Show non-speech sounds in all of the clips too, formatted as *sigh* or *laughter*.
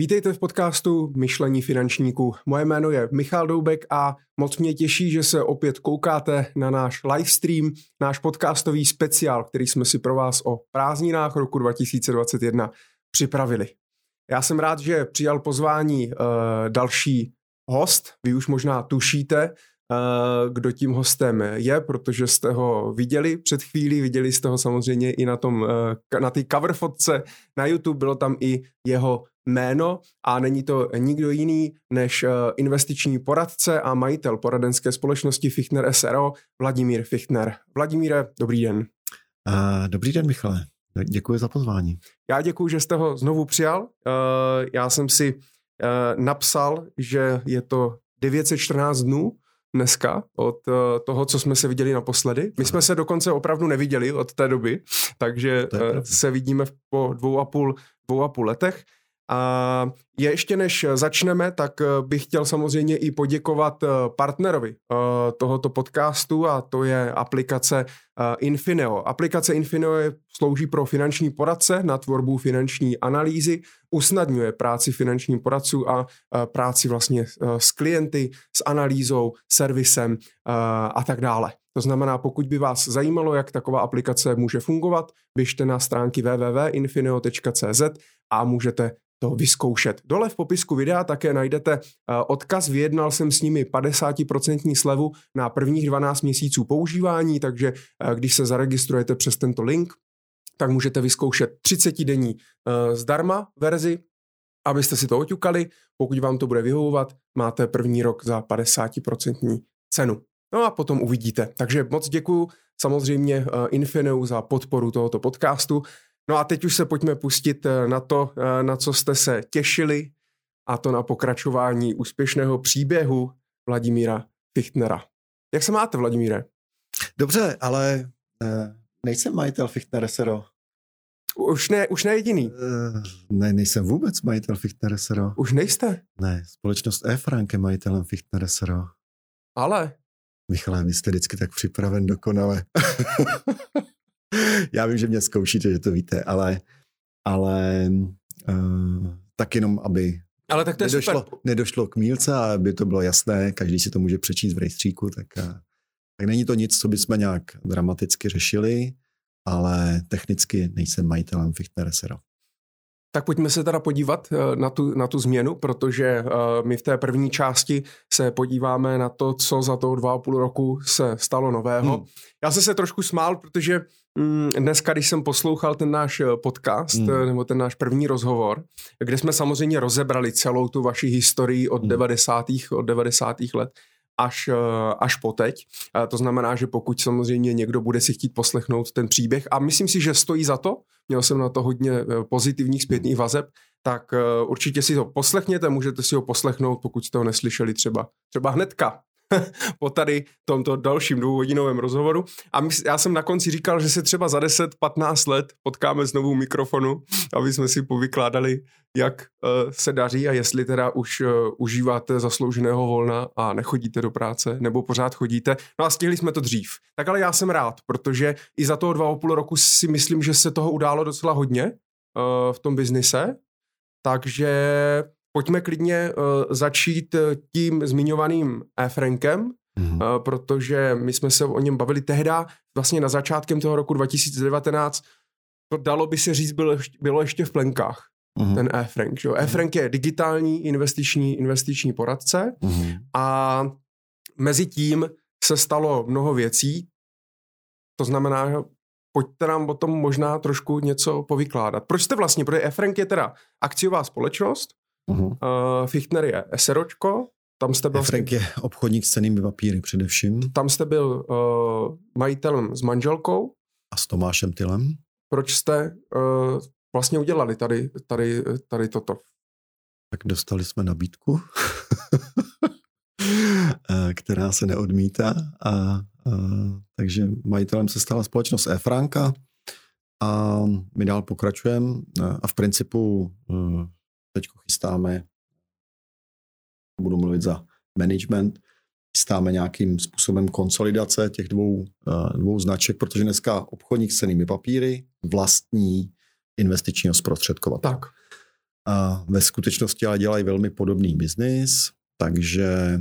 Vítejte v podcastu Myšlení finančníků. Moje jméno je Michal Doubek a moc mě těší, že se opět koukáte na náš livestream, náš podcastový speciál, který jsme si pro vás o prázdninách roku 2021 připravili. Já jsem rád, že přijal pozvání uh, další host. Vy už možná tušíte, kdo tím hostem je, protože jste ho viděli před chvílí, viděli jste ho samozřejmě i na tom, uh, na té cover fotce na YouTube, bylo tam i jeho jméno a není to nikdo jiný než investiční poradce a majitel poradenské společnosti Fichtner SRO Vladimír Fichtner. Vladimíre, dobrý den. Dobrý den, Michale. Děkuji za pozvání. Já děkuji, že jste ho znovu přijal. Já jsem si napsal, že je to 914 dnů dneska od uh, toho, co jsme se viděli naposledy. My jsme se dokonce opravdu neviděli od té doby, takže uh, se vidíme po dvou a půl, dvou a půl letech. A ještě než začneme, tak eh, bych chtěl samozřejmě i poděkovat eh, partnerovi eh, tohoto podcastu a to je aplikace Infineo. Aplikace Infineo slouží pro finanční poradce na tvorbu finanční analýzy, usnadňuje práci finančním poradců a práci vlastně s klienty, s analýzou, servisem a tak dále. To znamená, pokud by vás zajímalo, jak taková aplikace může fungovat, běžte na stránky www.infineo.cz a můžete to vyzkoušet. Dole v popisku videa také najdete eh, odkaz, vyjednal jsem s nimi 50% slevu na prvních 12 měsíců používání, takže eh, když se zaregistrujete přes tento link, tak můžete vyzkoušet 30-denní eh, zdarma verzi, abyste si to oťukali. Pokud vám to bude vyhovovat, máte první rok za 50% cenu. No a potom uvidíte. Takže moc děkuji samozřejmě Infineu za podporu tohoto podcastu. No a teď už se pojďme pustit eh, na to, eh, na co jste se těšili, a to na pokračování úspěšného příběhu Vladimíra Fichtnera. Jak se máte, Vladimíre? Dobře, ale eh, nejsem majitel Fichtner SRO. Už ne, už ne jediný. Ne, nejsem vůbec majitel Fichtner SRO. Už nejste? Ne, společnost E-Frank je majitelem Fichtner SRO. Ale? Michale, vy jste vždycky tak připraven dokonale. *laughs* *laughs* Já vím, že mě zkoušíte, že to víte, ale, ale uh, tak jenom, aby ale tak to nedošlo, nedošlo k mílce a aby to bylo jasné, každý si to může přečíst v rejstříku, tak, uh, tak není to nic, co bychom nějak dramaticky řešili, ale technicky nejsem majitelem Fichtner SRO. Tak pojďme se teda podívat eh, na tu, na tu změnu, protože uh, my v té první části se podíváme na to, co za toho dva a půl roku se stalo nového. Hmm. Já jsem se trošku smál, protože um, dneska, když jsem poslouchal ten náš eh, podcast, hmm. nebo ten náš první rozhovor, kde jsme samozřejmě rozebrali celou tu vaši historii od hmm. 90. od 90. let, až, eh, až po teď. To znamená, že pokud samozřejmě někdo bude si chtít poslechnout ten příběh a myslím si, že stojí za to, měl jsem na to hodně eh, pozitivních zpětných vazeb, tak eh, určitě si to poslechněte, můžete si ho poslechnout, pokud jste ho neslyšeli třeba, třeba hnedka, *laughs* po tady tomto dalším dvouhodinovém rozhovoru. A my, já jsem na konci říkal, že se třeba za 10-15 let potkáme znovu mikrofonu, aby jsme si povykládali, jak uh, se daří a jestli teda už uh, užíváte zaslouženého volna a nechodíte do práce, nebo pořád chodíte. No a stihli jsme to dřív. Tak ale já jsem rád, protože i za toho dva a půl roku si myslím, že se toho událo docela hodně uh, v tom biznise. Takže pojďme klidně uh, začít eh, tím zmiňovaným E-Frankem, mm-hmm. uh, protože my jsme se o něm bavili tehda, vlastně na začátkem toho roku 2019, to dalo by se říct, bylo, bylo ještě v plenkách, mm-hmm. ten E-Frank. Že? E-Frank je digitální investiční, investiční poradce mm-hmm. a mezi tím se stalo mnoho věcí, to znamená, pojďte nám o tom možná trošku něco povykládat. Proč jste vlastně, protože E-Frank je teda akciová společnost, Uh-huh. Uh, Fichtner je SROčko, tam jste byl... Frank je obchodník s cenými papíry především. Tam jste byl uh, majitelem s manželkou. A s Tomášem Tylem. Proč jste uh, vlastně udělali tady, tady, tady toto? Tak dostali jsme nabídku, *laughs* která se neodmítá. A, a, takže majitelem se stala společnost E-Franka a my dál pokračujeme a v principu teď chystáme, budu mluvit za management, chystáme nějakým způsobem konsolidace těch dvou, eh, dvou značek, protože dneska obchodník s cenými papíry vlastní investičního zprostředkovatele. Tak. A ve skutečnosti ale dělají velmi podobný biznis, takže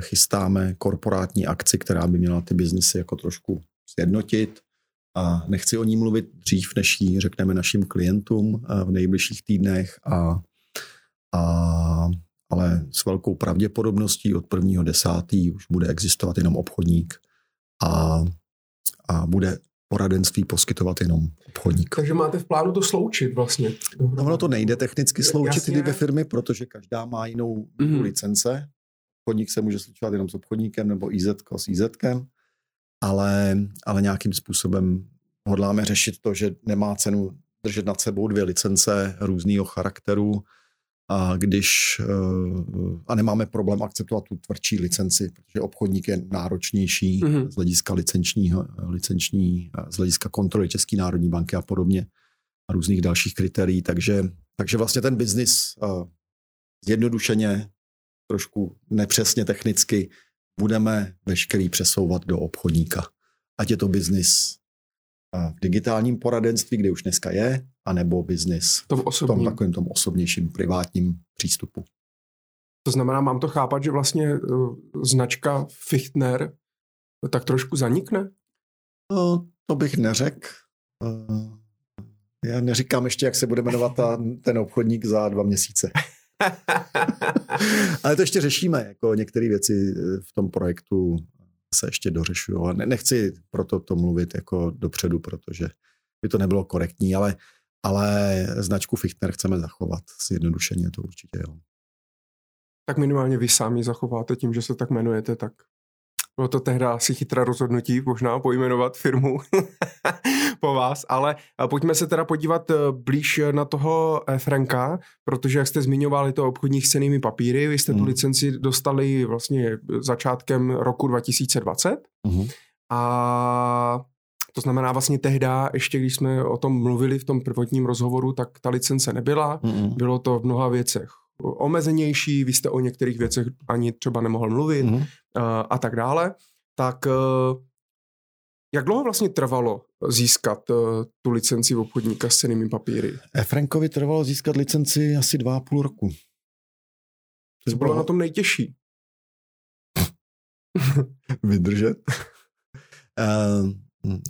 chystáme korporátní akci, která by měla ty biznisy jako trošku sjednotit. A nechci o ní mluvit dřív, než ji řekneme našim klientům v nejbližších týdnech, a, a, ale s velkou pravděpodobností od prvního desátý už bude existovat jenom obchodník a, a bude poradenství poskytovat jenom obchodník. Takže máte v plánu to sloučit vlastně? No, ono to nejde technicky sloučit Jasně. ty dvě firmy, protože každá má jinou mm. licence. Obchodník se může slučovat jenom s obchodníkem nebo IZ s IZ, ale, ale nějakým způsobem hodláme řešit to, že nemá cenu držet nad sebou dvě licence různého charakteru, a když eh, a nemáme problém akceptovat tu tvrdší licenci, protože obchodník je náročnější mm-hmm. z hlediska licenčního, licenční, z hlediska kontroly České národní banky a podobně a různých dalších kritérií, takže, takže vlastně ten biznis uh, zjednodušeně, trošku nepřesně technicky, budeme veškerý přesouvat do obchodníka. Ať je to biznis v digitálním poradenství, kde už dneska je, anebo biznis to v, osobním. v tom takovém tom osobnějším privátním přístupu. To znamená, mám to chápat, že vlastně uh, značka Fichtner tak trošku zanikne? No, to bych neřekl. Uh, já neříkám ještě, jak se bude jmenovat ta, ten obchodník za dva měsíce. *laughs* *laughs* Ale to ještě řešíme, jako některé věci v tom projektu se ještě dořešují. A nechci proto to mluvit jako dopředu, protože by to nebylo korektní, ale, ale značku Fichtner chceme zachovat. Zjednodušeně to určitě jo. Tak minimálně vy sami zachováte tím, že se tak jmenujete, tak bylo to tehdy asi chytré rozhodnutí, možná pojmenovat firmu *laughs* po vás, ale eh, pojďme se teda podívat eh, blíž na toho Franka, protože jak jste zmiňovali to obchodních cenými papíry, vy jste hmm. tu licenci dostali vlastně začátkem roku 2020 hmm. a to znamená vlastně tehdy, ještě když jsme o tom mluvili v tom prvotním rozhovoru, tak ta licence nebyla, hmm. bylo to v mnoha věcech omezenější, vy jste o některých věcech ani třeba nemohl mluvit mm. a tak dále, tak e, jak dlouho vlastně trvalo získat e, tu licenci v obchodníka s cenými papíry? Frankovi trvalo získat licenci asi dva a půl roku. To bylo na tom nejtěžší. *laughs* Vydržet. *laughs* uh,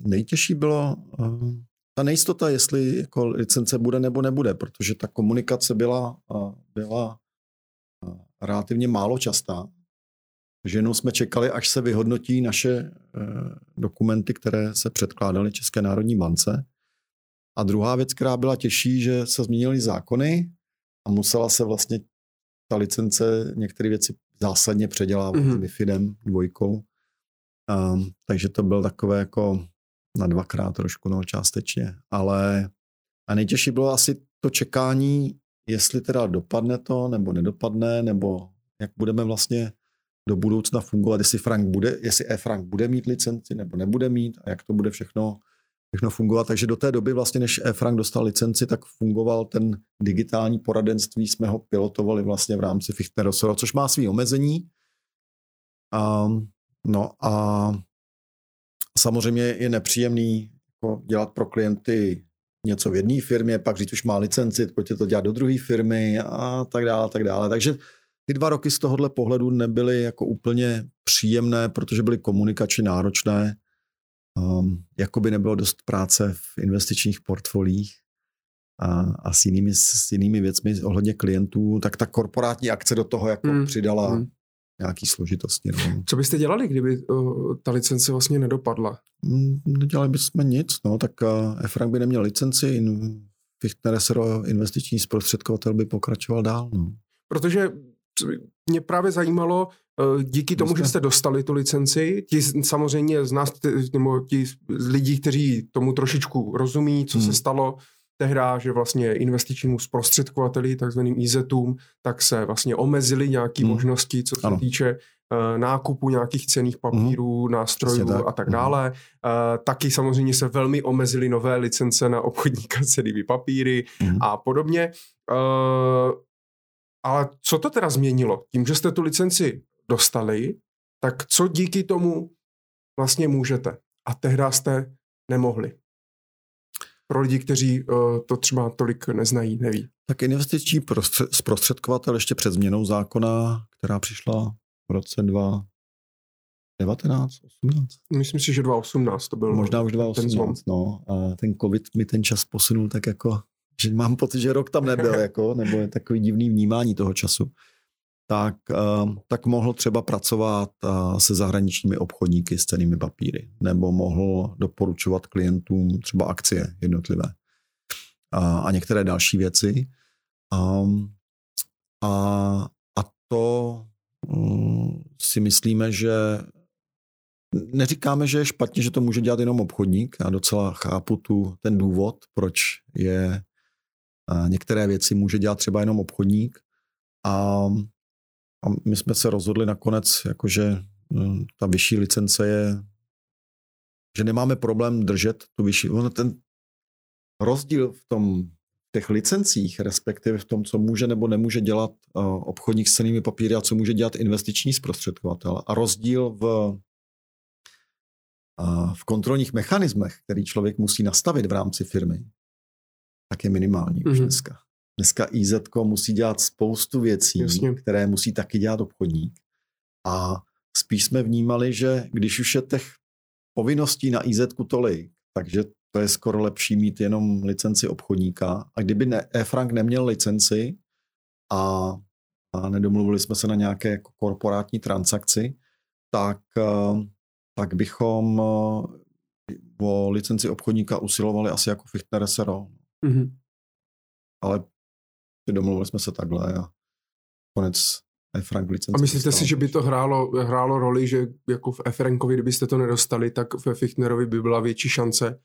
nejtěžší bylo uh, ta nejistota, jestli jako licence bude nebo nebude, protože ta komunikace byla, byla relativně málo častá. Takže jenom jsme čekali, až se vyhodnotí naše e, dokumenty, které se předkládaly České národní bance. A druhá věc, která byla těžší, že se změnily zákony a musela se vlastně ta licence některé věci zásadně předělávat mm-hmm. s MIFIDem dvojkou. Um, takže to byl takové jako na dvakrát trošku, no částečně. Ale a nejtěžší bylo asi to čekání, jestli teda dopadne to, nebo nedopadne, nebo jak budeme vlastně do budoucna fungovat, jestli Frank bude, jestli E-Frank bude mít licenci nebo nebude mít a jak to bude všechno, všechno fungovat. Takže do té doby vlastně, než E-Frank dostal licenci, tak fungoval ten digitální poradenství, jsme ho pilotovali vlastně v rámci Fichtnerosova, což má svý omezení. Um, no a Samozřejmě je nepříjemný jako dělat pro klienty něco v jedné firmě, pak říct, už má licenci, pojďte to dělat do druhé firmy a tak dále, tak dále. Takže ty dva roky z tohohle pohledu nebyly jako úplně příjemné, protože byly komunikačně náročné. Um, jako by nebylo dost práce v investičních portfolích a, a s, jinými, s jinými věcmi ohledně klientů, tak ta korporátní akce do toho jako hmm. přidala hmm nějaký složitosti. No. Co byste dělali, kdyby uh, ta licence vlastně nedopadla? Mm, nedělali bychom nic, no, tak uh, Efrank by neměl licenci, in, Fichtner investiční zprostředkovatel by pokračoval dál. No. Protože mě právě zajímalo, uh, díky tomu, že jste dostali tu licenci, ti samozřejmě z nás, nebo ti z lidí, kteří tomu trošičku rozumí, co hmm. se stalo, tehda, že vlastně investičnímu zprostředkovateli, takzvaným IZům, tak se vlastně omezily nějaké hmm. možnosti, co se ano. týče uh, nákupu nějakých cených papírů, hmm. nástrojů tak. a tak hmm. dále. Uh, taky samozřejmě se velmi omezily nové licence na obchodníka cenými papíry hmm. a podobně. Uh, ale co to teda změnilo? Tím, že jste tu licenci dostali, tak co díky tomu vlastně můžete? A tehdy jste nemohli. Pro lidi, kteří uh, to třeba tolik neznají, neví. Tak investiční prostřed, zprostředkovatel ještě před změnou zákona, která přišla v roce 2019, 18? Myslím si, že 2018 to bylo. Možná už 2018, no. A ten covid mi ten čas posunul tak jako, že mám pocit, že rok tam nebyl, *laughs* jako, nebo je takový divný vnímání toho času tak, eh, tak mohl třeba pracovat eh, se zahraničními obchodníky s cenými papíry, nebo mohl doporučovat klientům třeba akcie jednotlivé a, a některé další věci. A, a, a to um, si myslíme, že neříkáme, že je špatně, že to může dělat jenom obchodník. Já docela chápu tu, ten důvod, proč je některé věci může dělat třeba jenom obchodník. A a my jsme se rozhodli nakonec, jakože hm, ta vyšší licence je, že nemáme problém držet tu vyšší. Ten rozdíl v tom těch licencích, respektive v tom, co může nebo nemůže dělat uh, obchodník s cenými papíry a co může dělat investiční zprostředkovatel. A rozdíl v, uh, v kontrolních mechanismech, který člověk musí nastavit v rámci firmy, tak je minimální mm-hmm. už mhm. dneska. Dneska IZ musí dělat spoustu věcí, Jasně. které musí taky dělat obchodník. A spíš jsme vnímali, že když už je těch povinností na IZ tolik, takže to je skoro lepší mít jenom licenci obchodníka. A kdyby ne, E-Frank neměl licenci a, a nedomluvili jsme se na nějaké jako korporátní transakci, tak, eh, tak bychom eh, o licenci obchodníka usilovali asi jako Fichtner SRO. Mm-hmm. Ale domluvili jsme se takhle a konec Frank licenci. A myslíte si, že by to hrálo, hrálo roli, že jako v Frankovi, kdybyste to nedostali, tak ve Fichtnerovi by byla větší šance?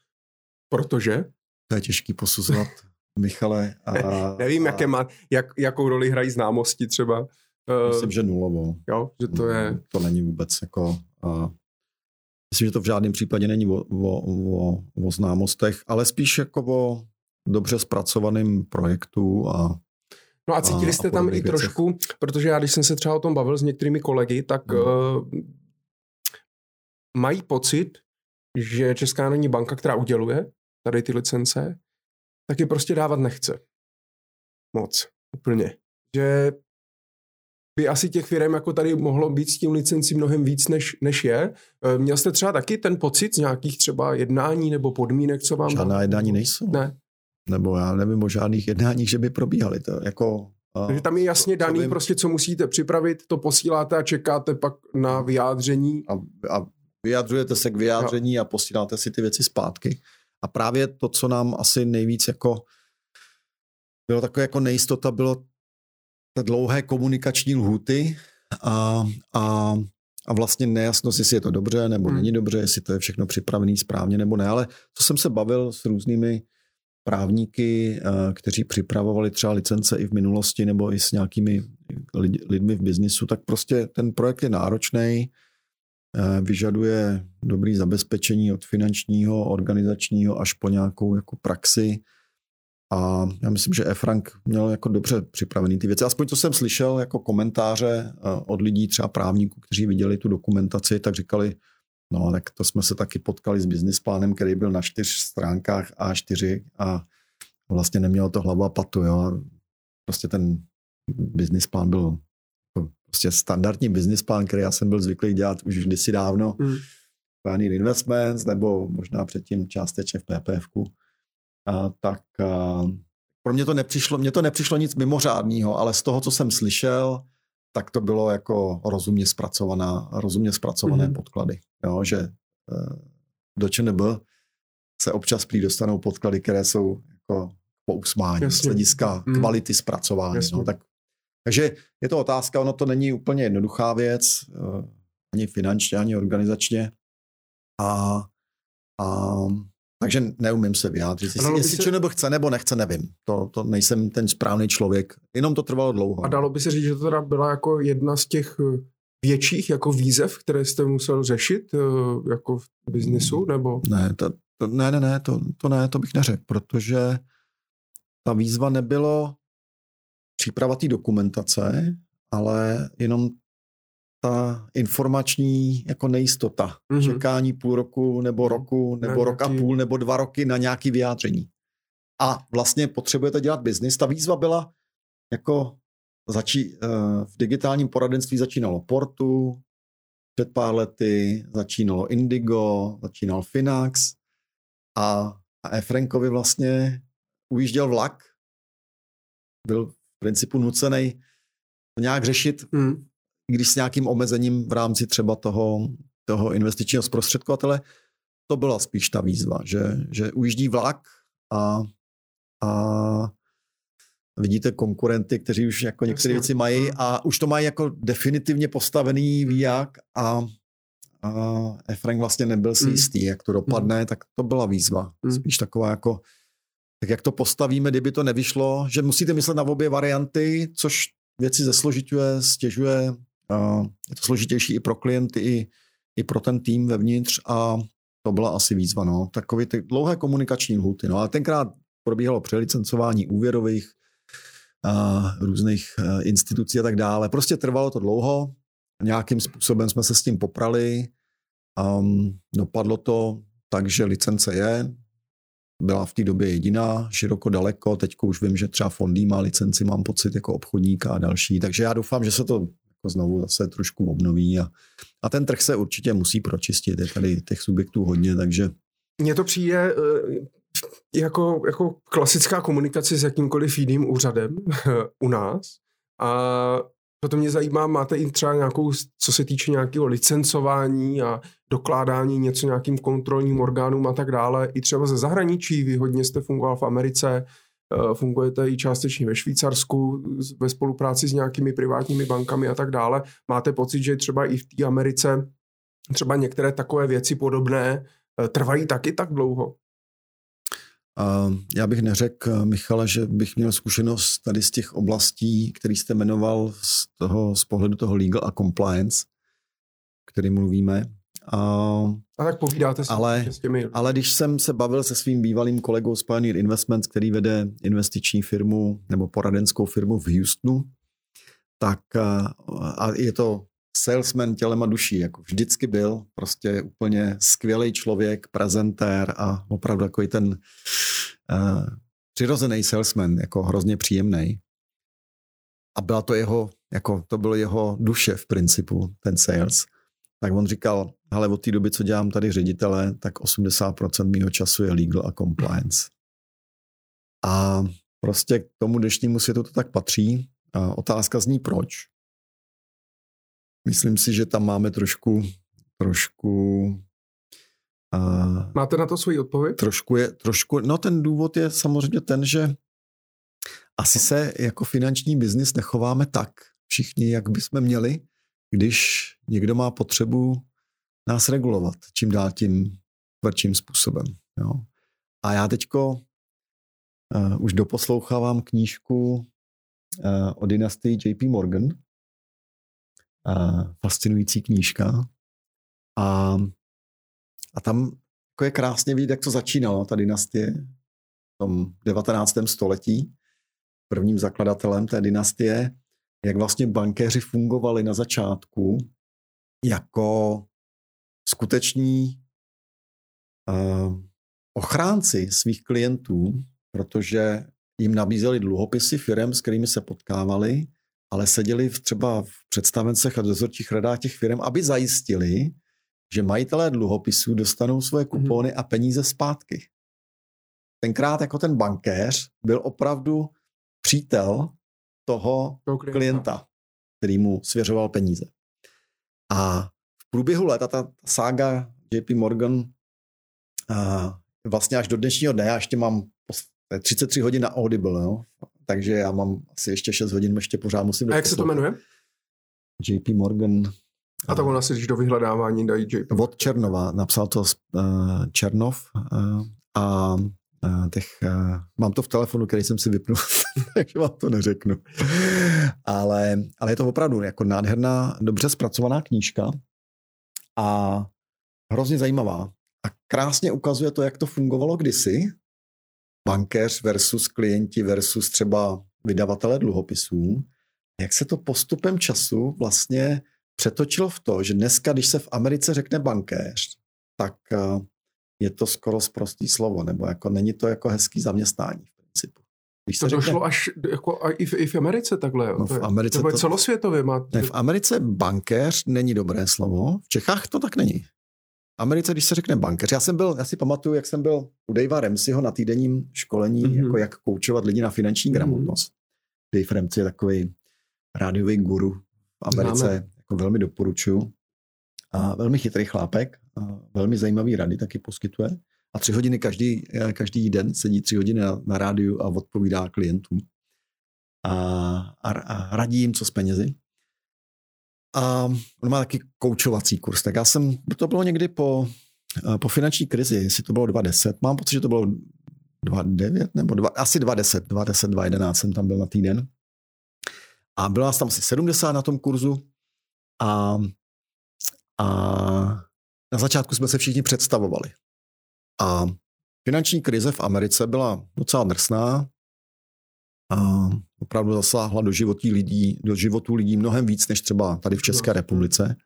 Protože? To je těžký posuzovat, *laughs* Michale. A, Nevím, a, jaké má, jak, jakou roli hrají známosti třeba. Eh, myslím, že nulovou. Jo, že to je... To není vůbec jako... A, myslím, že to v žádném případě není o, o, o, o známostech, ale spíš jako o dobře zpracovaném projektu a No a cítili jste a tam i věcech. trošku, protože já když jsem se třeba o tom bavil s některými kolegy, tak hmm. uh, mají pocit, že Česká národní banka, která uděluje tady ty licence, tak je prostě dávat nechce. Moc. Úplně. Že by asi těch firm jako tady mohlo být s tím licenci mnohem víc, než, než je. Eh, měl jste třeba taky ten pocit z nějakých třeba jednání nebo podmínek, co vám... Žádná jednání nejsou. Ne nebo já nevím o žádných jednáních, že by probíhaly. To jako, Takže tam je jasně daný, vím, prostě co musíte připravit, to posíláte a čekáte pak na vyjádření. A, a vyjadřujete se k vyjádření a posíláte si ty věci zpátky. A právě to, co nám asi nejvíc jako bylo takové jako nejistota, bylo ty dlouhé komunikační lhuty a, a, a vlastně nejasnost, jestli je to dobře nebo hmm. není dobře, jestli to je všechno připravené správně nebo ne. Ale co jsem se bavil s různými právníky, eh, kteří připravovali třeba licence i v minulosti nebo i s nějakými lidmi v biznisu, tak prostě ten projekt je náročný, eh, vyžaduje dobrý zabezpečení od finančního, organizačního až po nějakou jako praxi. A já myslím, že E-Frank měl jako dobře připravený ty věci. Aspoň co jsem slyšel jako komentáře eh, od lidí, třeba právníků, kteří viděli tu dokumentaci, tak říkali, No, tak to jsme se taky potkali s business plánem, který byl na čtyř stránkách A4 a vlastně nemělo to hlava a patu, jo. Prostě ten business plán byl prostě standardní business plán, který já jsem byl zvyklý dělat už kdysi dávno. Mm. Pioneer Investments, nebo možná předtím částečně v PPFku. A, tak a, pro mě to nepřišlo, mě to nepřišlo nic mimořádného, ale z toho, co jsem slyšel, tak to bylo jako rozumně zpracovaná, rozumně zpracované mm-hmm. podklady. Jo, že uh, do ČNB se občas prý dostanou podklady, které jsou jako po usmání Jasně. z hlediska mm. kvality zpracování. No, tak, takže je to otázka, ono to není úplně jednoduchá věc, uh, ani finančně, ani organizačně. A, a takže neumím se vyjádřit. Jestli, jestli se... nebo chce nebo nechce, nevím. To, to nejsem ten správný člověk. Jenom to trvalo dlouho. A dalo by se říct, že to teda byla jako jedna z těch eh, větších jako výzev, které jste musel řešit eh, jako v biznisu, nebo? Ne, to, to, ne, ne, ne, to, to ne, to bych neřekl, protože ta výzva nebylo příprava té dokumentace, ale jenom ta informační jako nejistota. Mm-hmm. Čekání půl roku nebo roku, nebo rok a půl nebo dva roky na nějaký vyjádření. a vlastně potřebujete dělat biznis. Ta výzva byla jako začí, v digitálním poradenství začínalo Portu, před pár lety začínalo Indigo, začínal Finax a, a Efrenkovi vlastně ujížděl vlak, byl v principu nucený nějak řešit, mm. Když s nějakým omezením v rámci třeba toho, toho investičního zprostředkovatele, to byla spíš ta výzva, že, že ujíždí vlak a, a vidíte konkurenty, kteří už jako některé věci mají a už to mají jako definitivně postavený ví jak a, a Efrank vlastně nebyl si mm. jistý, jak to dopadne, mm. tak to byla výzva. Mm. Spíš taková jako, tak jak to postavíme, kdyby to nevyšlo, že musíte myslet na obě varianty, což věci zesložituje, stěžuje, je to složitější i pro klienty, i, i pro ten tým vevnitř a to byla asi výzva, no. Takové ty dlouhé komunikační lhuty, no. Ale tenkrát probíhalo přelicencování úvěrových a různých e, institucí a tak dále. Prostě trvalo to dlouho, nějakým způsobem jsme se s tím poprali, um, dopadlo to tak, že licence je, byla v té době jediná, široko daleko, teď už vím, že třeba Fondy má licenci, mám pocit, jako obchodníka a další, takže já doufám, že se to jako znovu zase trošku obnoví a, a ten trh se určitě musí pročistit, je tady těch subjektů hodně, takže... Mně to přijde eh, jako, jako klasická komunikace s jakýmkoliv jiným úřadem *laughs* u nás. A proto mě zajímá, máte i třeba nějakou, co se týče nějakého licencování a dokládání něco nějakým kontrolním orgánům a tak dále, i třeba ze zahraničí, vy hodně jste fungoval v Americe, eh, fungujete i částečně ve Švýcarsku ve spolupráci s nějakými privátními bankami a tak dále. Máte pocit, že třeba i v té Americe třeba některé takové věci podobné eh, trvají taky tak dlouho? Já bych neřekl, Michale, že bych měl zkušenost tady z těch oblastí, který jste jmenoval z, toho, z pohledu toho legal a compliance, který mluvíme. A, a tak povídáte si ale, s těmi... Ale když jsem se bavil se svým bývalým kolegou z Pioneer Investments, který vede investiční firmu nebo poradenskou firmu v Houstonu, tak a je to salesman tělem a duší, jako vždycky byl, prostě úplně skvělý člověk, prezentér a opravdu takový ten uh, přirozený salesman, jako hrozně příjemný. A byla to jeho, jako to bylo jeho duše v principu, ten sales. Tak on říkal, ale od té doby, co dělám tady ředitele, tak 80% mého času je legal a compliance. A prostě k tomu dnešnímu světu to tak patří. A otázka zní proč. Myslím si, že tam máme trošku, trošku uh, Máte na to svůj odpověď? Trošku je, trošku, no ten důvod je samozřejmě ten, že asi se jako finanční biznis nechováme tak všichni, jak bychom měli, když někdo má potřebu nás regulovat čím dál tím tvrdším způsobem. Jo. A já teďko uh, už doposlouchávám knížku uh, o dynastii JP Morgan, fascinující knížka. A, a tam jako je krásně vidět, jak to začínalo, ta dynastie v tom 19. století. Prvním zakladatelem té dynastie, jak vlastně bankéři fungovali na začátku jako skuteční uh, ochránci svých klientů, protože jim nabízeli dluhopisy firm, s kterými se potkávali ale seděli v třeba v představencech a dozorčích radách těch firm, aby zajistili, že majitelé dluhopisů dostanou svoje mhm. kupony a peníze zpátky. Tenkrát jako ten bankéř byl opravdu přítel toho klienta, který mu svěřoval peníze. A v průběhu let, a ta sága JP Morgan a vlastně až do dnešního dne, já ještě mám 33 hodin na Audible, jo? takže já mám asi ještě 6 hodin, ještě pořád musím... A jak se to jmenuje? JP Morgan. A tak on asi, když do vyhledávání dají JP Od Černova, napsal to uh, Černov uh, a těch, uh, mám to v telefonu, který jsem si vypnul, *laughs* takže vám to neřeknu. ale, ale je to opravdu jako nádherná, dobře zpracovaná knížka a hrozně zajímavá. A krásně ukazuje to, jak to fungovalo kdysi, bankéř versus klienti versus třeba vydavatele dluhopisů, jak se to postupem času vlastně přetočilo v to, že dneska, když se v Americe řekne bankéř, tak je to skoro zprostý slovo, nebo jako není to jako hezký zaměstnání v principu. Když to došlo řekne, až jako, a i, v, i v Americe takhle. No v Americe to, to celosvětově. Má... Ne, v Americe bankéř není dobré slovo, v Čechách to tak není. V Americe, když se řekne bankéř, já jsem byl, já si pamatuju, jak jsem byl u Davea Remsiho na týdenním školení, mm-hmm. jako jak koučovat lidi na finanční mm-hmm. gramotnost. Dave Ramsey je takový rádiový guru v Americe, Známe. jako velmi doporučuju. A velmi chytrý chlápek, velmi zajímavý rady taky poskytuje. A tři hodiny každý, každý den sedí tři hodiny na, na rádiu a odpovídá klientům. A, a, a radí jim, co s penězi. A on má taky koučovací kurz. Tak já jsem, to bylo někdy po, po finanční krizi, jestli to bylo 2010, mám pocit, že to bylo 2.9 nebo 2, asi 2.10, 2.10, 2.11 jsem tam byl na týden. A bylo nás tam asi 70 na tom kurzu a, a na začátku jsme se všichni představovali. A finanční krize v Americe byla docela drsná a opravdu zasáhla do životí lidí, do životů lidí mnohem víc, než třeba tady v České republice.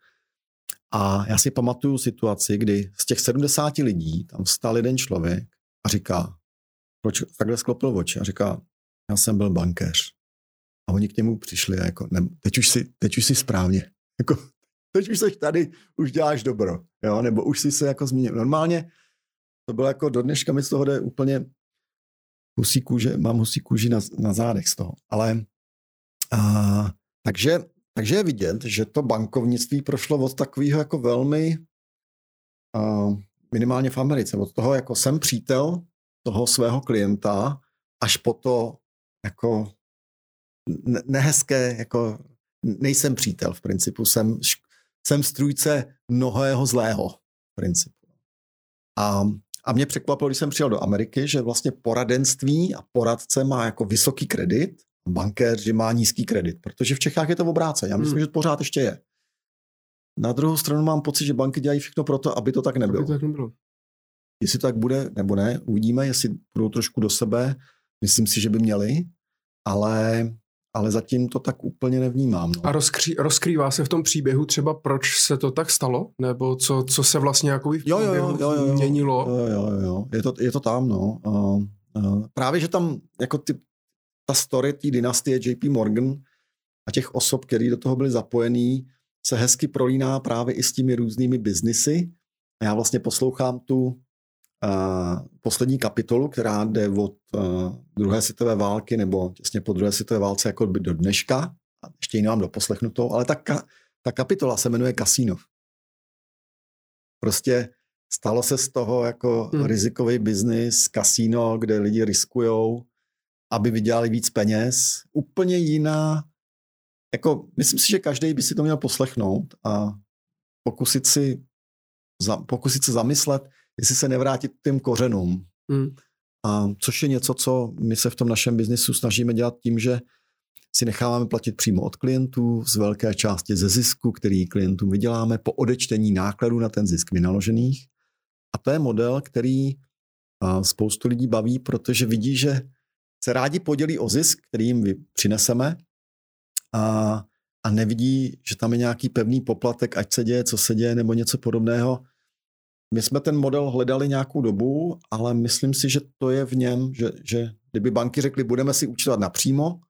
A já si pamatuju situaci, kdy z těch 70 lidí tam stál jeden člověk a říká, proč takhle sklopil oči a říká, já jsem byl bankéř. A oni k němu přišli a jako, ne, teď, už si, teď už si správně. Jako, teď už jsi tady, už děláš dobro. Jo? Nebo už si se jako změnil. Normálně to bylo jako do dneška mi z toho jde úplně husí kůže, mám husí kůži na, na zádech z toho. Ale a, takže, takže je vidět, že to bankovnictví prošlo od takového jako velmi a, minimálně v Americe, od toho jako jsem přítel toho svého klienta až po to jako nehezké, jako nejsem přítel v principu, jsem, jsem strůjce mnohého zlého v principu. A, a mě překvapilo, když jsem přijel do Ameriky, že vlastně poradenství a poradce má jako vysoký kredit, bankér, že má nízký kredit, protože v Čechách je to obráce. Já myslím, hmm. že to pořád ještě je. Na druhou stranu mám pocit, že banky dělají všechno pro to, aby to tak nebylo. Aby to tak nebylo. Jestli to tak bude nebo ne, uvidíme, jestli budou trošku do sebe. Myslím si, že by měli, ale ale zatím to tak úplně nevnímám. No. A rozkří, rozkrývá se v tom příběhu třeba, proč se to tak stalo? Nebo co, co se vlastně jako v jo, jo, jo, jo, jo, měnilo? Jo, jo, jo, je to, je to tam, no. Uh, uh, právě, že tam jako ty, ta story té dynastie JP Morgan a těch osob, které do toho byly zapojený, se hezky prolíná právě i s těmi různými biznisy. A já vlastně poslouchám tu poslední kapitolu, která jde od uh, druhé světové války nebo těsně po druhé světové válce jako do dneška. A ještě ji nemám doposlechnutou, ale ta, ka, ta kapitola se jmenuje Kasino. Prostě stalo se z toho jako hmm. rizikový biznis, kasíno, kde lidi riskujou, aby vydělali víc peněz. Úplně jiná, jako myslím si, že každý by si to měl poslechnout a pokusit si, za, pokusit se zamyslet, jestli se nevrátit k těm kořenům. Hmm. A což je něco, co my se v tom našem biznisu snažíme dělat tím, že si necháváme platit přímo od klientů z velké části ze zisku, který klientům vyděláme po odečtení nákladů na ten zisk vynaložených. A to je model, který spoustu lidí baví, protože vidí, že se rádi podělí o zisk, který jim přineseme a, a nevidí, že tam je nějaký pevný poplatek, ať se děje, co se děje, nebo něco podobného, my jsme ten model hledali nějakou dobu, ale myslím si, že to je v něm, že, že kdyby banky řekly, budeme si účtovat napřímo,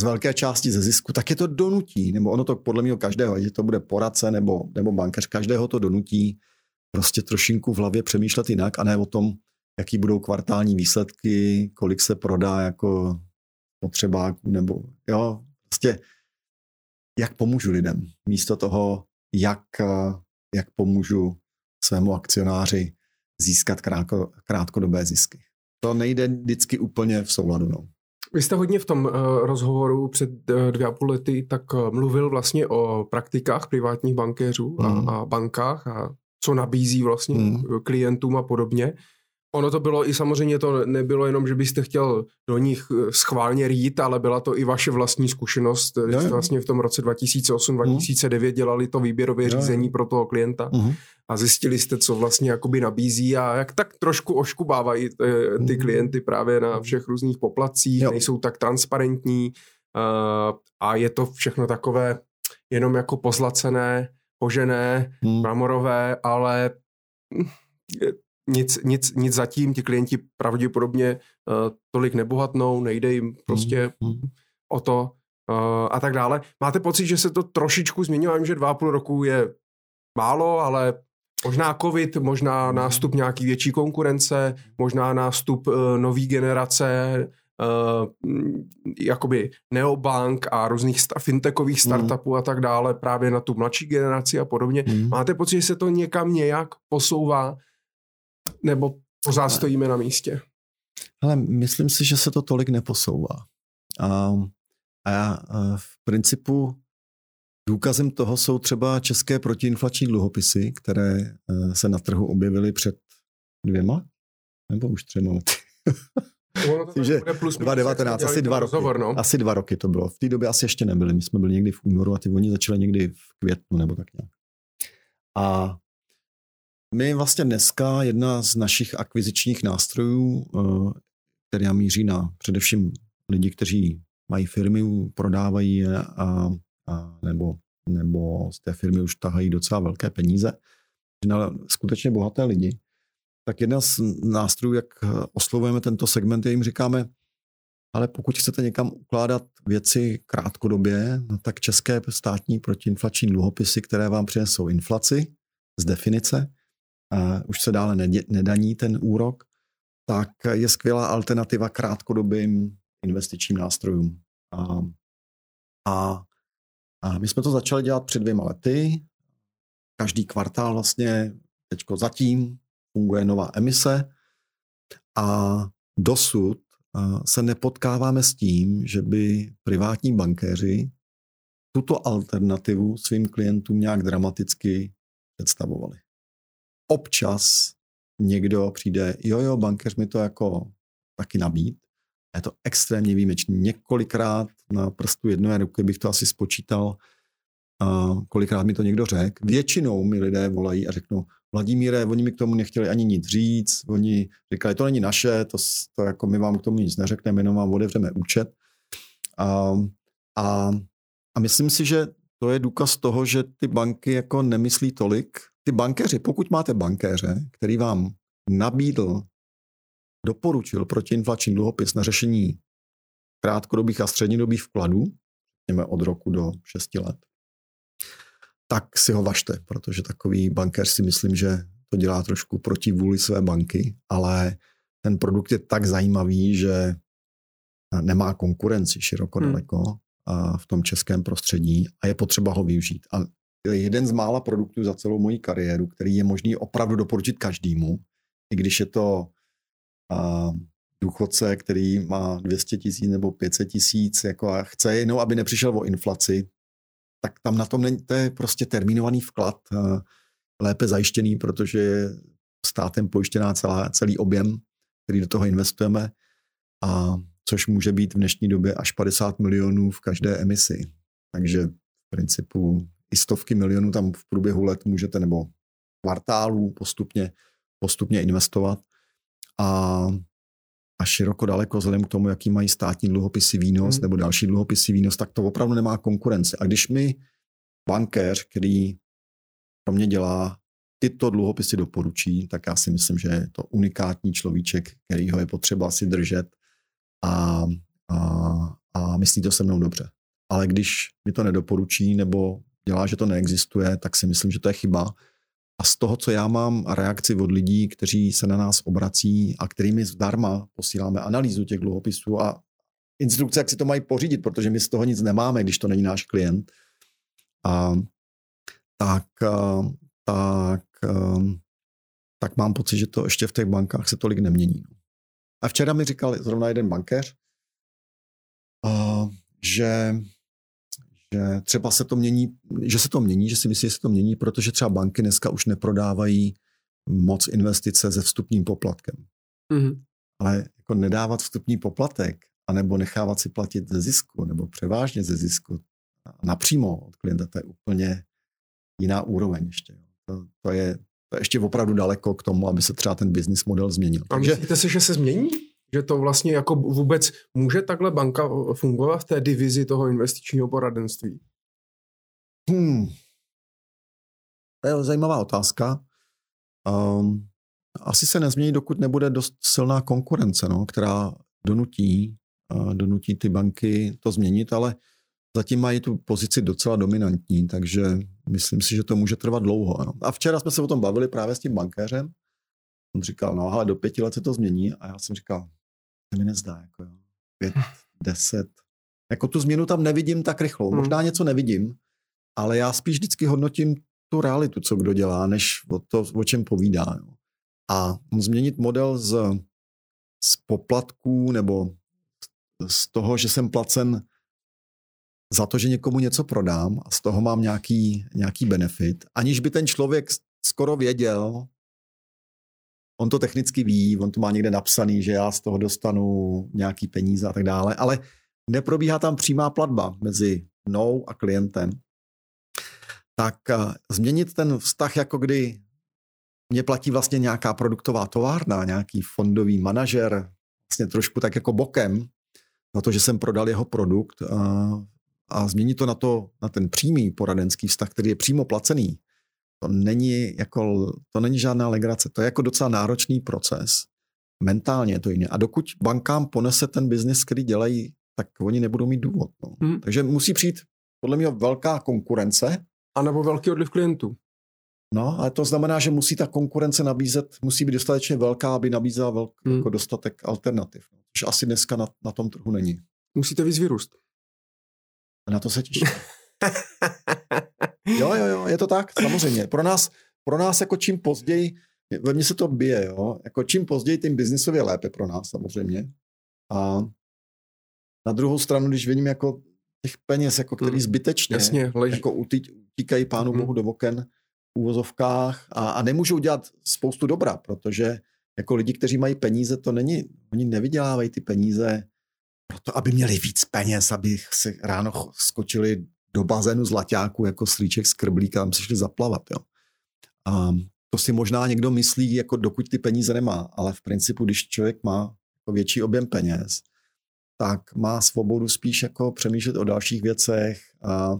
z velké části ze zisku, tak je to donutí, nebo ono to podle mě každého, ať to bude poradce nebo, nebo bankař, každého to donutí prostě trošinku v hlavě přemýšlet jinak a ne o tom, jaký budou kvartální výsledky, kolik se prodá jako potřebáků, nebo jo, prostě jak pomůžu lidem, místo toho, jak, jak pomůžu svému akcionáři získat krátko, krátkodobé zisky. To nejde vždycky úplně v souladu. No. Vy jste hodně v tom uh, rozhovoru před uh, dvě a půl lety tak uh, mluvil vlastně o praktikách privátních bankéřů mm. a, mhm. a bankách a co nabízí vlastně mm. klientům a podobně. Ono to bylo i samozřejmě to nebylo jenom, že byste chtěl do nich eh, schválně rýt, ale byla to i vaše vlastní zkušenost. Jo, jo. Vlastně v tom roce 2008-2009 mhm. dělali to výběrové jo, řízení pro toho klienta uh-huh. a zjistili jste, co vlastně jakoby nabízí a jak tak trošku oškubávají ty, eh, ty uh-huh. klienty právě na všech různých poplacích, jo. nejsou tak transparentní a je to všechno takové jenom jako pozlacené, požené, uh-huh. mramorové, ale hm, nic, nic, nic zatím, ti klienti pravděpodobně uh, tolik nebohatnou, nejde jim prostě mm. o to uh, a tak dále. Máte pocit, že se to trošičku změnilo? Já vím, že dva a půl roku je málo, ale možná covid, možná nástup nějaký větší konkurence, možná nástup uh, nový generace, uh, jakoby neobank a různých sta- fintechových hmm. startupů mm. a tak dále právě na tu mladší generaci a podobně. Mm. Máte pocit, že se to někam nějak posouvá nebo pořád stojíme na místě? Ale myslím si, že se to tolik neposouvá. A, a já v principu důkazem toho jsou třeba české protiinflační dluhopisy, které e, se na trhu objevily před dvěma nebo už třema lety. Myslím, že 2019, asi dva rozhovor, roky. No. Asi dva roky to bylo. V té době asi ještě nebyly. My jsme byli někdy v únoru a ty oni začaly někdy v květnu nebo tak nějak. A my vlastně dneska jedna z našich akvizičních nástrojů, eh, která míří na především lidi, kteří mají firmy, prodávají a, a, nebo, nebo z té firmy už tahají docela velké peníze, na skutečně bohaté lidi, tak jedna z nástrojů, jak oslovujeme tento segment, je jim říkáme, ale pokud chcete někam ukládat věci krátkodobě, no tak české státní protiinflační dluhopisy, které vám přinesou inflaci z definice, a už se dále nedaní ten úrok, tak je skvělá alternativa krátkodobým investičním nástrojům. A, a, a my jsme to začali dělat před dvěma lety. Každý kvartál vlastně teďko zatím funguje nová emise a dosud se nepotkáváme s tím, že by privátní bankéři tuto alternativu svým klientům nějak dramaticky představovali občas někdo přijde, jo, jo, bankéř mi to jako taky nabít. Je to extrémně výjimečný. Několikrát na prstu jedné ruky bych to asi spočítal, a kolikrát mi to někdo řekl. Většinou mi lidé volají a řeknou, Vladimíre, oni mi k tomu nechtěli ani nic říct, oni říkali, to není naše, to, to jako my vám k tomu nic neřekneme, jenom vám otevřeme účet. A, a, a myslím si, že to je důkaz toho, že ty banky jako nemyslí tolik ty bankéři, pokud máte bankéře, který vám nabídl, doporučil protiinflační dluhopis na řešení krátkodobých a střednědobých vkladů, řekněme od roku do 6 let, tak si ho vašte, protože takový bankéř si myslím, že to dělá trošku proti vůli své banky, ale ten produkt je tak zajímavý, že nemá konkurenci široko hmm. daleko v tom českém prostředí a je potřeba ho využít. A jeden z mála produktů za celou moji kariéru, který je možný opravdu doporučit každému, i když je to a, důchodce, který má 200 tisíc nebo 500 tisíc jako a chce jenom, aby nepřišel o inflaci, tak tam na tom není, to je prostě termínovaný vklad, a, lépe zajištěný, protože je státem pojištěná celá, celý objem, který do toho investujeme, a což může být v dnešní době až 50 milionů v každé emisi. Takže v principu i stovky milionů tam v průběhu let můžete, nebo kvartálů postupně, postupně investovat. A, a široko daleko vzhledem k tomu, jaký mají státní dluhopisy výnos hmm. nebo další dluhopisy výnos, tak to opravdu nemá konkurence. A když mi bankéř, který pro mě dělá tyto dluhopisy doporučí, tak já si myslím, že je to unikátní človíček, který ho je potřeba si držet a, a, a myslí to se mnou dobře. Ale když mi to nedoporučí nebo dělá, že to neexistuje, tak si myslím, že to je chyba. A z toho, co já mám reakci od lidí, kteří se na nás obrací a kterými zdarma posíláme analýzu těch dluhopisů a instrukce, jak si to mají pořídit, protože my z toho nic nemáme, když to není náš klient, a, tak, tak, tak mám pocit, že to ještě v těch bankách se tolik nemění. A včera mi říkal zrovna jeden bankéř, že že třeba se to mění, že se to mění, že si myslí, že se to mění, protože třeba banky dneska už neprodávají moc investice se vstupním poplatkem. Mm-hmm. Ale jako nedávat vstupní poplatek, anebo nechávat si platit ze zisku, nebo převážně ze zisku, napřímo od klienta, to je úplně jiná úroveň ještě. To, to, je, to je ještě opravdu daleko k tomu, aby se třeba ten business model změnil. A Takže, myslíte si, že se změní? Že to vlastně jako vůbec může takhle banka fungovat v té divizi toho investičního poradenství? Hmm. To je zajímavá otázka. Um, asi se nezmění, dokud nebude dost silná konkurence, no, která donutí, donutí ty banky to změnit, ale zatím mají tu pozici docela dominantní, takže myslím si, že to může trvat dlouho. Ano. A včera jsme se o tom bavili právě s tím bankéřem. On říkal, no ale do pěti let se to změní. A já jsem říkal, to mi nezdá, jako jo. pět, deset. Jako tu změnu tam nevidím tak rychlou. Hmm. Možná něco nevidím, ale já spíš vždycky hodnotím tu realitu, co kdo dělá, než o to, o čem povídá. Jo. A změnit model z, z poplatků nebo z toho, že jsem placen za to, že někomu něco prodám a z toho mám nějaký, nějaký benefit, aniž by ten člověk skoro věděl, on to technicky ví, on to má někde napsaný, že já z toho dostanu nějaký peníze a tak dále, ale neprobíhá tam přímá platba mezi mnou a klientem, tak eh, změnit ten vztah, jako kdy mě platí vlastně nějaká produktová továrna, nějaký fondový manažer, vlastně trošku tak jako bokem, na to, že jsem prodal jeho produkt a, a změnit to na, to, na ten přímý poradenský vztah, který je přímo placený, to není, jako, to není žádná legrace. To je jako docela náročný proces. Mentálně je to jiné. A dokud bankám ponese ten biznis, který dělají, tak oni nebudou mít důvod. No. Hmm. Takže musí přijít podle mě velká konkurence. A nebo velký odliv klientů. No, ale to znamená, že musí ta konkurence nabízet, musí být dostatečně velká, aby nabízela velk, hmm. jako dostatek alternativ. Což asi dneska na, na tom trhu není. Musíte víc vyrůst. Na to se těším. *laughs* jo, jo, jo, je to tak, samozřejmě. Pro nás, pro nás jako čím později, ve mně se to bije, jo, jako čím později, tím biznisově lépe pro nás samozřejmě. A na druhou stranu, když vidím jako těch peněz, jako který hmm. zbytečně Jasně, jako utíkají pánu hmm. bohu do oken, úvozovkách a, a nemůžou dělat spoustu dobra, protože jako lidi, kteří mají peníze, to není, oni nevydělávají ty peníze proto, aby měli víc peněz, aby si ráno skočili do bazénu z laťáku jako slíček z krblíka, tam se šli zaplavat. Jo. A to si možná někdo myslí, jako dokud ty peníze nemá, ale v principu, když člověk má jako větší objem peněz, tak má svobodu spíš jako přemýšlet o dalších věcech a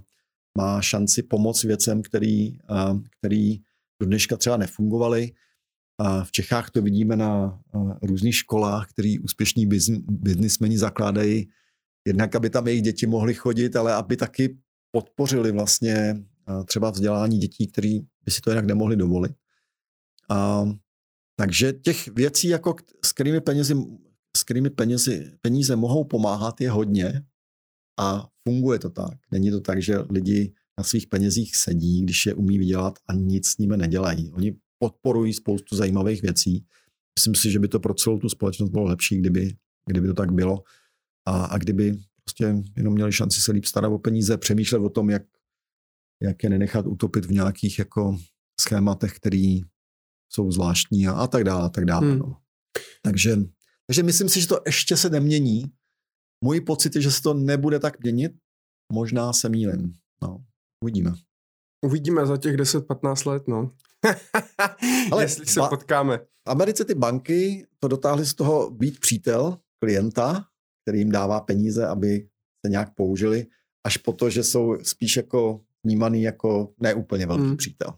má šanci pomoct věcem, který, který do dneška třeba nefungovaly. V Čechách to vidíme na různých školách, který úspěšní biznismeni zakládají, jednak aby tam jejich děti mohly chodit, ale aby taky podpořili vlastně třeba vzdělání dětí, který by si to jinak nemohli dovolit. A, takže těch věcí, jako s kterými penězi, s kterými penězi, peníze mohou pomáhat, je hodně. A funguje to tak. Není to tak, že lidi na svých penězích sedí, když je umí vydělat a nic s nimi nedělají. Oni podporují spoustu zajímavých věcí. Myslím si, že by to pro celou tu společnost bylo lepší, kdyby, kdyby to tak bylo a, a kdyby prostě jenom měli šanci se líp starat o peníze, přemýšlet o tom, jak, jak je nenechat utopit v nějakých jako schématech, které jsou zvláštní a, a tak dále, a tak dále. Hmm. No. Takže, takže myslím si, že to ještě se nemění můj pocit je, že se to nebude tak měnit. Možná se mýlím. No, uvidíme. Uvidíme za těch 10-15 let, no. *laughs* Ale Jestli se ba- potkáme. V Americe ty banky to dotáhly z toho být přítel klienta, který jim dává peníze, aby se nějak použili, až po to, že jsou spíš jako vnímaný jako neúplně velký hmm. přítel.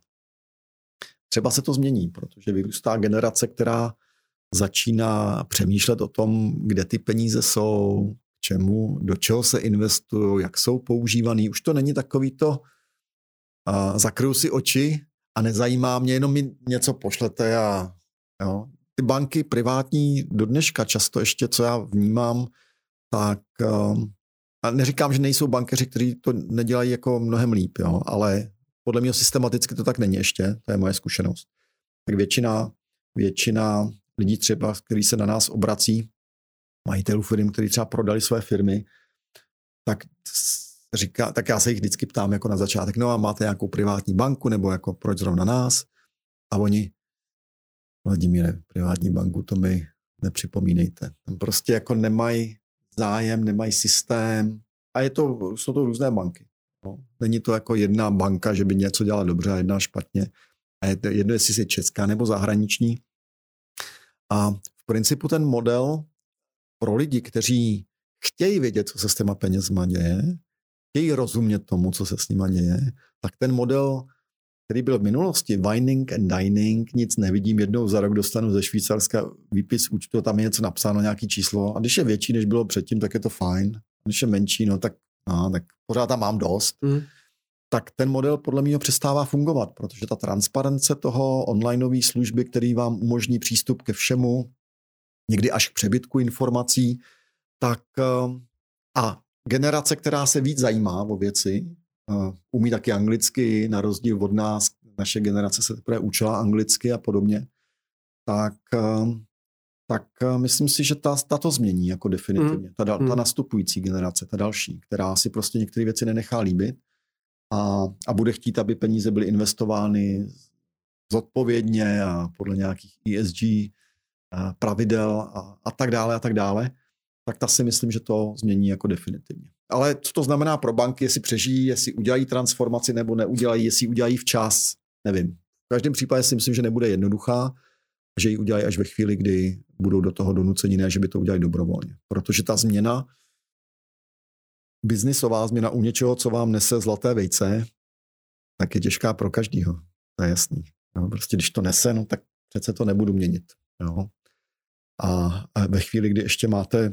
Třeba se to změní, protože vyrůstá generace, která začíná přemýšlet o tom, kde ty peníze jsou, čemu, do čeho se investují, jak jsou používaný. Už to není takový to, uh, zakryju si oči a nezajímá mě, jenom mi něco pošlete a jo. Ty banky privátní do dneška často ještě, co já vnímám, tak uh, a neříkám, že nejsou bankeři, kteří to nedělají jako mnohem líp, jo, ale podle mě systematicky to tak není ještě, to je moje zkušenost. Tak většina, většina lidí třeba, kteří se na nás obrací, majitelů firm, kteří třeba prodali své firmy, tak říká, tak já se jich vždycky ptám jako na začátek, no a máte nějakou privátní banku, nebo jako proč zrovna nás? A oni, Vladimíre, privátní banku, to mi nepřipomínejte. Tam prostě jako nemají zájem, nemají systém a je to, jsou to různé banky. No. Není to jako jedna banka, že by něco dělala dobře a jedna špatně. A je to jedno, jestli je česká nebo zahraniční. A v principu ten model pro lidi, kteří chtějí vědět, co se s těma penězma děje, chtějí rozumět tomu, co se s nima děje, tak ten model který byl v minulosti, Vining and Dining, nic nevidím, jednou za rok dostanu ze Švýcarska výpis účtu, tam je něco napsáno, nějaký číslo. A když je větší, než bylo předtím, tak je to fajn. A když je menší, no tak, no, tak pořád tam mám dost. Mm. Tak ten model podle mě přestává fungovat, protože ta transparence toho onlineové služby, který vám umožní přístup ke všemu, někdy až k přebytku informací, tak eh, a generace, která se víc zajímá o věci, umí taky anglicky, na rozdíl od nás, naše generace se teprve učila anglicky a podobně, tak, tak myslím si, že ta, ta to změní jako definitivně. Ta, ta hmm. nastupující generace, ta další, která si prostě některé věci nenechá líbit a, a bude chtít, aby peníze byly investovány zodpovědně a podle nějakých ESG pravidel a, a tak dále a tak dále, tak ta si myslím, že to změní jako definitivně. Ale co to znamená pro banky, jestli přežijí, jestli udělají transformaci nebo neudělají, jestli udělají včas, nevím. V každém případě si myslím, že nebude jednoduchá, že ji udělají až ve chvíli, kdy budou do toho donuceni, ne, že by to udělali dobrovolně. Protože ta změna, biznisová změna u něčeho, co vám nese zlaté vejce, tak je těžká pro každýho. To je jasný. No, prostě když to nese, no tak přece to nebudu měnit. Jo. A ve chvíli, kdy ještě máte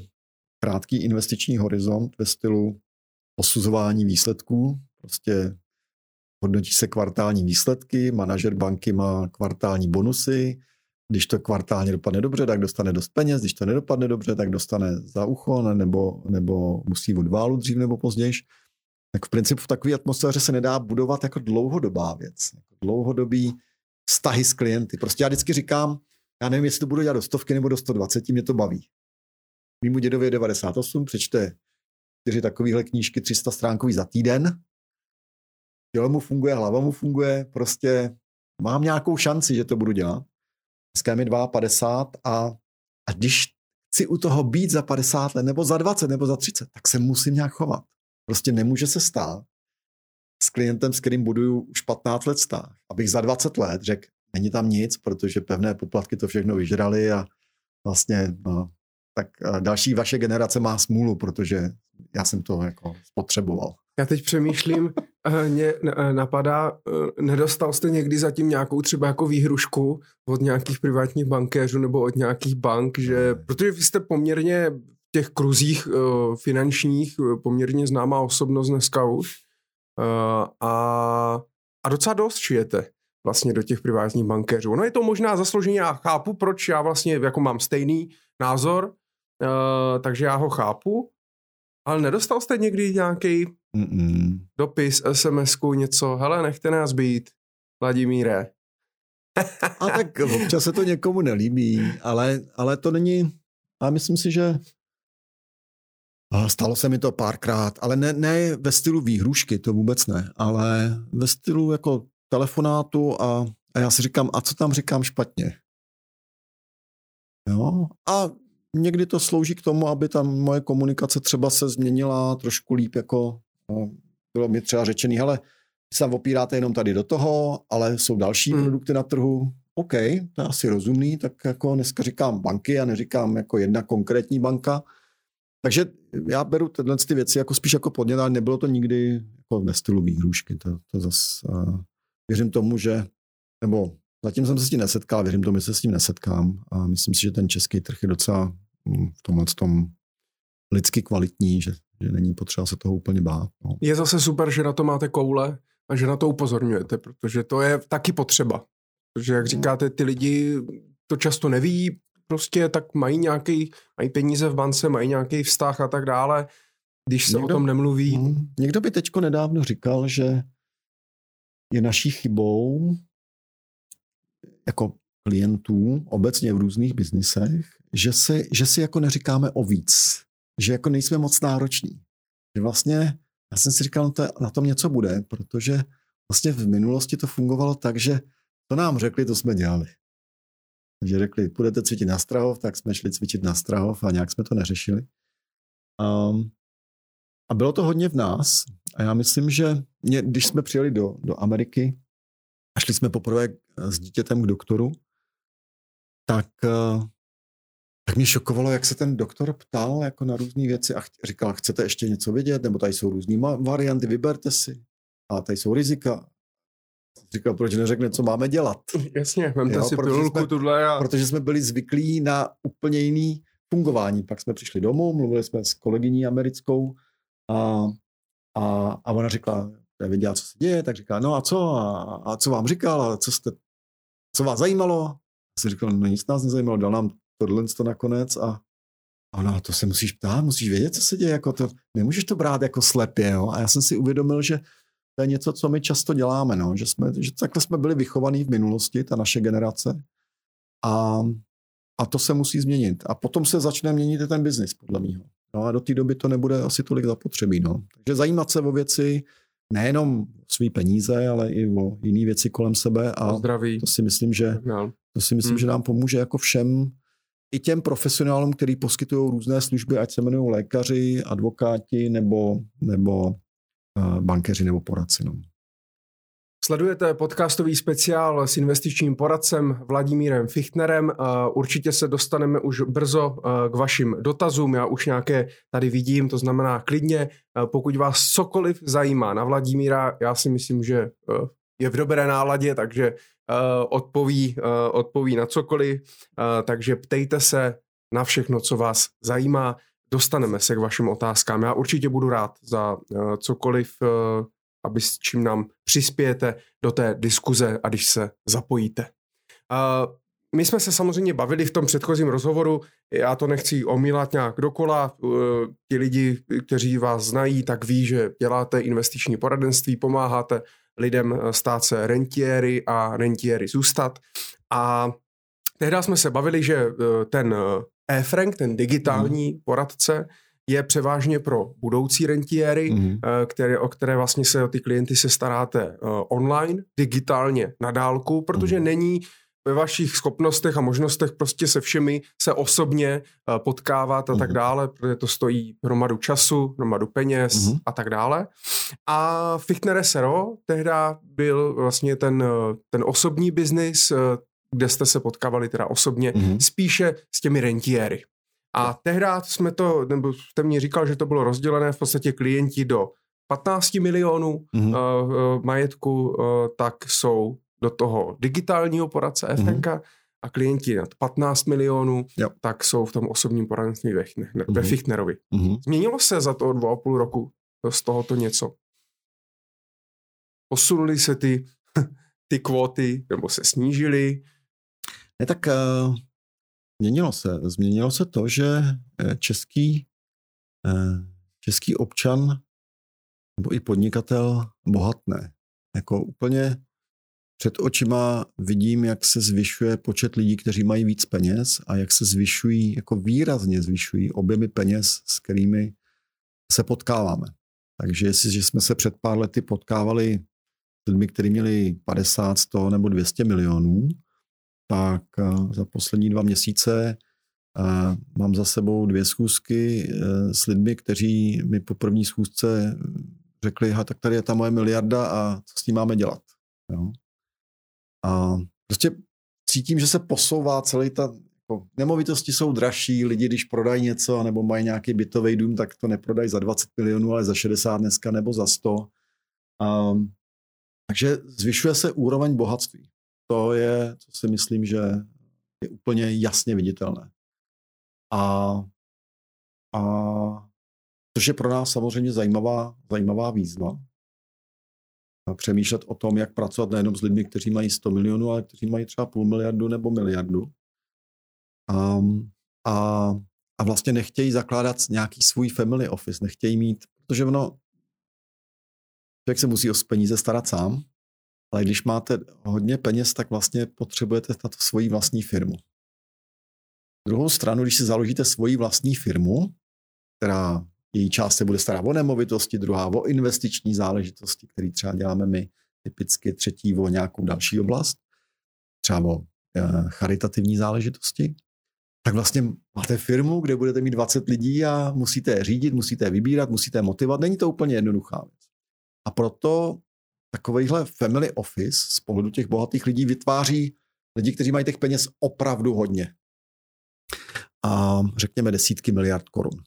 krátký investiční horizont ve stylu posuzování výsledků. Prostě hodnotí se kvartální výsledky, manažer banky má kvartální bonusy, když to kvartálně dopadne dobře, tak dostane dost peněz, když to nedopadne dobře, tak dostane za ucho nebo, nebo musí odválu dřív nebo později. Tak v principu v takové atmosféře se nedá budovat jako dlouhodobá věc. Jako dlouhodobý vztahy s klienty. Prostě já vždycky říkám, já nevím, jestli to budu dělat do stovky nebo do 120, mě to baví. Mýmu dědovi je 98, přečte čtyři takovéhle knížky 300 stránkový za týden. Tělo mu funguje, hlava mu funguje, prostě mám nějakou šanci, že to budu dělat. Dneska je mi 52 a, a když chci u toho být za 50 let, nebo za 20, nebo za 30, tak se musím nějak chovat. Prostě nemůže se stát s klientem, s kterým buduju už 15 let vztah, abych za 20 let řekl, není tam nic, protože pevné poplatky to všechno vyžrali a vlastně no, tak eh, další vaše generace má smůlu, protože já jsem to jako spotřeboval. Já teď přemýšlím, *laughs* eh, mě eh, napadá, nedostal jste někdy zatím nějakou třeba jako výhrušku od nějakých privátních bankéřů nebo od nějakých bank, že, protože vy jste poměrně v těch kruzích finančních poměrně známá osobnost dneska už a, a docela dost šijete vlastně do těch privátních bankéřů. No je to možná zasloužení, já chápu, proč já vlastně jako mám stejný názor, Uh, takže já ho chápu, ale nedostal jste někdy nějaký dopis, sms něco, hele, nechte nás být, Vladimíre. *laughs* A tak občas se to někomu nelíbí, ale, ale to není, a myslím si, že Stalo se mi to párkrát, ale ne, ne ve stylu výhrušky, to vůbec ne, ale ve stylu jako telefonátu a, a já si říkám, a co tam říkám špatně? Jo? A někdy to slouží k tomu, aby tam moje komunikace třeba se změnila trošku líp, jako no, bylo mi třeba řečený, hele, se tam opíráte jenom tady do toho, ale jsou další hmm. produkty na trhu, OK, to je asi rozumný, tak jako dneska říkám banky a neříkám jako jedna konkrétní banka. Takže já beru tyhle ty věci jako spíš jako podnět, ale nebylo to nikdy jako ve stylu výhrušky. To, to zas, uh, věřím tomu, že, nebo zatím jsem se s tím nesetkal, věřím tomu, že se s tím nesetkám a myslím si, že ten český trh je docela v tomhle tom lidsky kvalitní, že, že není potřeba se toho úplně bát. No. Je zase super, že na to máte koule a že na to upozorňujete, protože to je taky potřeba. Protože jak říkáte, ty lidi to často neví, prostě tak mají nějaký, mají peníze v bance, mají nějaký vztah a tak dále, když se někdo, o tom nemluví. Hmm, někdo by teďko nedávno říkal, že je naší chybou jako klientů obecně v různých biznisech, že si, že si jako neříkáme o víc, že jako nejsme moc nároční. Že vlastně, já jsem si říkal, no to, na tom něco bude, protože vlastně v minulosti to fungovalo tak, že to nám řekli, to jsme dělali. Takže řekli, půjdete cvičit na Strahov, tak jsme šli cvičit na Strahov a nějak jsme to neřešili. Um, a bylo to hodně v nás. A já myslím, že mě, když jsme přijeli do, do Ameriky a šli jsme poprvé s dítětem k doktoru, tak uh, tak mě šokovalo, jak se ten doktor ptal jako na různé věci a říkal, chcete ještě něco vědět, nebo tady jsou různé varianty, vyberte si. A tady jsou rizika. Říkal, proč neřekne, co máme dělat. Jasně, vemte si pilulku tuhle. A... Protože jsme byli zvyklí na úplně jiný fungování. Pak jsme přišli domů, mluvili jsme s kolegyní americkou a, a, a ona řekla, nevěděla, co se děje, tak říká, no a co, a, a co vám říkal, a co, jste, co vás zajímalo? A jsem říkal, no nic nás nezajímalo, dal nám tohle to nakonec a, a ona, to se musíš ptát, musíš vědět, co se děje, jako to, nemůžeš to brát jako slepě, jo? A já jsem si uvědomil, že to je něco, co my často děláme, no? že, jsme, že takhle jsme byli vychovaní v minulosti, ta naše generace. A, a to se musí změnit. A potom se začne měnit i ten biznis, podle mě. No a do té doby to nebude asi tolik zapotřebí. No. Takže zajímat se o věci, nejenom svý peníze, ale i o jiné věci kolem sebe. A o zdraví. To si myslím, že, to si myslím, hmm. že nám pomůže jako všem, i těm profesionálům, kteří poskytují různé služby, ať se jmenují lékaři, advokáti nebo, nebo bankeři nebo poradci. No. Sledujete podcastový speciál s investičním poradcem Vladimírem Fichtnerem. Určitě se dostaneme už brzo k vašim dotazům. Já už nějaké tady vidím, to znamená klidně, pokud vás cokoliv zajímá na Vladimíra, já si myslím, že je v dobré náladě, takže odpoví, odpoví na cokoliv. Takže ptejte se na všechno, co vás zajímá dostaneme se k vašim otázkám. Já určitě budu rád za cokoliv, aby s čím nám přispějete do té diskuze a když se zapojíte. My jsme se samozřejmě bavili v tom předchozím rozhovoru, já to nechci omílat nějak dokola, ti lidi, kteří vás znají, tak ví, že děláte investiční poradenství, pomáháte lidem stát se rentiéry a rentiéry zůstat. A tehdy jsme se bavili, že ten e-frank, ten digitální mm. poradce, je převážně pro budoucí rentiéry, mm. které, o které vlastně se o ty klienty se staráte online, digitálně, na dálku, protože mm. není ve vašich schopnostech a možnostech prostě se všemi se osobně uh, potkávat a tak mhm. dále, protože to stojí hromadu času, hromadu peněz mm. a tak dále. A Fichtner SRO tehda byl vlastně ten, ten osobní biznis, kde jste se potkávali teda osobně, mm-hmm. spíše s těmi rentiéry. A tehdy jsme to, nebo jste mě říkal, že to bylo rozdělené v podstatě klienti do 15 milionů mm-hmm. uh, majetku, uh, tak jsou do toho digitálního poradce FNK mm-hmm. a klienti nad 15 milionů, jo. tak jsou v tom osobním poradenství ve, ve mm-hmm. Fichtnerovi. Mm-hmm. Změnilo se za to dva a půl roku z tohoto něco? Posunuli se ty, *laughs* ty kvóty, nebo se snížily? Ne, tak uh, změnilo se. Změnilo se to, že eh, český, uh, český občan nebo i podnikatel bohatne. Jako úplně před očima vidím, jak se zvyšuje počet lidí, kteří mají víc peněz a jak se zvyšují, jako výrazně zvyšují objemy peněz, s kterými se potkáváme. Takže jestliže jsme se před pár lety potkávali s lidmi, kteří měli 50, 100 nebo 200 milionů, tak eh, za poslední dva měsíce eh, mám za sebou dvě schůzky eh, s lidmi, kteří mi po první schůzce řekli, ha, tak tady je ta moje miliarda a co s tím máme dělat. Jo? A prostě cítím, že se posouvá celý ta, jako, nemovitosti jsou dražší, lidi, když prodají něco nebo mají nějaký bytový dům, tak to neprodají za 20 milionů, ale za 60 dneska nebo za 100. Um, takže zvyšuje se úroveň bohatství to je, co si myslím, že je úplně jasně viditelné. A, a což je pro nás samozřejmě zajímavá, zajímavá výzva. Přemýšlet o tom, jak pracovat nejenom s lidmi, kteří mají 100 milionů, ale kteří mají třeba půl miliardu nebo miliardu. A, a, a vlastně nechtějí zakládat nějaký svůj family office, nechtějí mít, protože ono, člověk se musí o peníze starat sám, ale když máte hodně peněz, tak vlastně potřebujete na to svoji vlastní firmu. Druhou stranu, když si založíte svoji vlastní firmu, která její část se bude starat o nemovitosti, druhá o investiční záležitosti, které třeba děláme my, typicky třetí o nějakou další oblast, třeba o e, charitativní záležitosti, tak vlastně máte firmu, kde budete mít 20 lidí a musíte je řídit, musíte je vybírat, musíte je motivovat. Není to úplně jednoduchá věc. A proto takovýhle family office z pohledu těch bohatých lidí vytváří lidi, kteří mají těch peněz opravdu hodně. A řekněme desítky miliard korun.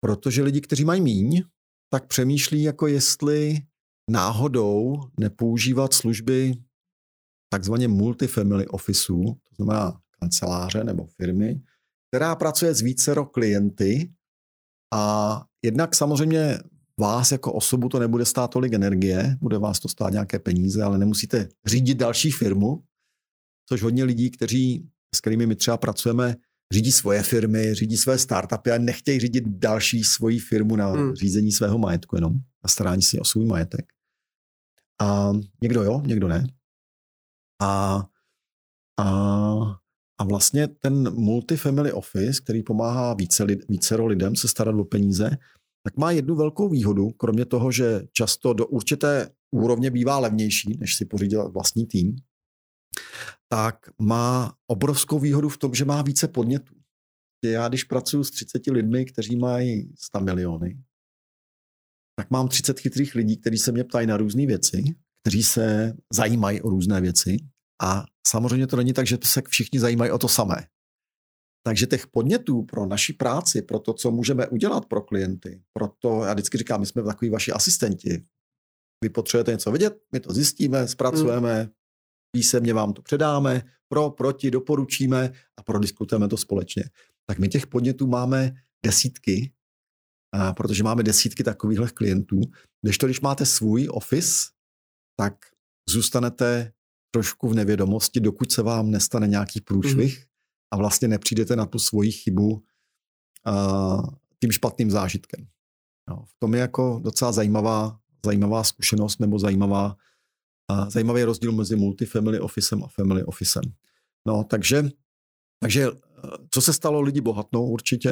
Protože lidi, kteří mají míň, tak přemýšlí, jako jestli náhodou nepoužívat služby takzvaně multifamily officeů, to znamená kanceláře nebo firmy, která pracuje s vícero klienty. A jednak samozřejmě vás jako osobu to nebude stát tolik energie, bude vás to stát nějaké peníze, ale nemusíte řídit další firmu, což hodně lidí, kteří, s kterými my třeba pracujeme, řídí svoje firmy, řídí své startupy a nechtějí řídit další svoji firmu na hmm. řízení svého majetku jenom, na starání si o svůj majetek. A někdo jo, někdo ne. A, a, a vlastně ten multifamily office, který pomáhá více, vícero lidem se starat o peníze, tak má jednu velkou výhodu, kromě toho, že často do určité úrovně bývá levnější, než si pořídit vlastní tým, tak má obrovskou výhodu v tom, že má více podnětů. Já když pracuji s 30 lidmi, kteří mají 100 miliony, tak mám 30 chytrých lidí, kteří se mě ptají na různé věci, kteří se zajímají o různé věci a samozřejmě to není tak, že se všichni zajímají o to samé. Takže těch podnětů pro naši práci, pro to, co můžeme udělat pro klienty, proto já vždycky říkám, my jsme takový vaši asistenti. Vy potřebujete něco vidět, my to zjistíme, zpracujeme, hmm. Písemně vám to předáme, pro, proti, doporučíme a prodiskutujeme to společně. Tak my těch podnětů máme desítky, a protože máme desítky takovýchhle klientů. Když to, když máte svůj office, tak zůstanete trošku v nevědomosti, dokud se vám nestane nějaký průšvih. Hmm a vlastně nepřijdete na tu svoji chybu uh, tím špatným zážitkem. No, v tom je jako docela zajímavá, zajímavá zkušenost nebo zajímavá, uh, zajímavý rozdíl mezi multifamily officem a family officem. No, takže, takže co se stalo, lidi bohatnou určitě,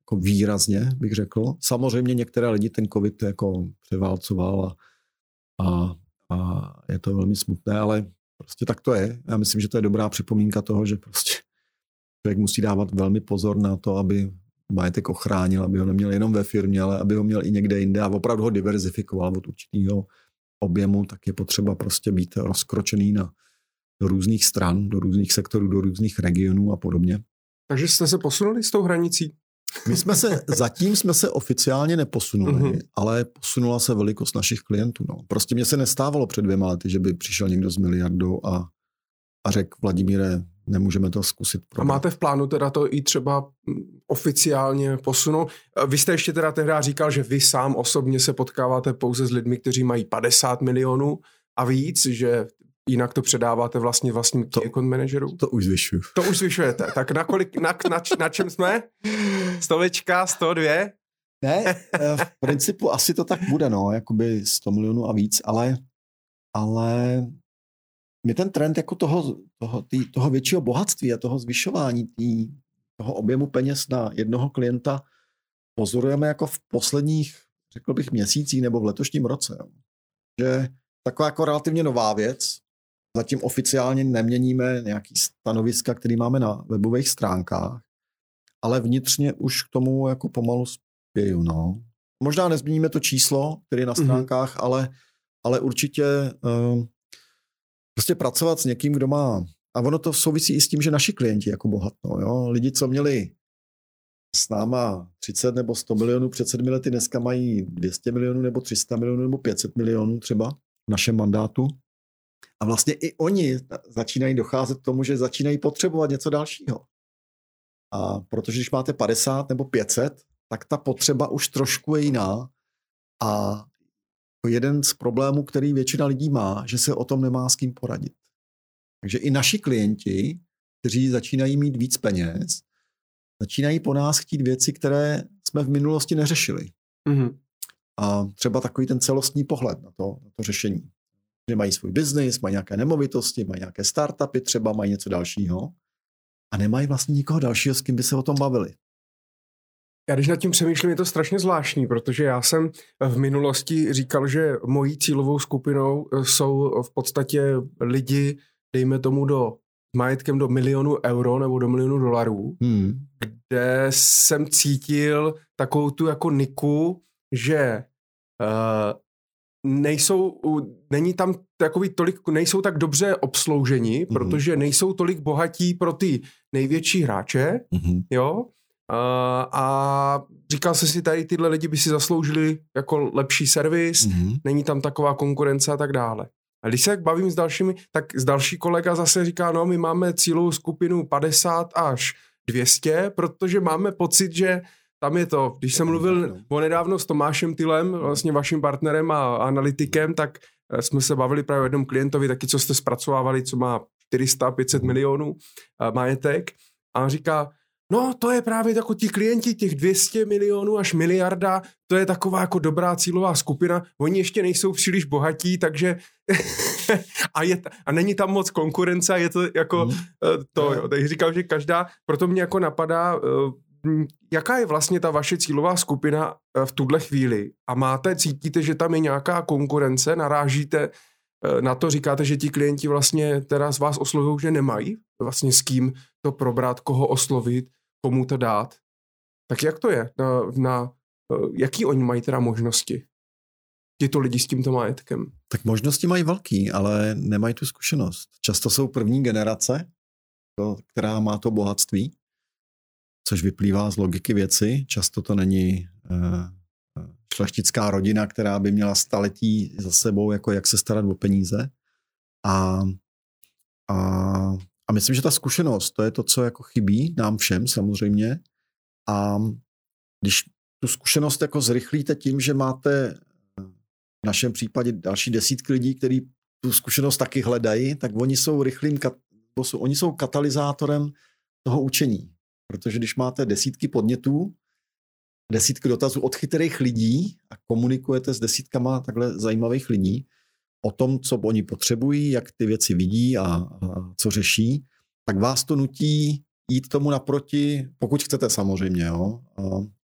jako výrazně bych řekl. Samozřejmě některé lidi ten covid jako převálcoval a, a, a je to velmi smutné, ale prostě tak to je. Já myslím, že to je dobrá připomínka toho, že prostě člověk musí dávat velmi pozor na to, aby majetek ochránil, aby ho neměl jenom ve firmě, ale aby ho měl i někde jinde a opravdu ho diverzifikoval od určitého objemu, tak je potřeba prostě být rozkročený na, do různých stran, do různých sektorů, do různých regionů a podobně. Takže jste se posunuli s tou hranicí? My jsme se, zatím jsme se oficiálně neposunuli, uh-huh. ale posunula se velikost našich klientů. No. Prostě mě se nestávalo před dvěma lety, že by přišel někdo s miliardou a, a řekl Vladimíre, nemůžeme to zkusit. Prodat. A máte v plánu teda to i třeba mm, oficiálně posunout? Vy jste ještě teda tehdy říkal, že vy sám osobně se potkáváte pouze s lidmi, kteří mají 50 milionů a víc, že jinak to předáváte vlastně vlastním to, account manažerům? To už zvyšuju. To už zvyšujete. Tak na, kolik, na, na, na čem jsme? Stovečka, 102? Ne, eh, v principu asi to tak bude, no, jakoby 100 milionů a víc, ale, ale my ten trend jako toho, toho, tý, toho většího bohatství a toho zvyšování tý, toho objemu peněz na jednoho klienta pozorujeme jako v posledních, řekl bych, měsících nebo v letošním roce. Jo. Že taková jako relativně nová věc, zatím oficiálně neměníme nějaký stanoviska, který máme na webových stránkách, ale vnitřně už k tomu jako pomalu spěju. No. Možná nezmíníme to číslo, které je na mhm. stránkách, mm-hmm. ale, ale určitě uh, prostě pracovat s někým, kdo má, a ono to souvisí i s tím, že naši klienti jako bohatnou, jo? lidi, co měli s náma 30 nebo 100 milionů před sedmi lety, dneska mají 200 milionů nebo 300 milionů nebo 500 milionů třeba v našem mandátu. A vlastně i oni začínají docházet k tomu, že začínají potřebovat něco dalšího. A protože když máte 50 nebo 500, tak ta potřeba už trošku je jiná. A jeden z problémů, který většina lidí má, že se o tom nemá s kým poradit. Takže i naši klienti, kteří začínají mít víc peněz, začínají po nás chtít věci, které jsme v minulosti neřešili. Mm-hmm. A třeba takový ten celostní pohled na to, na to řešení. Že mají svůj biznis, mají nějaké nemovitosti, mají nějaké startupy, třeba mají něco dalšího a nemají vlastně nikoho dalšího, s kým by se o tom bavili. Já když nad tím přemýšlím, je to strašně zvláštní, protože já jsem v minulosti říkal, že mojí cílovou skupinou eh, jsou v podstatě lidi, dejme tomu do majetkem do milionu euro nebo do milionu dolarů, hmm. kde jsem cítil takovou tu jako niku, že uh, nejsou, není tam takový tolik, nejsou tak dobře obslouženi, mm-hmm. protože nejsou tolik bohatí pro ty největší hráče, mm-hmm. jo, a říkal jsi si, tady tyhle lidi by si zasloužili jako lepší servis, mm-hmm. není tam taková konkurence a tak dále. A když se bavím s dalšími, tak s další kolega zase říká, no my máme cílovou skupinu 50 až 200, protože máme pocit, že tam je to, když jsem mluvil o nedávno s Tomášem Tylem, vlastně vaším partnerem a analytikem, tak eh, jsme se bavili právě o jednom klientovi, taky co jste zpracovávali, co má 400-500 milionů eh, majetek a on říká, No, to je právě jako ti klienti, těch 200 milionů až miliarda, to je taková jako dobrá cílová skupina. Oni ještě nejsou příliš bohatí, takže *laughs* a, je, a není tam moc konkurence, je to jako mm. to, jo. Takže říkám, že každá, proto mě jako napadá, eh, jaká je vlastně ta vaše cílová skupina eh, v tuhle chvíli a máte, cítíte, že tam je nějaká konkurence, narážíte na to, říkáte, že ti klienti vlastně teda z vás oslovují, že nemají vlastně s kým to probrat, koho oslovit, komu to dát. Tak jak to je? Na, na, eh, jaký oni mají teda možnosti? Tyto lidi s tímto majetkem. Tak možnosti mají velký, ale nemají tu zkušenost. Často jsou první generace, to, která má to bohatství, což vyplývá z logiky věci. Často to není uh, šlechtická rodina, která by měla staletí za sebou, jako jak se starat o peníze. A, a a myslím, že ta zkušenost, to je to, co jako chybí nám všem samozřejmě. A když tu zkušenost jako zrychlíte tím, že máte v našem případě další desítky lidí, kteří tu zkušenost taky hledají, tak oni jsou rychlým, oni jsou katalyzátorem toho učení. Protože když máte desítky podnětů, desítky dotazů od chytrých lidí a komunikujete s desítkama takhle zajímavých lidí, o tom, co oni potřebují, jak ty věci vidí a, a co řeší, tak vás to nutí jít tomu naproti, pokud chcete samozřejmě, jo.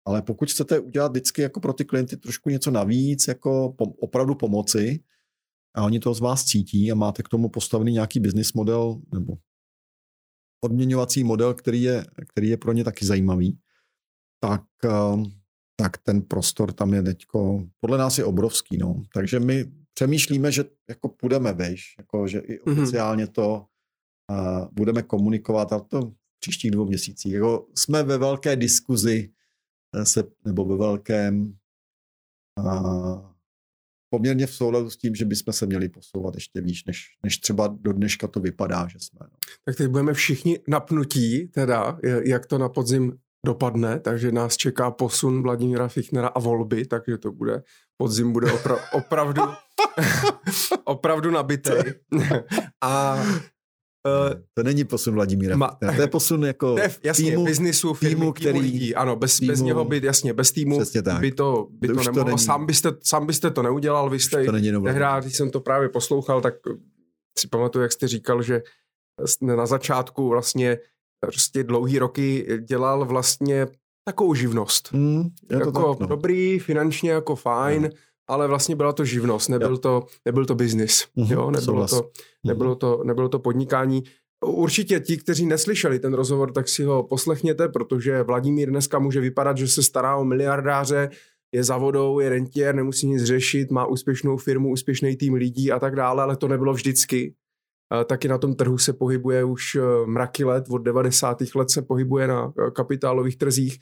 Ale pokud chcete udělat vždycky jako pro ty klienty trošku něco navíc, jako pom, opravdu pomoci, a oni to z vás cítí a máte k tomu postavený nějaký business model nebo odměňovací model, který je, který je pro ně taky zajímavý, tak, tak ten prostor tam je teďko, podle nás je obrovský. No. Takže my přemýšlíme, že jako půjdeme vejš, jako že i mhm. oficiálně to uh, budeme komunikovat a to v příštích dvou měsících. Jako jsme ve velké diskuzi eh, se, nebo ve velkém uh, poměrně v souladu s tím, že bychom se měli posouvat ještě výš, než, než třeba do dneška to vypadá, že jsme. No. Tak teď budeme všichni napnutí, teda, jak to na podzim dopadne, takže nás čeká posun Vladimíra Fichnera a volby, takže to bude, podzim bude opra- *laughs* opravdu *laughs* opravdu nabitý. a Uh, *laughs* to není posun Vladimíra. Ma, to je posun jako to je, jasně, týmu, biznisu, firmy, týmu, který, lidí. Ano, bez, týmu, bez něho by, jasně, bez týmu by to, by to, to nemohlo. To sám, byste, sám byste to neudělal, vy jste, tehdy, když jsem to právě poslouchal, tak si pamatuju, jak jste říkal, že na začátku vlastně prostě dlouhý roky dělal vlastně takovou živnost. Hmm, je to jako tak, no. dobrý, finančně jako fajn, no ale vlastně byla to živnost, nebyl to, nebyl to biznis, mm-hmm, jo, nebylo to, nebylo, to, nebylo to podnikání. Určitě ti, kteří neslyšeli ten rozhovor, tak si ho poslechněte, protože Vladimír dneska může vypadat, že se stará o miliardáře, je za vodou, je rentier, nemusí nic řešit, má úspěšnou firmu, úspěšný tým lidí a tak dále, ale to nebylo vždycky. Taky na tom trhu se pohybuje už eh, mraky let, od 90. let se pohybuje na eh, kapitálových trzích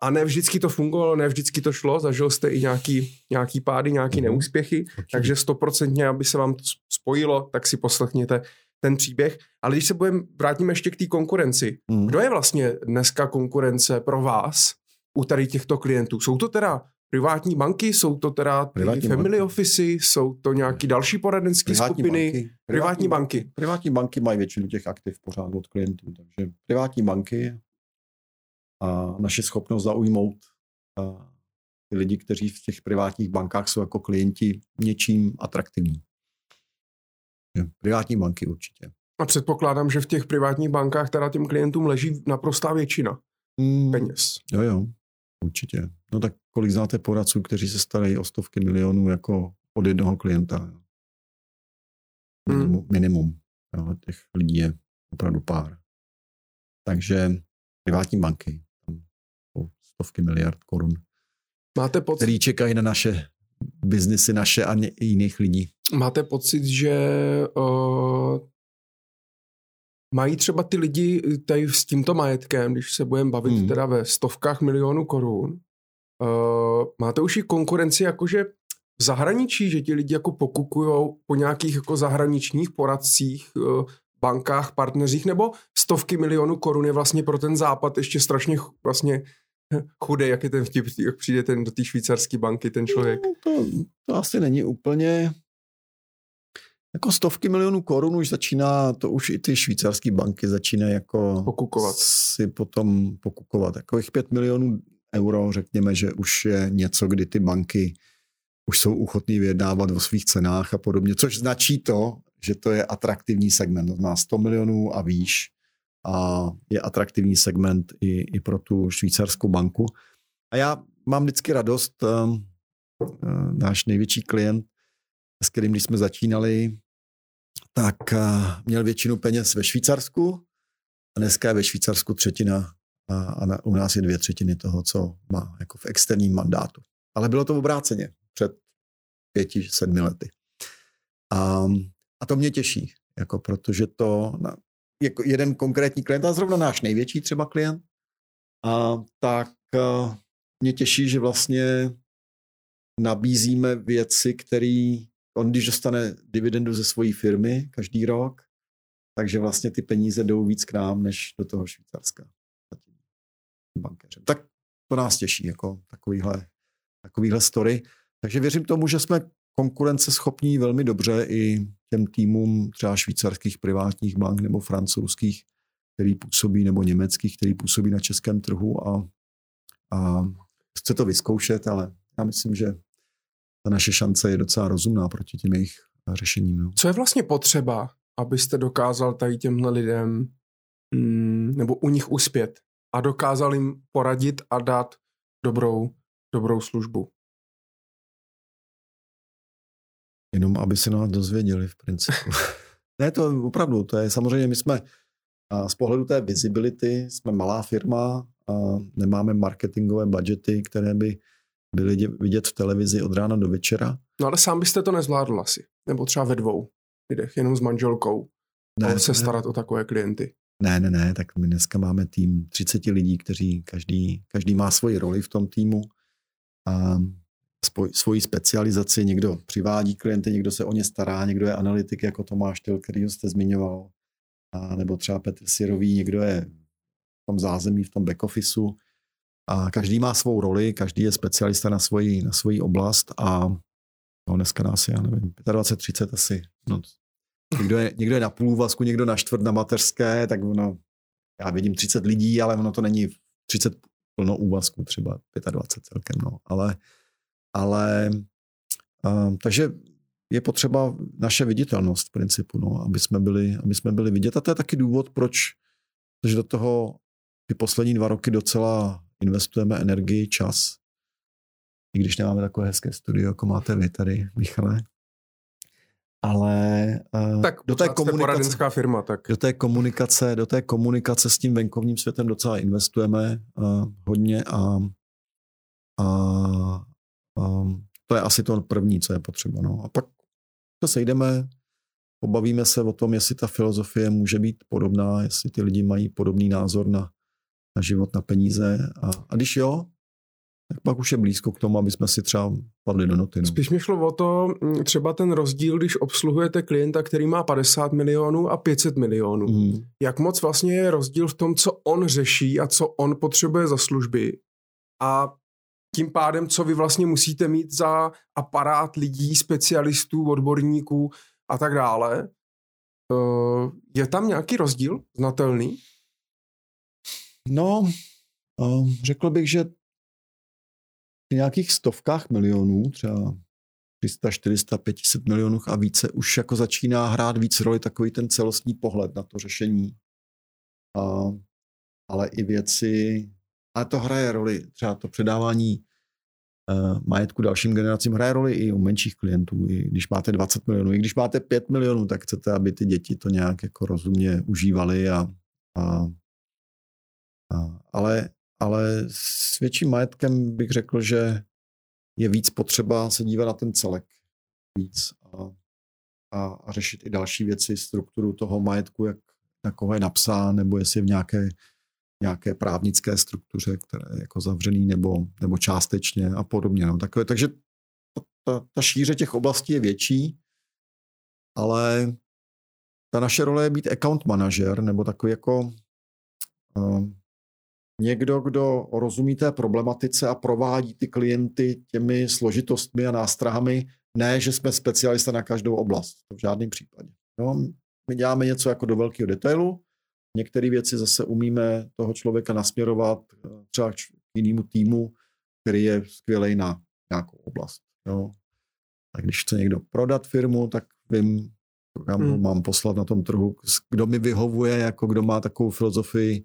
a ne vždycky to fungovalo, ne vždycky to šlo, zažil jste i nějaký, nějaký pády, nějaký mm neúspěchy, Určitě. takže stoprocentně, aby se vám to spojilo, tak si poslechněte ten příběh. Ale když se budeme, vrátíme ještě k té konkurenci. Mm. Kdo je vlastně dneska konkurence pro vás u tady těchto klientů? Jsou to teda privátní banky, jsou to teda privátní family banky. office, jsou to nějaký další poradenské skupiny, banky. Privátní, privátní banky. Privátní banky mají většinu těch aktiv pořád od klientů, takže privátní banky a naše schopnost zaujmout ty lidi, kteří v těch privátních bankách jsou jako klienti něčím atraktivní. Privátní banky určitě. A předpokládám, že v těch privátních bankách teda těm klientům leží naprostá většina hmm. peněz. Jo, jo, určitě. No tak kolik znáte poradců, kteří se starají o stovky milionů jako od jednoho klienta? Minimum. Hmm. minimum. Jo, těch lidí je opravdu pár. Takže privátní banky, stovky miliard korun, Máte pocit, který čekají na naše biznesy, naše a jiných lidí. Máte pocit, že uh, mají třeba ty lidi tady s tímto majetkem, když se budeme bavit hmm. teda ve stovkách milionů korun, uh, máte už i konkurenci jakože v zahraničí, že ti lidi jako pokukují po nějakých jako zahraničních poradcích, uh, bankách, partneřích, nebo stovky milionů korun je vlastně pro ten západ ještě strašně vlastně chudej, jak je ten vtip, jak přijde ten do té švýcarské banky ten člověk. No, to, to asi není úplně jako stovky milionů korun už začíná, to už i ty švýcarské banky začínají jako pokukovat. si potom pokukovat. Jako jich pět milionů euro, řekněme, že už je něco, kdy ty banky už jsou uchotní vyjednávat o svých cenách a podobně, což značí to, že to je atraktivní segment. Má 100 milionů a výš a je atraktivní segment i, i pro tu švýcarskou banku. A já mám vždycky radost, um, náš největší klient, s kterým, když jsme začínali, tak uh, měl většinu peněz ve Švýcarsku a dneska je ve Švýcarsku třetina a, a na, u nás je dvě třetiny toho, co má jako v externím mandátu. Ale bylo to obráceně před pěti, sedmi lety. A, a to mě těší, jako protože to, na, jako jeden konkrétní klient, a zrovna náš největší třeba klient, a tak a, mě těší, že vlastně nabízíme věci, které on, když dostane dividendu ze své firmy každý rok, takže vlastně ty peníze jdou víc k nám, než do toho Švýcarska. Bankéře. Tak to nás těší, jako takovýhle, takovýhle story. Takže věřím tomu, že jsme konkurenceschopní velmi dobře i těm týmům třeba švýcarských privátních bank nebo francouzských, který působí, nebo německých, který působí na českém trhu a, a chce to vyzkoušet, ale já myslím, že ta naše šance je docela rozumná proti těm jejich řešením. No. Co je vlastně potřeba, abyste dokázal tady těmhle lidem mm, nebo u nich uspět a dokázal jim poradit a dát dobrou, dobrou službu? Jenom aby se nás dozvěděli v principu. *laughs* ne, to opravdu, to je samozřejmě, my jsme z pohledu té visibility, jsme malá firma, a nemáme marketingové budgety, které by byly vidět v televizi od rána do večera. No ale sám byste to nezvládl asi. Nebo třeba ve dvou lidech, jenom s manželkou. Ne, se ne. starat o takové klienty. Ne, ne, ne, tak my dneska máme tým 30 lidí, kteří každý, každý má svoji roli v tom týmu a spoj, svoji specializaci. Někdo přivádí klienty, někdo se o ně stará, někdo je analytik jako Tomáš Tyl, který jste zmiňoval, a nebo třeba Petr Sirový, někdo je v tom zázemí, v tom back officeu a každý má svou roli, každý je specialista na svoji, na svoji oblast a no dneska nás je, já nevím, 25-30 asi. No, někdo, je, někdo je na půl úvazku, někdo na čtvrt na mateřské, tak ono, já vidím 30 lidí, ale ono to není 30 plno úvazku, třeba 25 celkem, no. Ale, ale um, takže je potřeba naše viditelnost v principu, no, aby, jsme byli, aby jsme byli vidět. A to je taky důvod, proč že do toho ty poslední dva roky docela investujeme energii, čas, i když nemáme takové hezké studio, jako máte vy tady, Michale. Ale uh, tak do té komunikace, firma, tak. Do té komunikace, do té komunikace s tím venkovním světem docela investujeme uh, hodně a, a um, to je asi to první, co je potřeba. No. A pak se sejdeme, pobavíme se o tom, jestli ta filozofie může být podobná, jestli ty lidi mají podobný názor na na život, na peníze. A, a když jo, tak pak už je blízko k tomu, aby jsme si třeba padli do noty. No. Spíš mi šlo o to, mm, třeba ten rozdíl, když obsluhujete klienta, který má 50 milionů a 500 milionů. Mm. Jak moc vlastně je rozdíl v tom, co on řeší a co on potřebuje za služby a tím pádem, co vy vlastně musíte mít za aparát lidí, specialistů, odborníků a tak dále. Eh, je tam nějaký rozdíl znatelný? No, řekl bych, že v nějakých stovkách milionů, třeba 300, 400, 500 milionů a více, už jako začíná hrát víc roli takový ten celostní pohled na to řešení. A, ale i věci, ale to hraje roli, třeba to předávání uh, majetku dalším generacím hraje roli i u menších klientů. I když máte 20 milionů, i když máte 5 milionů, tak chcete, aby ty děti to nějak jako rozumně užívali a, a ale, ale s větším majetkem bych řekl, že je víc potřeba se dívat na ten celek víc a, a, a řešit i další věci, strukturu toho majetku, jak, na koho je napsán, nebo jestli je v nějaké, nějaké právnické struktuře, které je jako zavřený nebo, nebo částečně a podobně. No. Takové, takže ta, ta šíře těch oblastí je větší, ale ta naše role je být account manager, nebo takový jako uh, někdo, kdo rozumí té problematice a provádí ty klienty těmi složitostmi a nástrahami, ne, že jsme specialista na každou oblast. To v žádném případě. No, my děláme něco jako do velkého detailu, některé věci zase umíme toho člověka nasměrovat eh, třeba k jinému týmu, který je skvělý na nějakou oblast. Jo. A když chce někdo prodat firmu, tak vím, kam hmm. mám poslat na tom trhu, kdo mi vyhovuje, jako kdo má takovou filozofii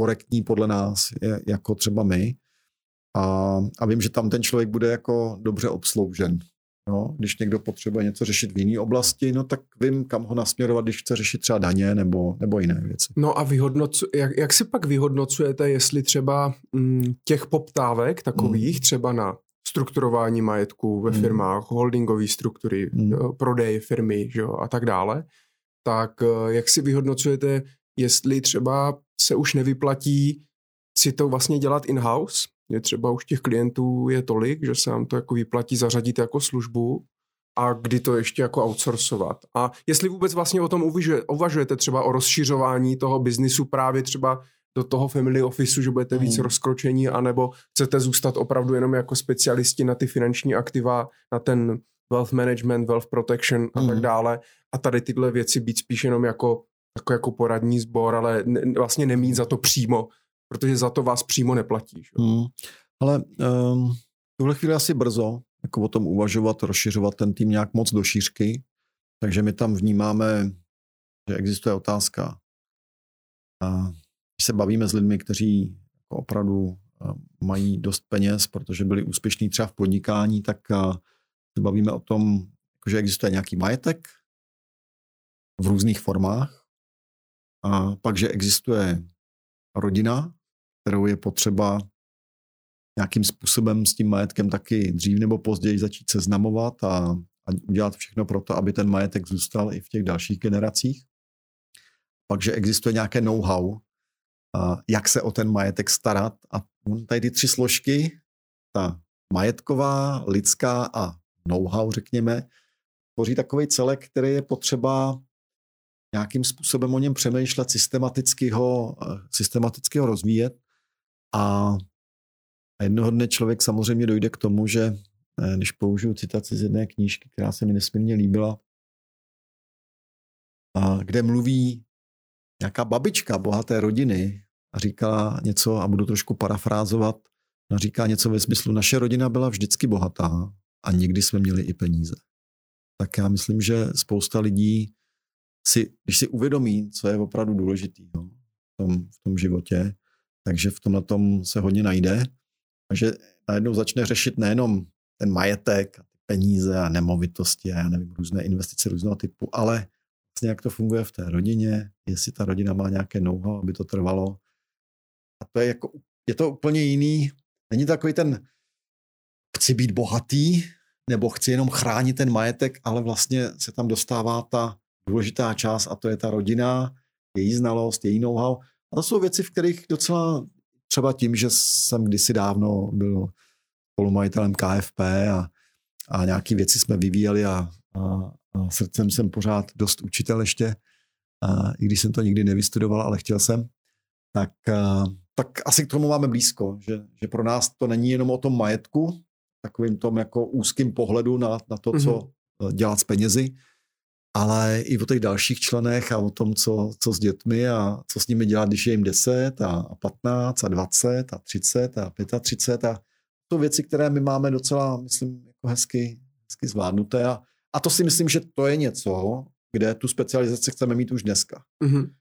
korektní podle nás, jako třeba my. A, a vím, že tam ten člověk bude jako dobře obsloužen. No, když někdo potřebuje něco řešit v jiné oblasti, no tak vím, kam ho nasměrovat, když chce řešit třeba daně nebo, nebo jiné věci. No a vyhodnocu, jak, jak si pak vyhodnocujete, jestli třeba m, mm, těch poptávek takových, hmm. třeba na strukturování majetku ve hmm. firmách, holdingové struktury, hmm. prodej firmy že jo, a tak dále, tak eh, jak si vyhodnocujete, jestli třeba se už nevyplatí si to vlastně dělat in-house, je třeba už těch klientů je tolik, že se nám to jako vyplatí zařadit jako službu a kdy to ještě jako outsourcovat. A jestli vůbec vlastně o tom uvažujete třeba o rozšiřování toho biznisu právě třeba do toho family officeu, že budete víc hmm. rozkročení, anebo chcete zůstat opravdu jenom jako specialisti na ty finanční aktiva, na ten wealth management, wealth protection a hmm. tak dále. A tady tyhle věci být spíš jenom jako, jako, jako poradní sbor, ale ne, vlastně nemít za to přímo, protože za to vás přímo neplatí. Že? Hmm. Ale um, tuhle chvíli asi brzo, jako o tom uvažovat, rozšiřovat ten tým nějak moc do šířky, takže my tam vnímáme, že existuje otázka, a když se bavíme s lidmi, kteří jako opravdu eh, mají dost peněz, protože byli úspěšní třeba v podnikání, tak se bavíme o tom, že existuje nějaký majetek v různých formách, a pak, že existuje rodina, kterou je potřeba nějakým způsobem s tím majetkem taky dřív nebo později začít seznamovat a, a udělat všechno pro to, aby ten majetek zůstal i v těch dalších generacích. Pak, že existuje nějaké know-how, jak se o ten majetek starat. A tady ty tři složky, ta majetková, lidská a know-how, řekněme, tvoří takový celek, který je potřeba nějakým způsobem o něm přemýšlet, systematicky ho, systematicky ho rozvíjet. A jednoho dne člověk samozřejmě dojde k tomu, že eh, když použiju citaci z jedné knížky, která se mi nesmírně líbila, a kde mluví nějaká babička bohaté rodiny a říká něco, a budu trošku parafrázovat, a říká něco ve smyslu, naše rodina byla vždycky bohatá a nikdy jsme měli i peníze. Tak já myslím, že spousta lidí si, když si uvědomí, co je opravdu důležitý no, v, tom, v tom životě, takže v tomhle tom se hodně najde a že najednou začne řešit nejenom ten majetek, peníze a nemovitosti a já nevím, různé investice různého typu, ale vlastně jak to funguje v té rodině, jestli ta rodina má nějaké know aby to trvalo. A to je jako, je to úplně jiný. Není to takový ten, chci být bohatý, nebo chci jenom chránit ten majetek, ale vlastně se tam dostává ta důležitá část a to je ta rodina, její znalost, její know-how. A to jsou věci, v kterých docela třeba tím, že jsem kdysi dávno byl spolumajitelem KFP a, a nějaké věci jsme vyvíjeli a, a, a srdcem jsem pořád dost učitel ještě, a, i když jsem to nikdy nevystudoval, ale chtěl jsem, tak, a, tak asi k tomu máme blízko, že, že pro nás to není jenom o tom majetku, takovým tom jako úzkým pohledu na, na to, co mm-hmm. dělat s penězi, ale i o těch dalších členech a o tom, co, co s dětmi a co s nimi dělat, když je jim 10 a, a 15 a 20 a 30 a 35 a to věci, které my máme docela, myslím, jako hezky, hezky zvládnuté a, a to si myslím, že to je něco, kde tu specializaci chceme mít už dneska. Mm-hmm.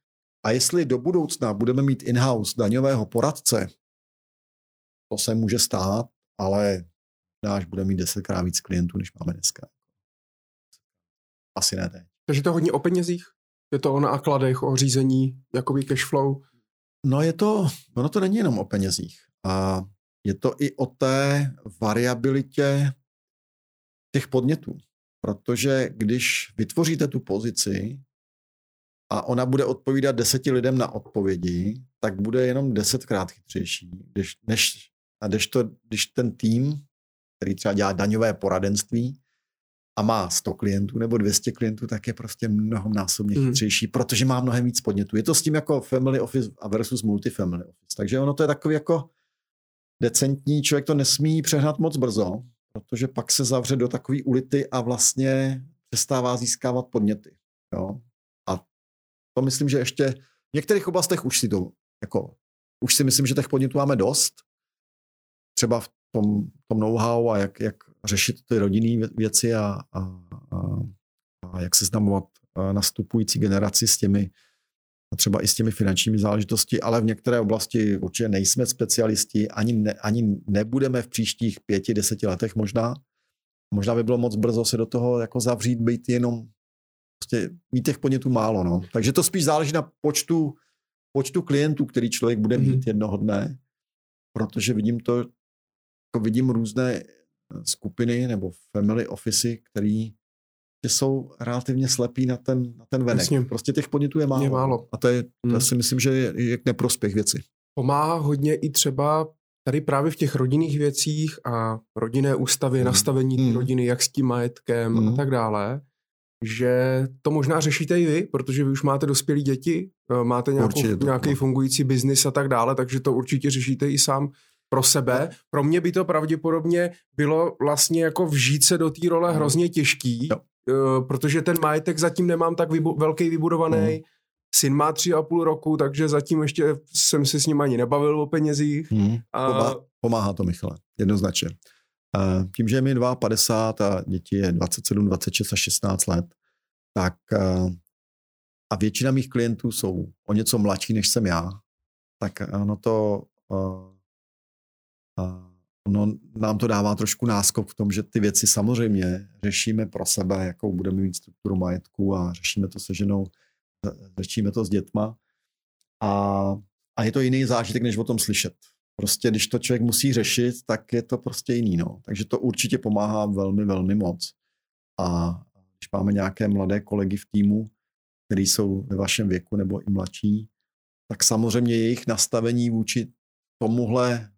A jestli do budoucna budeme mít in-house daňového poradce, to se může stát, ale náš bude mít desetkrát víc klientů, než máme dneska. Asi ne teď. Takže to je hodně o penězích? Je to o nákladech, o řízení, jakoby cash flow? No je to, ono to není jenom o penězích. A je to i o té variabilitě těch podnětů. Protože když vytvoříte tu pozici, a ona bude odpovídat deseti lidem na odpovědi, tak bude jenom desetkrát chytřejší, když, než, a když, to, když ten tým, který třeba dělá daňové poradenství a má 100 klientů nebo 200 klientů, tak je prostě mnohonásobně mm. chytřejší, protože má mnohem víc podnětů. Je to s tím jako family office versus multifamily office. Takže ono to je takový jako decentní, člověk to nesmí přehnat moc brzo, protože pak se zavře do takové ulity a vlastně přestává získávat podněty. Jo? A to myslím, že ještě v některých oblastech už si to, jako, už si myslím, že těch podnětů máme dost. Třeba v tom, tom know-how a jak, jak řešit ty rodinné věci a, a, a, a jak se znamovat nastupující generaci s těmi a třeba i s těmi finančními záležitosti, ale v některé oblasti určitě nejsme specialisti, ani, ne, ani nebudeme v příštích pěti, deseti letech možná. Možná by bylo moc brzo se do toho jako zavřít, být jenom prostě mít těch podnětů málo. No. Takže to spíš záleží na počtu, počtu klientů, který člověk bude mít mm. jednoho dne, protože vidím to, jako vidím různé skupiny nebo family office, který jsou relativně slepí na ten, na ten venek. Jasně. Prostě těch podnětů je málo. Je málo. A to, je, to hmm. si myslím, že je, je k neprospěch věci. Pomáhá hodně i třeba tady právě v těch rodinných věcích a rodinné ústavy, hmm. nastavení hmm. rodiny, jak s tím majetkem hmm. a tak dále, že to možná řešíte i vy, protože vy už máte dospělé děti, eh, máte nějakou, nějaký fungující biznis a tak dále, takže to určitě řešíte i sám pro sebe. Pro mě by to pravděpodobně bylo vlastně jako vžít se do té role hrozně těžký, jo. Eh, protože ten majetek zatím nemám tak vybu- velký vybudovaný. Hmm. Syn má tři a půl roku, takže zatím ještě jsem se s ním ani nebavil o penězích. Hmm. A... Pomáhá to, Michale, jednoznačně. Tím, že je mi 52 a děti je 27, 26 a 16 let, tak a většina mých klientů jsou o něco mladší, než jsem já, tak ono to ono nám to dává trošku náskok v tom, že ty věci samozřejmě řešíme pro sebe, jakou budeme mít strukturu majetku a řešíme to se ženou, řešíme to s dětma. A, a je to jiný zážitek, než o tom slyšet. Prostě když to člověk musí řešit, tak je to prostě jiný. No. Takže to určitě pomáhá velmi, velmi moc. A když máme nějaké mladé kolegy v týmu, kteří jsou ve vašem věku nebo i mladší, tak samozřejmě jejich nastavení vůči tomuhle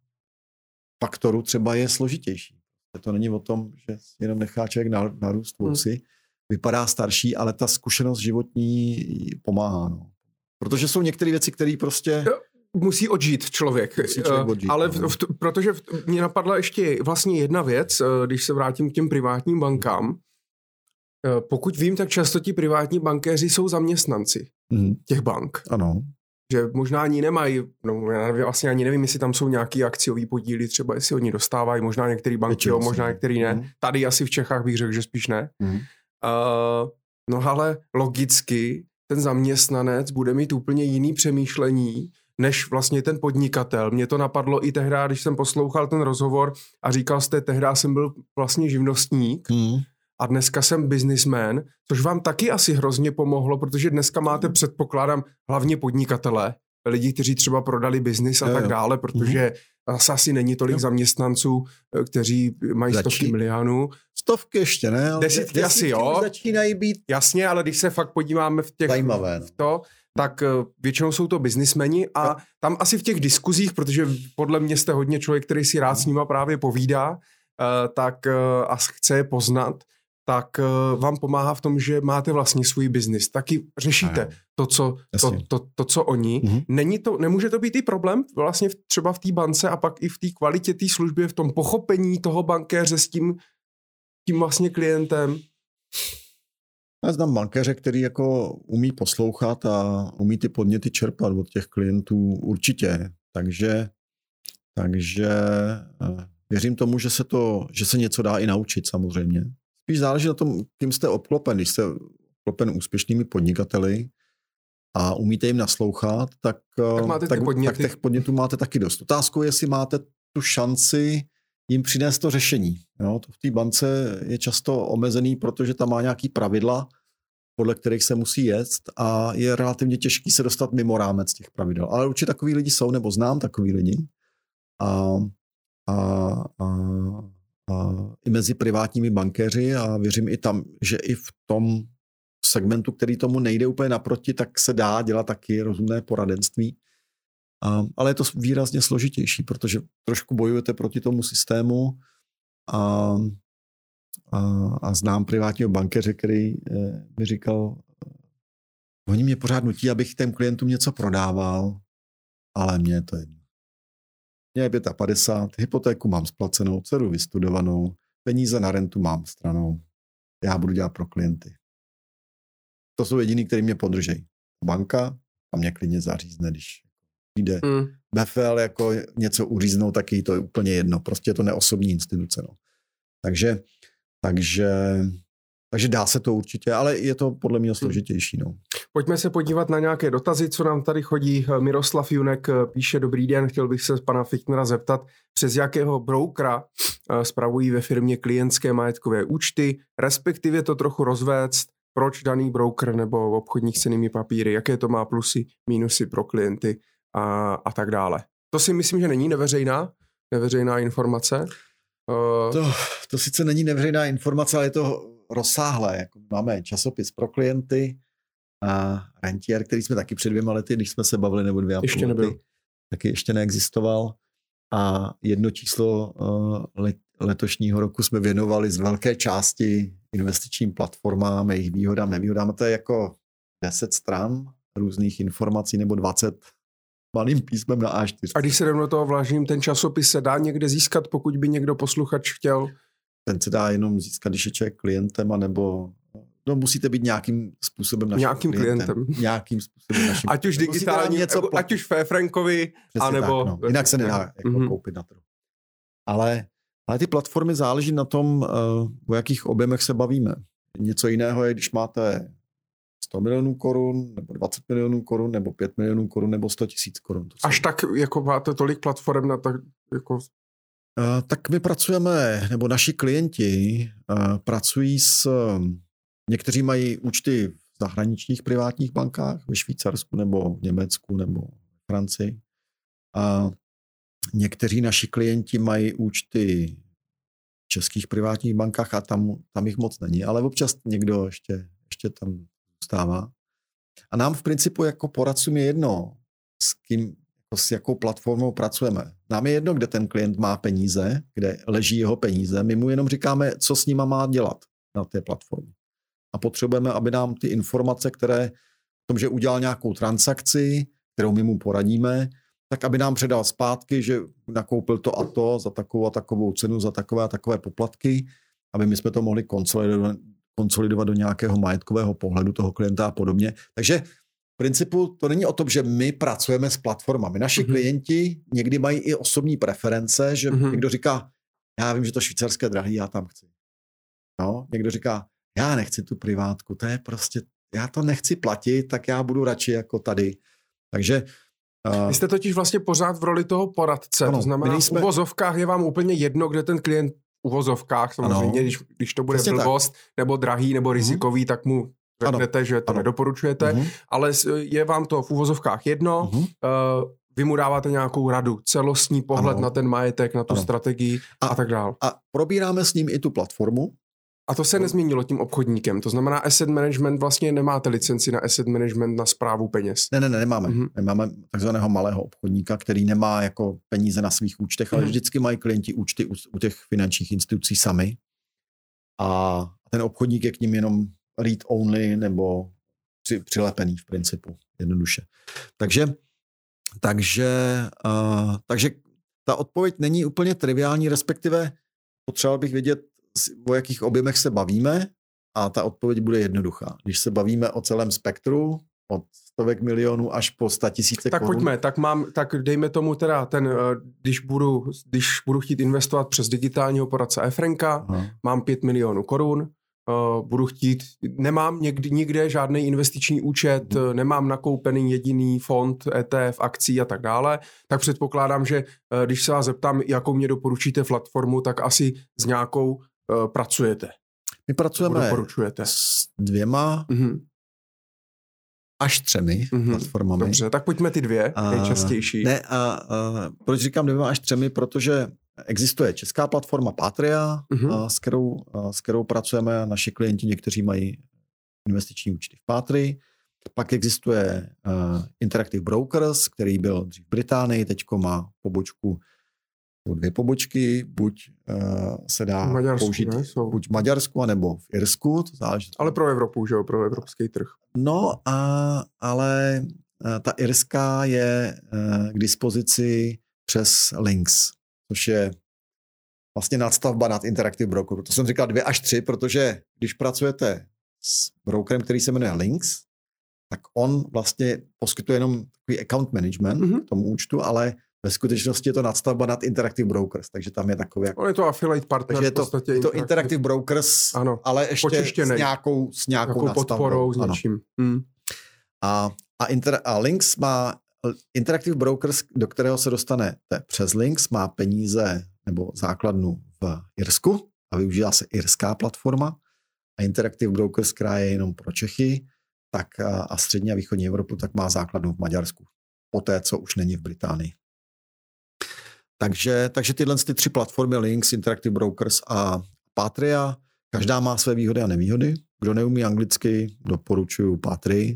faktoru třeba je složitější. To není o tom, že jenom nechá člověk narůst vousy, hmm. vypadá starší, ale ta zkušenost životní pomáhá. No. Protože jsou některé věci, které prostě... Musí odžít člověk. Musí člověk eh, odžít, ale v, v, protože v, mě napadla ještě vlastně jedna věc, eh, když se vrátím k těm privátním bankám. Eh, pokud vím, tak často ti privátní bankéři jsou zaměstnanci hmm. těch bank. Ano že možná ani nemají, no já vlastně ani nevím, jestli tam jsou nějaký akciový podíly, třeba jestli oni dostávají, možná některý banky, jo, možná některý ne. Mm. Tady asi v Čechách bych řekl, že spíš ne. Mm. Uh, no ale logicky ten zaměstnanec bude mít úplně jiný přemýšlení, než vlastně ten podnikatel. Mně to napadlo i tehdy, když jsem poslouchal ten rozhovor a říkal jste, tehdy jsem byl vlastně živnostník, mm a dneska jsem businessman, což vám taky asi hrozně pomohlo, protože dneska máte, hmm. předpokládám, hlavně podnikatele, lidi, kteří třeba prodali biznis a jo, tak dále, protože mm-hmm. asi není tolik jo. zaměstnanců, eh, kteří mají Začí... stovky milionů. Stovky ještě ne, ale desítky, desítky asi jo. Začínají být Jasně, ale když se fakt podíváme v těch Zajímavé, no. v to, tak eh, většinou jsou to biznismeni a jo. tam asi v těch diskuzích, protože podle mě jste hodně člověk, který si rád s nima právě povídá, eh, tak a chce je poznat, tak uh, vám pomáhá v tom, že máte vlastně svůj biznis. Taky řešíte Aha. to, co, to, to, to, co oni. Mm-hmm. Není to, nemůže to být i problém vlastně v, třeba v té bance a pak i v té kvalitě té služby, v tom pochopení toho bankéře s tím, tím vlastně klientem? Já znám bankéře, který jako umí poslouchat a umí ty podněty čerpat od těch klientů určitě. Takže, takže eh, věřím tomu, že se, to, že se něco dá i naučit samozřejmě. Spíš záleží na tom, kým jste obklopen. Když jste obklopen úspěšnými podnikateli a umíte jim naslouchat, tak, tak, máte tak, tak těch podnětů máte taky dost. Otázkou je, jestli máte tu šanci jim přinést to řešení. Jo, to v té bance je často omezený, protože tam má nějaký pravidla, podle kterých se musí jet a je relativně těžký se dostat mimo rámec těch pravidel. Ale určitě takový lidi jsou, nebo znám takový lidi. A, a, a i mezi privátními bankéři a věřím i tam, že i v tom segmentu, který tomu nejde úplně naproti, tak se dá dělat taky rozumné poradenství. A, ale je to výrazně složitější, protože trošku bojujete proti tomu systému a, a, a znám privátního bankeře, který eh, mi říkal, oni mě pořád nutí, abych těm klientům něco prodával, ale mě to je mě je 55, hypotéku mám splacenou, dceru vystudovanou, peníze na rentu mám stranou, já budu dělat pro klienty. To jsou jediný, který mě podržejí. Banka a mě klidně zařízne, když jde mm. BFL jako něco uříznout, tak jí to je úplně jedno. Prostě je to neosobní instituce. No. Takže, takže, takže dá se to určitě, ale je to podle mě složitější. No. Pojďme se podívat na nějaké dotazy, co nám tady chodí. Miroslav Junek píše, dobrý den, chtěl bych se pana Fichtnera zeptat, přes jakého broukra eh, spravují ve firmě klientské majetkové účty, respektive to trochu rozvéct, proč daný broker nebo obchodník s cenými papíry, jaké to má plusy, mínusy pro klienty a, a tak dále. To si myslím, že není neveřejná, neveřejná informace. Uh... To, to sice není neveřejná informace, ale je to rozsáhlé. Jako máme časopis pro klienty a rentier, který jsme taky před dvěma lety, když jsme se bavili, nebo dvě a ještě půl lety, taky ještě neexistoval. A jedno číslo uh, let, letošního roku jsme věnovali z velké části investičním platformám, jejich výhodám, nevýhodám. A to je jako 10 stran různých informací nebo 20 malým písmem na A4. A když se rovnou toho vlážím, ten časopis se dá někde získat, pokud by někdo posluchač chtěl? Ten se dá jenom získat, když je člověk klientem, anebo No musíte být nějakým způsobem naším Nějakým klientem. klientem. Nějakým způsobem naším Ať už digitální, něco ať už Frankovi, anebo... Tak, no. Jinak se nedá jako mm-hmm. koupit na trhu. Ale, ale ty platformy záleží na tom, uh, o jakých objemech se bavíme. Něco jiného je, když máte 100 milionů korun, nebo 20 milionů korun, nebo 5 milionů korun, nebo 100 tisíc korun. Až tak, jako máte tolik platform na tak, jako... Uh, tak my pracujeme, nebo naši klienti uh, pracují s... Někteří mají účty v zahraničních privátních bankách, ve Švýcarsku, nebo v Německu, nebo v Francii. A někteří naši klienti mají účty v českých privátních bankách a tam, tam jich moc není, ale občas někdo ještě, ještě tam zůstává. A nám v principu jako poradcům je jedno, s kým, jako s jakou platformou pracujeme. Nám je jedno, kde ten klient má peníze, kde leží jeho peníze. My mu jenom říkáme, co s nima má dělat na té platformě. A potřebujeme, aby nám ty informace, které v tom, že udělal nějakou transakci, kterou my mu poradíme, tak aby nám předal zpátky, že nakoupil to a to za takovou a takovou cenu, za takové a takové poplatky, aby my jsme to mohli konsolidovat, konsolidovat do nějakého majetkového pohledu toho klienta a podobně. Takže v principu to není o tom, že my pracujeme s platformami. Naši mm-hmm. klienti někdy mají i osobní preference, že mm-hmm. někdo říká, já vím, že to švýcarské drahý, já tam chci. No, někdo říká, já nechci tu privátku, to je prostě, já to nechci platit, tak já budu radši jako tady. Takže Uh, Vy jste totiž vlastně pořád v roli toho poradce, ano, to znamená, jsme... v uvozovkách je vám úplně jedno, kde ten klient uvozovkách samozřejmě, když, když to bude Přesně blbost, tak. nebo drahý, nebo mhm. rizikový, mm-hmm. tak mu řeknete, ano. že to ano. nedoporučujete, mm-hmm. ale je vám to v uvozovkách jedno, mm-hmm. uh, vy mu dáváte nějakou radu, celostní pohled ano. na ten majetek, na tu ano. strategii a, a tak dále. A probíráme s ním i tu platformu, a to se nezměnilo tím obchodníkem. To znamená, asset management vlastně nemáte licenci na asset management na zprávu peněz. Ne, ne, ne, nemáme. Mm-hmm. Nemáme takzvaného malého obchodníka, který nemá jako peníze na svých účtech, ale mm-hmm. vždycky mají klienti účty u, u těch finančních institucí sami. A ten obchodník je k ním jenom read only nebo při, přilepený v principu, jednoduše. Takže, takže, uh, takže ta odpověď není úplně triviální, respektive potřeboval bych vědět, o jakých objemech se bavíme a ta odpověď bude jednoduchá. Když se bavíme o celém spektru, od stovek milionů až po sta tisíce Tak korun. pojďme, tak, mám, tak dejme tomu teda ten, eh, když budu, když budu chtít investovat přes digitálního poradce Efrenka, mám 5 milionů korun, uh, budu chtít, nemám někdy, nikde žádný investiční účet, hmm. nemám nakoupený jediný fond, ETF, akcí a tak dále, tak předpokládám, že když se vás zeptám, jakou mě doporučíte platformu, tak asi s nějakou pracujete. My pracujeme s dvěma mm-hmm. až třemi mm-hmm. platformami. Dobře, tak pojďme ty dvě a, nejčastější. Ne, a, a proč říkám dvěma až třemi? Protože existuje česká platforma Patria, mm-hmm. a, s, kterou, a, s kterou pracujeme. Naši klienti někteří mají investiční účty v Pátry. Pak existuje uh, Interactive Brokers, který byl dřív v Británii, teď má pobočku dvě pobočky, buď uh, se dá Maďarsku, použít ne? Jsou. buď v Maďarsku, anebo v Irsku. To záleží. Ale pro Evropu, že jo, pro evropský trh. No, a, ale uh, ta irská je uh, k dispozici přes Links, což je vlastně nadstavba nad Interactive Brokeru. To jsem říkal dvě až tři, protože když pracujete s brokerem, který se jmenuje Links, tak on vlastně poskytuje jenom takový account management mm-hmm. tomu účtu, ale ve skutečnosti je to nadstavba nad Interactive Brokers, takže tam je takový jako... On je to affiliate partner takže je to, v podstatě. Je to Interactive Brokers, ano, ale ještě s nějakou, s nějakou, nějakou podporou, s něčím. Hmm. A, a, inter, a Links má, Interactive Brokers, do kterého se dostanete přes Links, má peníze nebo základnu v Irsku a využívá se irská platforma a Interactive Brokers, která je jenom pro Čechy, tak a, a střední a východní Evropu, tak má základnu v Maďarsku. Poté, co už není v Británii. Takže, takže tyhle ty tři platformy, Links, Interactive Brokers a Patria, každá má své výhody a nevýhody. Kdo neumí anglicky, doporučuju Patrii,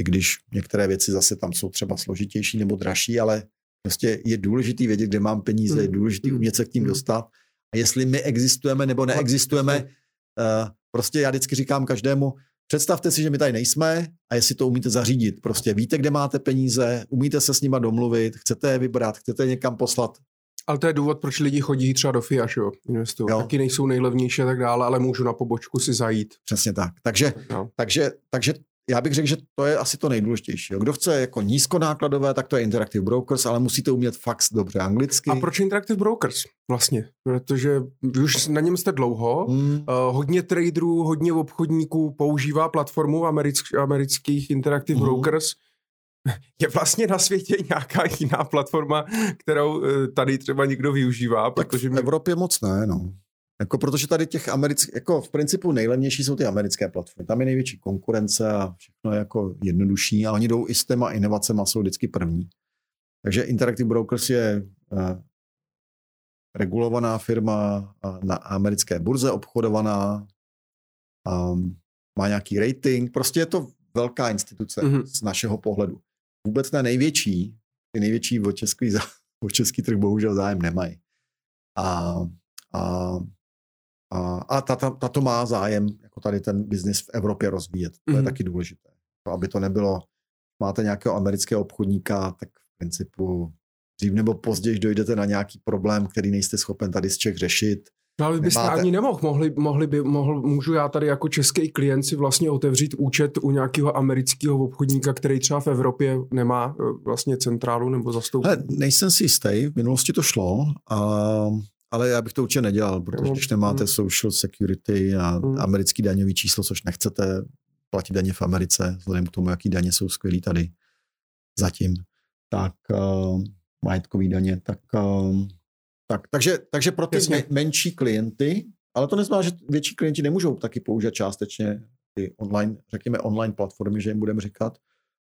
i když některé věci zase tam jsou třeba složitější nebo dražší, ale prostě je důležité vědět, kde mám peníze, je hmm. důležité hmm. umět se k tím hmm. dostat. A jestli my existujeme nebo neexistujeme, uh, prostě já vždycky říkám každému, Představte si, že my tady nejsme a jestli to umíte zařídit. Prostě víte, kde máte peníze, umíte se s nima domluvit, chcete je vybrat, chcete je někam poslat. Ale to je důvod, proč lidi chodí třeba do Fiaš, jo, investují. Jo. Taky nejsou nejlevnější a tak dále, ale můžu na pobočku si zajít. Přesně tak. Takže, takže, takže já bych řekl, že to je asi to nejdůležitější. Kdo chce jako nízkonákladové, tak to je Interactive Brokers, ale musíte umět fakt dobře anglicky. A proč Interactive Brokers vlastně? Protože už na něm jste dlouho, hmm. uh, hodně traderů, hodně obchodníků používá platformu americk, amerických Interactive hmm. Brokers. Je vlastně na světě nějaká jiná platforma, kterou uh, tady třeba někdo využívá? Tak protože v Evropě moc ne, no. Jako protože tady těch amerických, jako v principu nejlevnější jsou ty americké platformy. Tam je největší konkurence a všechno je jako jednodušší a oni jdou i s těma inovacemi a jsou vždycky první. Takže Interactive Brokers je uh, regulovaná firma na americké burze obchodovaná, um, má nějaký rating, prostě je to velká instituce mm-hmm. z našeho pohledu. Vůbec ne největší, ty největší o český, *laughs* o český trh bohužel zájem nemají. A, a a, a tato, tato má zájem jako tady ten biznis v Evropě rozvíjet. To mm-hmm. je mhm. taky důležité. To, aby to nebylo, máte nějakého amerického obchodníka, tak v principu dřív nebo později dojdete na nějaký problém, který nejste schopen tady z Čech řešit. No ale byste Nemáte... ani nemohl, mohli, mohli by, mohl, můžu já tady jako český klient si vlastně otevřít účet u nějakého amerického obchodníka, který třeba v Evropě nemá e, vlastně centrálu nebo zastoupení? Nejsem si jistý, v minulosti to šlo a ale já bych to určitě nedělal, protože když nemáte social security a hmm. americký daňový číslo, což nechcete platit daně v Americe, vzhledem k tomu, jaký daně jsou skvělý tady zatím, tak uh, majetkový daně, tak, uh, tak takže, takže pro ty Jasně. menší klienty, ale to neznamená, že větší klienti nemůžou taky použít částečně ty online, řekněme online platformy, že jim budeme říkat,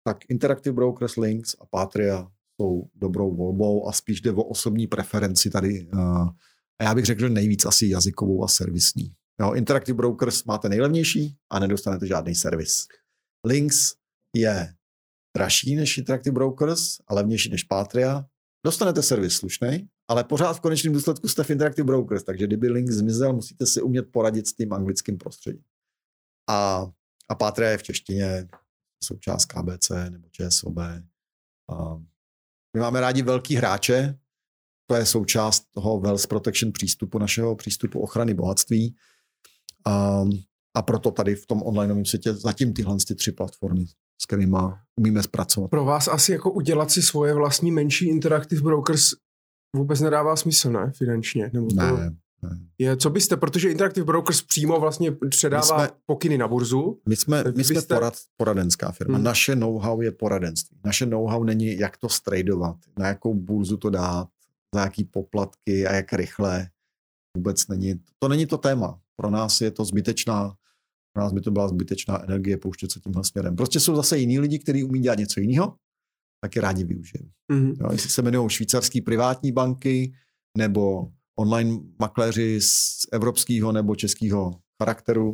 tak Interactive Brokers, Links a Patria jsou dobrou volbou a spíš jde o osobní preferenci tady uh, a já bych řekl, že nejvíc asi jazykovou a servisní. Jo, Interactive Brokers máte nejlevnější a nedostanete žádný servis. Links je dražší než Interactive Brokers a levnější než Patria. Dostanete servis slušný, ale pořád v konečném důsledku jste v Interactive Brokers, takže kdyby link zmizel, musíte si umět poradit s tím anglickým prostředím. A, a Patria je v češtině součást KBC nebo ČSOB. A my máme rádi velký hráče, to je součást toho Wealth Protection přístupu, našeho přístupu ochrany bohatství. A, a proto tady v tom onlineovém světě zatím tyhle ty tři platformy, s kterými umíme zpracovat. Pro vás asi jako udělat si svoje vlastní menší Interactive Brokers vůbec nedává smysl, ne? Finančně? Nebo to... Ne, je, co byste, protože Interactive Brokers přímo vlastně předává jsme, pokyny na burzu. My jsme, my jsme byste... porad, poradenská firma. Hmm. Naše know-how je poradenství. Naše know-how není, jak to stradovat, na jakou burzu to dát, za jaký poplatky a jak rychle. Vůbec není, to není to téma. Pro nás je to zbytečná, pro nás by to byla zbytečná energie pouštět se tímhle směrem. Prostě jsou zase jiní lidi, kteří umí dělat něco jiného, tak je rádi využijí. Mm-hmm. Jo, jestli se jmenují švýcarský privátní banky nebo online makléři z evropského nebo českého charakteru,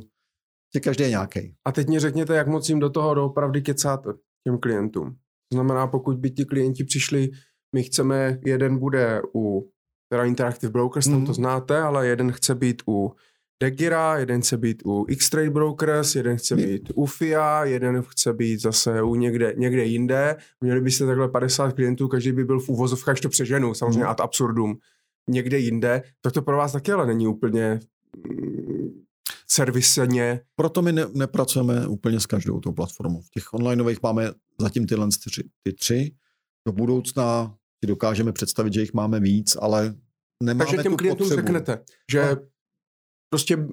je každý nějaký. A teď mě řekněte, jak moc jim do toho doopravdy kecáte těm klientům. To znamená, pokud by ti klienti přišli, my chceme, jeden bude u teda Interactive Brokers, mm. tam to znáte, ale jeden chce být u Degira, jeden chce být u X-Trade Brokers, jeden chce být u FIA, jeden chce být zase u někde, někde jinde. Měli byste takhle 50 klientů, každý by byl v úvozovkách, to přeženu, samozřejmě mm. ad absurdum, někde jinde, tak to pro vás taky ale není úplně mm, servisně. Proto my ne, nepracujeme úplně s každou tou platformou. V těch onlineových máme zatím tyhle tři, ty tři. Do budoucna si dokážeme představit, že jich máme víc, ale nemáme Takže těm tu klientům potřebu. řeknete, že a... prostě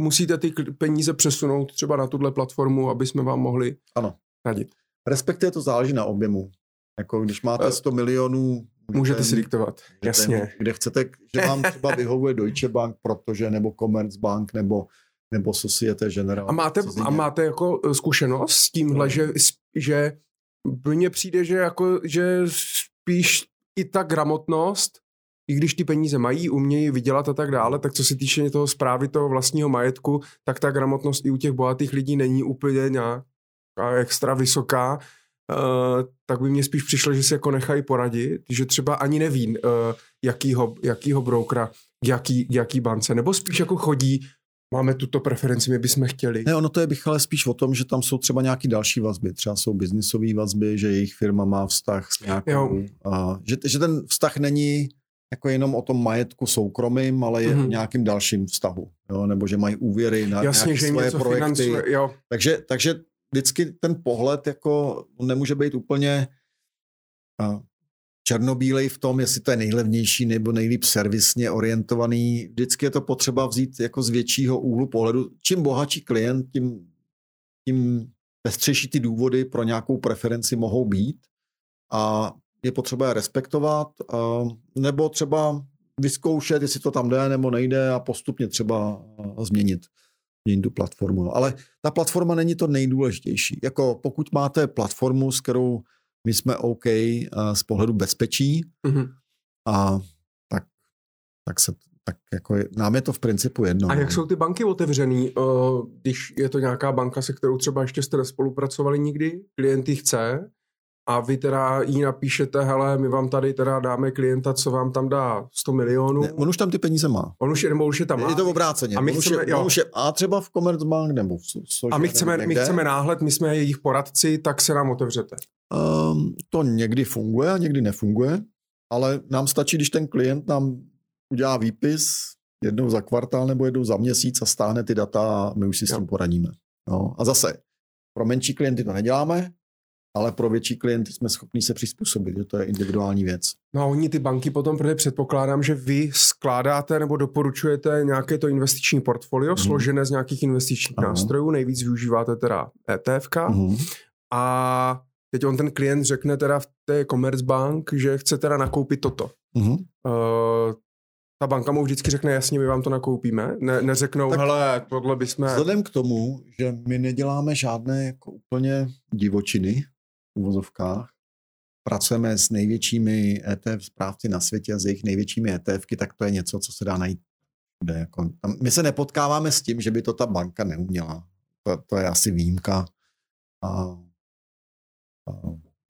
musíte ty peníze přesunout třeba na tuhle platformu, aby jsme vám mohli ano. radit. Respektive to záleží na objemu. Jako když máte 100 milionů, můžete si diktovat, můžete, jasně. Kde chcete, že vám *laughs* třeba vyhovuje Deutsche Bank, protože, nebo Commerzbank, nebo nebo Societe Generale. A máte, a máte jako eh, zkušenost s tímhle, no. že, že mně přijde, že, jako, že spíš i ta gramotnost, i když ty peníze mají, umějí vydělat a tak dále, tak co se týče toho zprávy toho vlastního majetku, tak ta gramotnost i u těch bohatých lidí není úplně nějak extra vysoká, uh, tak by mě spíš přišlo, že si jako nechají poradit, že třeba ani neví, uh, jakýho, jakýho brokera, jaký, jaký bance, nebo spíš jako chodí máme tuto preferenci, my bychom chtěli. Ne, ono to je bych ale spíš o tom, že tam jsou třeba nějaké další vazby, třeba jsou biznisové vazby, že jejich firma má vztah s nějakou, a, že, že ten vztah není jako jenom o tom majetku soukromým, ale je mm-hmm. nějakým dalším vztahu, jo? nebo že mají úvěry na Jasně, že svoje projekty. Financuje, jo. Takže, takže vždycky ten pohled jako nemůže být úplně černobílej v tom, jestli to je nejlevnější nebo nejlíp servisně orientovaný. Vždycky je to potřeba vzít jako z většího úhlu pohledu. Čím bohatší klient, tím, tím pestřejší ty důvody pro nějakou preferenci mohou být a je potřeba je respektovat, nebo třeba vyzkoušet, jestli to tam jde nebo nejde a postupně třeba změnit, změnit tu platformu. Ale ta platforma není to nejdůležitější. Jako pokud máte platformu, s kterou my jsme OK uh, z pohledu bezpečí mm-hmm. a tak, tak se tak jako je, nám je to v principu jedno. A jak no. jsou ty banky otevřený, uh, když je to nějaká banka, se kterou třeba ještě jste nespolupracovali nikdy, klient chce a vy teda jí napíšete, hele, my vám tady teda dáme klienta, co vám tam dá 100 milionů. Ne, on už tam ty peníze má. On už je, nebo už je tam má. Je to obráceně. A my on chceme, už je, jo. On už je, a třeba v Commerzbank nebo v Sožě, A my chceme, my chceme náhled, my jsme jejich poradci, tak se nám otevřete. Um, to někdy funguje a někdy nefunguje, ale nám stačí, když ten klient nám udělá výpis jednou za kvartál nebo jednou za měsíc a stáhne ty data a my už si jo. s tím poradíme. No. A zase, pro menší klienty to neděláme, ale pro větší klienty jsme schopni se přizpůsobit, že to je individuální věc. No a oni ty banky potom, protože předpokládám, že vy skládáte nebo doporučujete nějaké to investiční portfolio mm. složené z nějakých investičních Aha. nástrojů, nejvíc využíváte teda ETF. Mm. A teď on ten klient řekne teda v té Commerzbank, že chce teda nakoupit toto. Mm. Uh, ta banka mu vždycky řekne, jasně, my vám to nakoupíme. Ne, neřeknou, tak hele, tohle bychom... Vzhledem k tomu, že my neděláme žádné jako úplně divočiny, uvozovkách. Pracujeme s největšími ETF správci na světě a s jejich největšími ETFky, tak to je něco, co se dá najít. Jako, tam, my se nepotkáváme s tím, že by to ta banka neuměla. To, to je asi výjimka. A,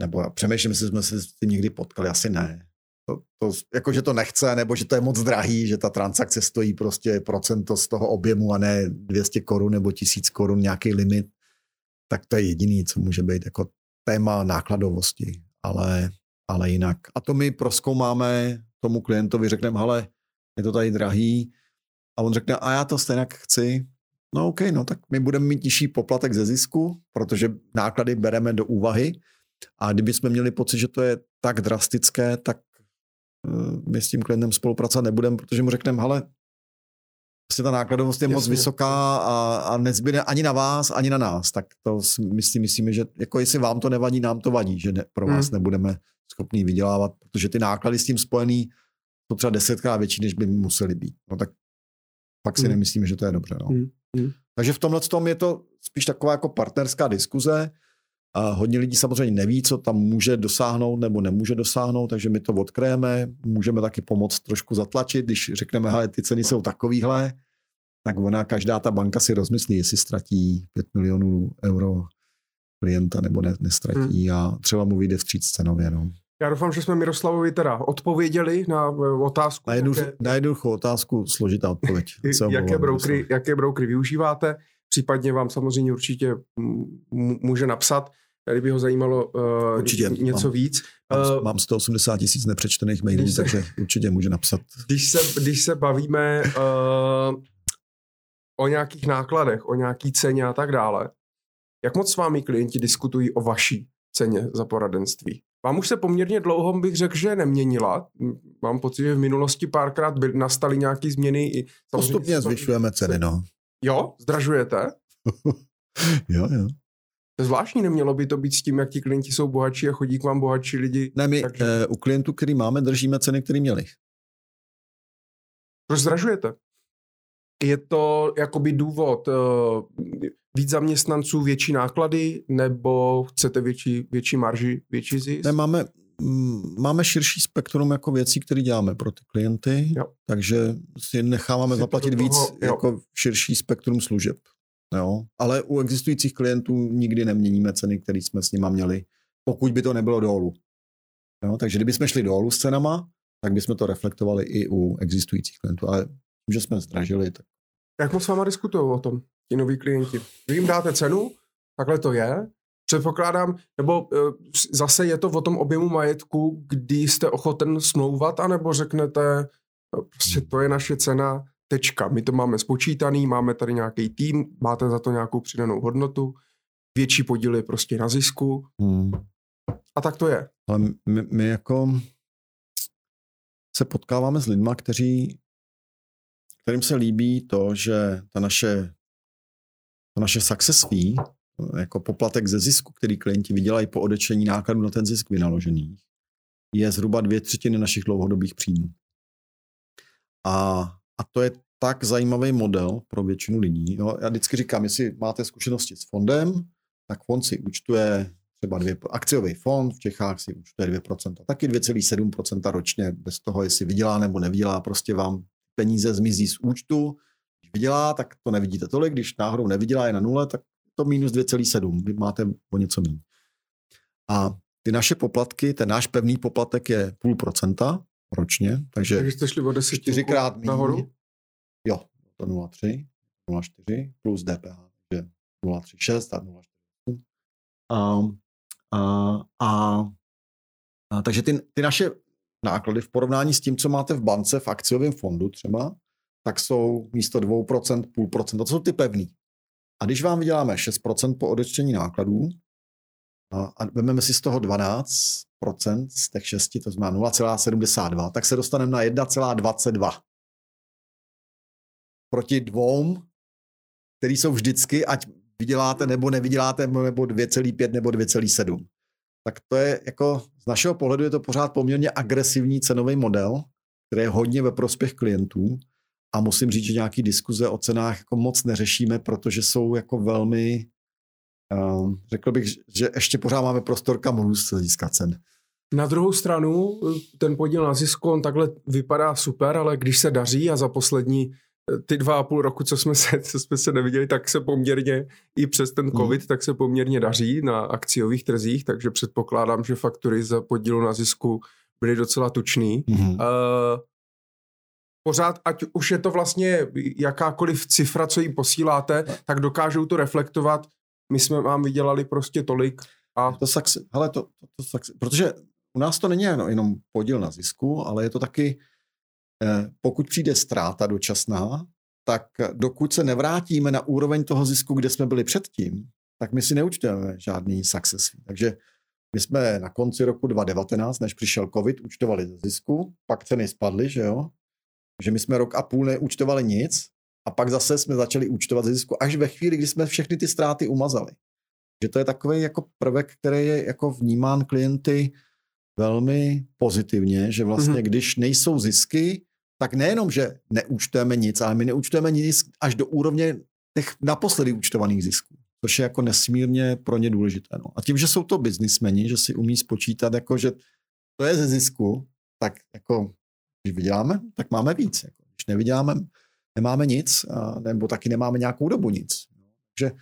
nebo přemýšlím, jestli jsme se tím někdy potkali, asi ne. To, to, jako, že to nechce, nebo že to je moc drahý, že ta transakce stojí prostě procento z toho objemu a ne 200 korun nebo 1000 korun nějaký limit, tak to je jediný, co může být jako téma nákladovosti, ale, ale jinak. A to my proskoumáme tomu klientovi, řekneme, hele, je to tady drahý, a on řekne, a já to stejně chci. No OK, no tak my budeme mít nižší poplatek ze zisku, protože náklady bereme do úvahy. A kdyby jsme měli pocit, že to je tak drastické, tak eh, my s tím klientem spolupracovat nebudeme, protože mu řekneme, hele, prostě ta nákladovost je Jasně. moc vysoká a, a nezbyde ani na vás, ani na nás. Tak to my si myslíme, že jako jestli vám to nevadí, nám to vadí, že ne, pro vás hmm. nebudeme schopní vydělávat, protože ty náklady s tím spojený jsou třeba desetkrát větší, než by museli být. No tak pak si hmm. nemyslíme, že to je dobře. No. Hmm. Hmm. Takže v tomhle tom je to spíš taková jako partnerská diskuze. A hodně lidí samozřejmě neví, co tam může dosáhnout nebo nemůže dosáhnout, takže my to odkryjeme. Můžeme taky pomoct trošku zatlačit, když řekneme, že ty ceny jsou takovýhle, tak ona, každá ta banka si rozmyslí, jestli ztratí 5 milionů euro klienta nebo ne, nestratí hmm. a třeba mu vyjde vstříc cenově. No. Já doufám, že jsme Miroslavovi teda odpověděli na eh, otázku. Na, jednu, jaké, na jednoduchou otázku složitá odpověď. *laughs* jaké, broukry, jaké broukry využíváte? Případně vám samozřejmě určitě může napsat, kdyby ho zajímalo uh, určitě, něco mám, víc. Mám, uh, mám 180 tisíc nepřečtených mailů, se, takže určitě může napsat. Když se, když se bavíme uh, o nějakých nákladech, o nějaký ceně a tak dále, jak moc s vámi klienti diskutují o vaší ceně za poradenství? Vám už se poměrně dlouho bych řekl, že neměnila. Mám pocit, že v minulosti párkrát by, nastaly nějaké změny. I Postupně zvyšujeme ceny, no. Jo? Zdražujete? *laughs* jo, jo. To zvláštní, nemělo by to být s tím, jak ti klienti jsou bohatší a chodí k vám bohatší lidi. Ne, my takže... uh, u klientů, který máme, držíme ceny, které měli. Proč zdražujete? Je to jakoby důvod uh, víc zaměstnanců, větší náklady, nebo chcete větší, větší marži, větší zisk? Ne, máme, máme širší spektrum jako věcí, které děláme pro ty klienty, jo. takže si necháváme zaplatit toho, víc jo. jako širší spektrum služeb. Jo? Ale u existujících klientů nikdy neměníme ceny, které jsme s nima měli, pokud by to nebylo dolů. Jo? Takže kdybychom šli dolů s cenama, tak bychom to reflektovali i u existujících klientů. Ale tím, že jsme zdražili, tak... Jak moc s váma diskutují o tom, ti noví klienti? Vy jim dáte cenu, takhle to je, předpokládám, nebo e, zase je to o tom objemu majetku, kdy jste ochoten smlouvat, anebo řeknete, no, prostě to je naše cena, tečka. My to máme spočítaný, máme tady nějaký tým, máte za to nějakou přidanou hodnotu, větší podíl je prostě na zisku. Hmm. A tak to je. Ale my, my jako se potkáváme s lidmi, kteří, kterým se líbí to, že ta naše, ta naše success fee, jako poplatek ze zisku, který klienti vydělají po odečení nákladů na ten zisk vynaložený, je zhruba dvě třetiny našich dlouhodobých příjmů. A, a to je tak zajímavý model pro většinu lidí. Jo. Já vždycky říkám, jestli máte zkušenosti s fondem, tak fond si účtuje třeba dvě, akciový fond v Čechách si účtuje 2%, taky 2,7% ročně, bez toho, jestli vydělá nebo nevydělá, prostě vám peníze zmizí z účtu. Když vydělá, tak to nevidíte tolik, když náhodou nevydělá je na nule, tak to minus 2,7, vy máte o něco méně. A ty naše poplatky, ten náš pevný poplatek je půl procenta ročně, takže, takže jste šli o 10 čtyřikrát nahoru? Jo, to 0,3, 0,4 plus DPH, takže 0,36 a 0,48. A, a, a, a, takže ty, ty naše náklady v porovnání s tím, co máte v bance, v akciovém fondu třeba, tak jsou místo 2%, půl procenta, to jsou ty pevný. A když vám vyděláme 6% po odečtení nákladů a, a vezmeme si z toho 12% z těch 6, to znamená 0,72, tak se dostaneme na 1,22 proti dvou, který jsou vždycky, ať vyděláte nebo nevyděláte, nebo 2,5 nebo 2,7. Tak to je jako, z našeho pohledu je to pořád poměrně agresivní cenový model, který je hodně ve prospěch klientů a musím říct, že nějaký diskuze o cenách jako moc neřešíme, protože jsou jako velmi, uh, řekl bych, že ještě pořád máme prostor kam růst získat cen. Na druhou stranu, ten podíl na zisku, on takhle vypadá super, ale když se daří a za poslední ty dva a půl roku, co jsme se, co jsme se neviděli, tak se poměrně i přes ten hmm. covid, mm. tak se poměrně daří na akciových trzích, takže předpokládám, že faktury za podílu na zisku byly docela tučný. Mm. Uh, pořád, ať už je to vlastně jakákoliv cifra, co jim posíláte, tak dokážou to reflektovat. My jsme vám vydělali prostě tolik. A... To saxi, hele, to, to, to saxi, protože u nás to není jenom podíl na zisku, ale je to taky pokud přijde ztráta dočasná, tak dokud se nevrátíme na úroveň toho zisku, kde jsme byli předtím, tak my si neúčtujeme žádný success. Takže my jsme na konci roku 2019, než přišel covid, účtovali ze zisku, pak ceny spadly, že jo? že my jsme rok a půl neúčtovali nic a pak zase jsme začali účtovat ze zisku až ve chvíli, kdy jsme všechny ty ztráty umazali. Že to je takový jako prvek, který je jako vnímán klienty velmi pozitivně, že vlastně mm-hmm. když nejsou zisky, tak nejenom, že neúčtujeme nic, ale my neúčtujeme nic až do úrovně těch naposledy účtovaných zisků, což je jako nesmírně pro ně důležité. No. A tím, že jsou to biznismeni, že si umí spočítat, jako, že to je ze zisku, tak jako, když vyděláme, tak máme víc. Jako. Když nevyděláme, nemáme nic, a, nebo taky nemáme nějakou dobu nic. Takže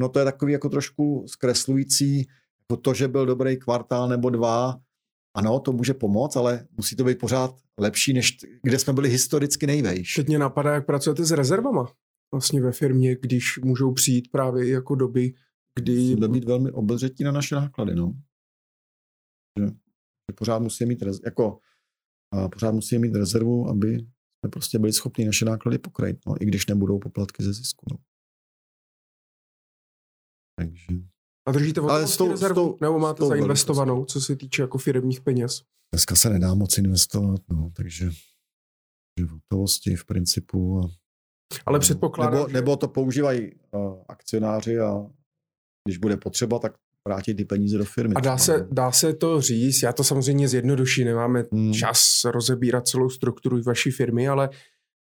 no to je takový jako trošku zkreslující, jako to, že byl dobrý kvartál nebo dva, ano, to může pomoct, ale musí to být pořád lepší, než kde jsme byli historicky nejvejš. Teď mě napadá, jak pracujete s rezervama vlastně ve firmě, když můžou přijít právě jako doby, kdy... Musíme být velmi obezřetní na naše náklady, no. Že, že pořád musíme mít, rez, jako, a pořád musíme mít rezervu, aby jsme prostě byli schopni naše náklady pokrýt, no, i když nebudou poplatky ze zisku, no. Takže... A držíte Ale s tou, rezervu, s tou, nebo máte zainvestovanou, co se týče jako firmních peněz? Dneska se nedá moc investovat, no, takže v hotovosti v principu. A, Ale předpokládám, nebo, že... nebo to používají uh, akcionáři a když bude potřeba, tak vrátit ty peníze do firmy. A dá se, dá se to říct, já to samozřejmě zjednoduší, nemáme hmm. čas rozebírat celou strukturu vaší firmy, ale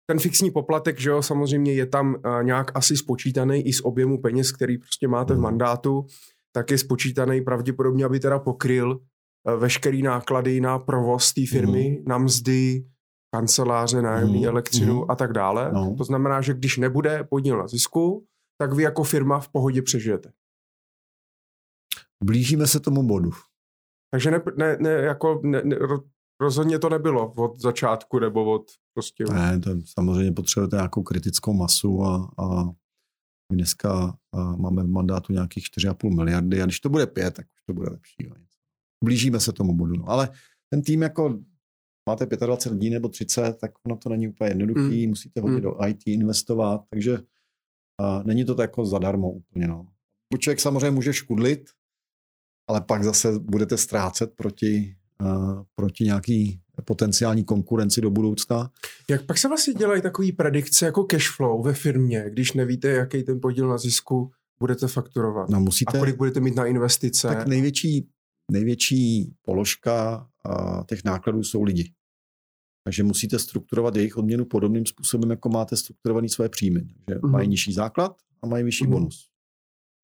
ten fixní poplatek, že jo, samozřejmě je tam uh, nějak asi spočítaný i z objemu peněz, který prostě máte v mandátu, tak je spočítaný pravděpodobně, aby teda pokryl uh, veškerý náklady na provoz té firmy, hmm. na mzdy, kanceláře, nájemní, hmm. elektřinu hmm. a tak dále. No. To znamená, že když nebude podíl na zisku, tak vy jako firma v pohodě přežijete. Blížíme se tomu bodu. Takže ne, ne, ne, jako ne, ne, rozhodně to nebylo od začátku nebo od prostě... Ne, to samozřejmě potřebujete nějakou kritickou masu a, a my dneska a máme v mandátu nějakých 4,5 miliardy a když to bude 5, tak už to bude lepší. Jo. Blížíme se tomu bodu. No. Ale ten tým jako máte 25 lidí nebo 30, tak ono to není úplně jednoduchý, mm. musíte hodně mm. do IT investovat, takže a není to tak jako zadarmo úplně. No. Člověk samozřejmě může škudlit, ale pak zase budete ztrácet proti, uh, proti nějaký potenciální konkurenci do budoucna. Jak pak se vlastně dělají takové predikce jako cash flow ve firmě, když nevíte, jaký ten podíl na zisku budete fakturovat? No musíte, a kolik budete mít na investice? Tak největší, největší položka uh, těch nákladů jsou lidi. Takže musíte strukturovat jejich odměnu podobným způsobem, jako máte strukturovaný své příjmy. Takže uh-huh. mají nižší základ a mají vyšší uh-huh. bonus.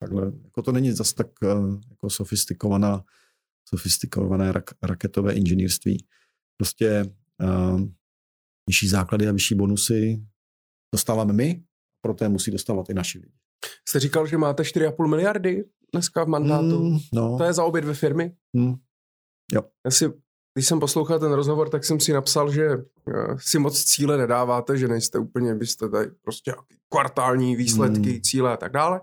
Takhle, jako to není zase tak uh, jako sofistikovaná, sofistikované rak, raketové inženýrství. Prostě uh, nižší základy a vyšší bonusy dostáváme my, proto je musí dostávat i naši lidi. Jste říkal, že máte 4,5 miliardy dneska v mandátu. Mm, no. To je za obě dvě firmy? Mm. Jo. Já si když jsem poslouchal ten rozhovor, tak jsem si napsal, že eh, si moc cíle nedáváte, že nejste úplně, byste tady prostě kvartální výsledky, hmm. cíle a tak dále,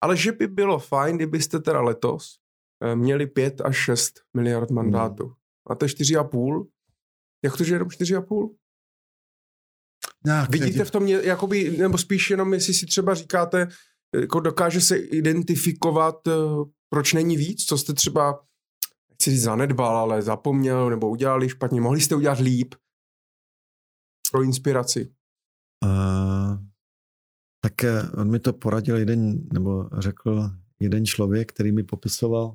ale že by bylo fajn, kdybyste teda letos eh, měli 5 až 6 miliard mandátů. Je 4,5. Jak to, že jenom 4,5? No, Vidíte v tom, jakoby, nebo spíš jenom, jestli si třeba říkáte, jako dokáže se identifikovat, eh, proč není víc, co jste třeba nechci říct zanedbal, ale zapomněl nebo udělali špatně. Mohli jste udělat líp pro inspiraci? Uh, tak eh, on mi to poradil jeden, nebo řekl jeden člověk, který mi popisoval,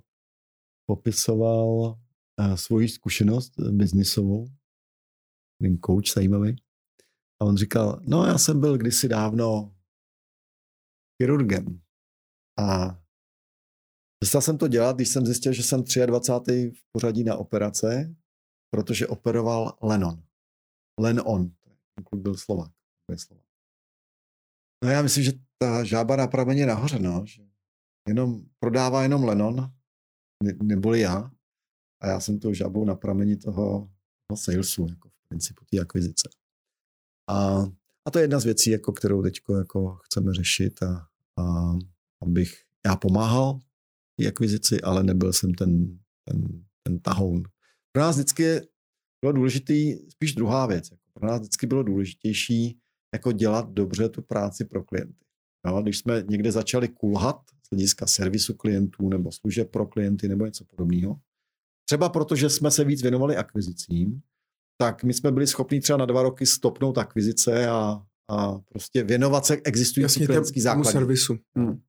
popisoval uh, svoji zkušenost biznisovou, ten coach zajímavý. A on říkal, no já jsem byl kdysi dávno chirurgem a Přestal jsem to dělat, když jsem zjistil, že jsem 23. v pořadí na operace, protože operoval Lenon. Lenon, ten kluk byl Slovak. Slovak. No já myslím, že ta žába na prameni nahoře, no, že jenom prodává jenom Lenon, ne, neboli já. A já jsem tou žábou na prameni toho, toho salesu, jako principu té akvizice. A, a to je jedna z věcí, jako, kterou teď jako chceme řešit a, a abych já pomáhal akvizici, ale nebyl jsem ten, ten, ten tahoun. Pro nás vždycky bylo důležitý, spíš druhá věc. Jako pro nás vždycky bylo důležitější jako dělat dobře tu práci pro klienty. Jo, když jsme někde začali kulhat z hlediska servisu klientů nebo služeb pro klienty nebo něco podobného, třeba protože jsme se víc věnovali akvizicím, tak my jsme byli schopni třeba na dva roky stopnout akvizice a, a prostě věnovat se existující klientský základě. servisu. Hmm.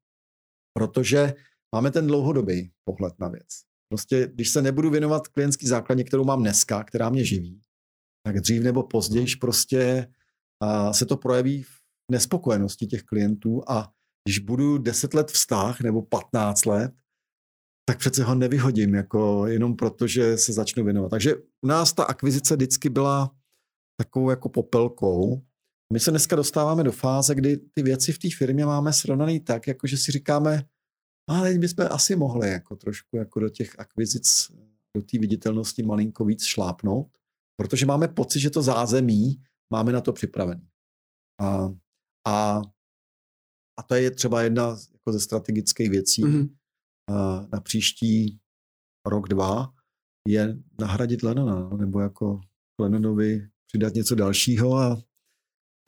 Protože máme ten dlouhodobý pohled na věc. Prostě, když se nebudu věnovat klientský základně, kterou mám dneska, která mě živí, tak dřív nebo později prostě a, se to projeví v nespokojenosti těch klientů a když budu 10 let vztah nebo 15 let, tak přece ho nevyhodím, jako jenom proto, že se začnu věnovat. Takže u nás ta akvizice vždycky byla takovou jako popelkou, My se dneska dostáváme do fáze, kdy ty věci v té firmě máme srovnaný tak, jako že si říkáme, ale my jsme asi mohli jako trošku jako do těch akvizic, do té viditelnosti malinko víc šlápnout, protože máme pocit, že to zázemí máme na to připravený. A, a, a to je třeba jedna jako ze strategických věcí mm-hmm. A, na příští rok, dva, je nahradit Lenona, no, nebo jako Lenonovi přidat něco dalšího a,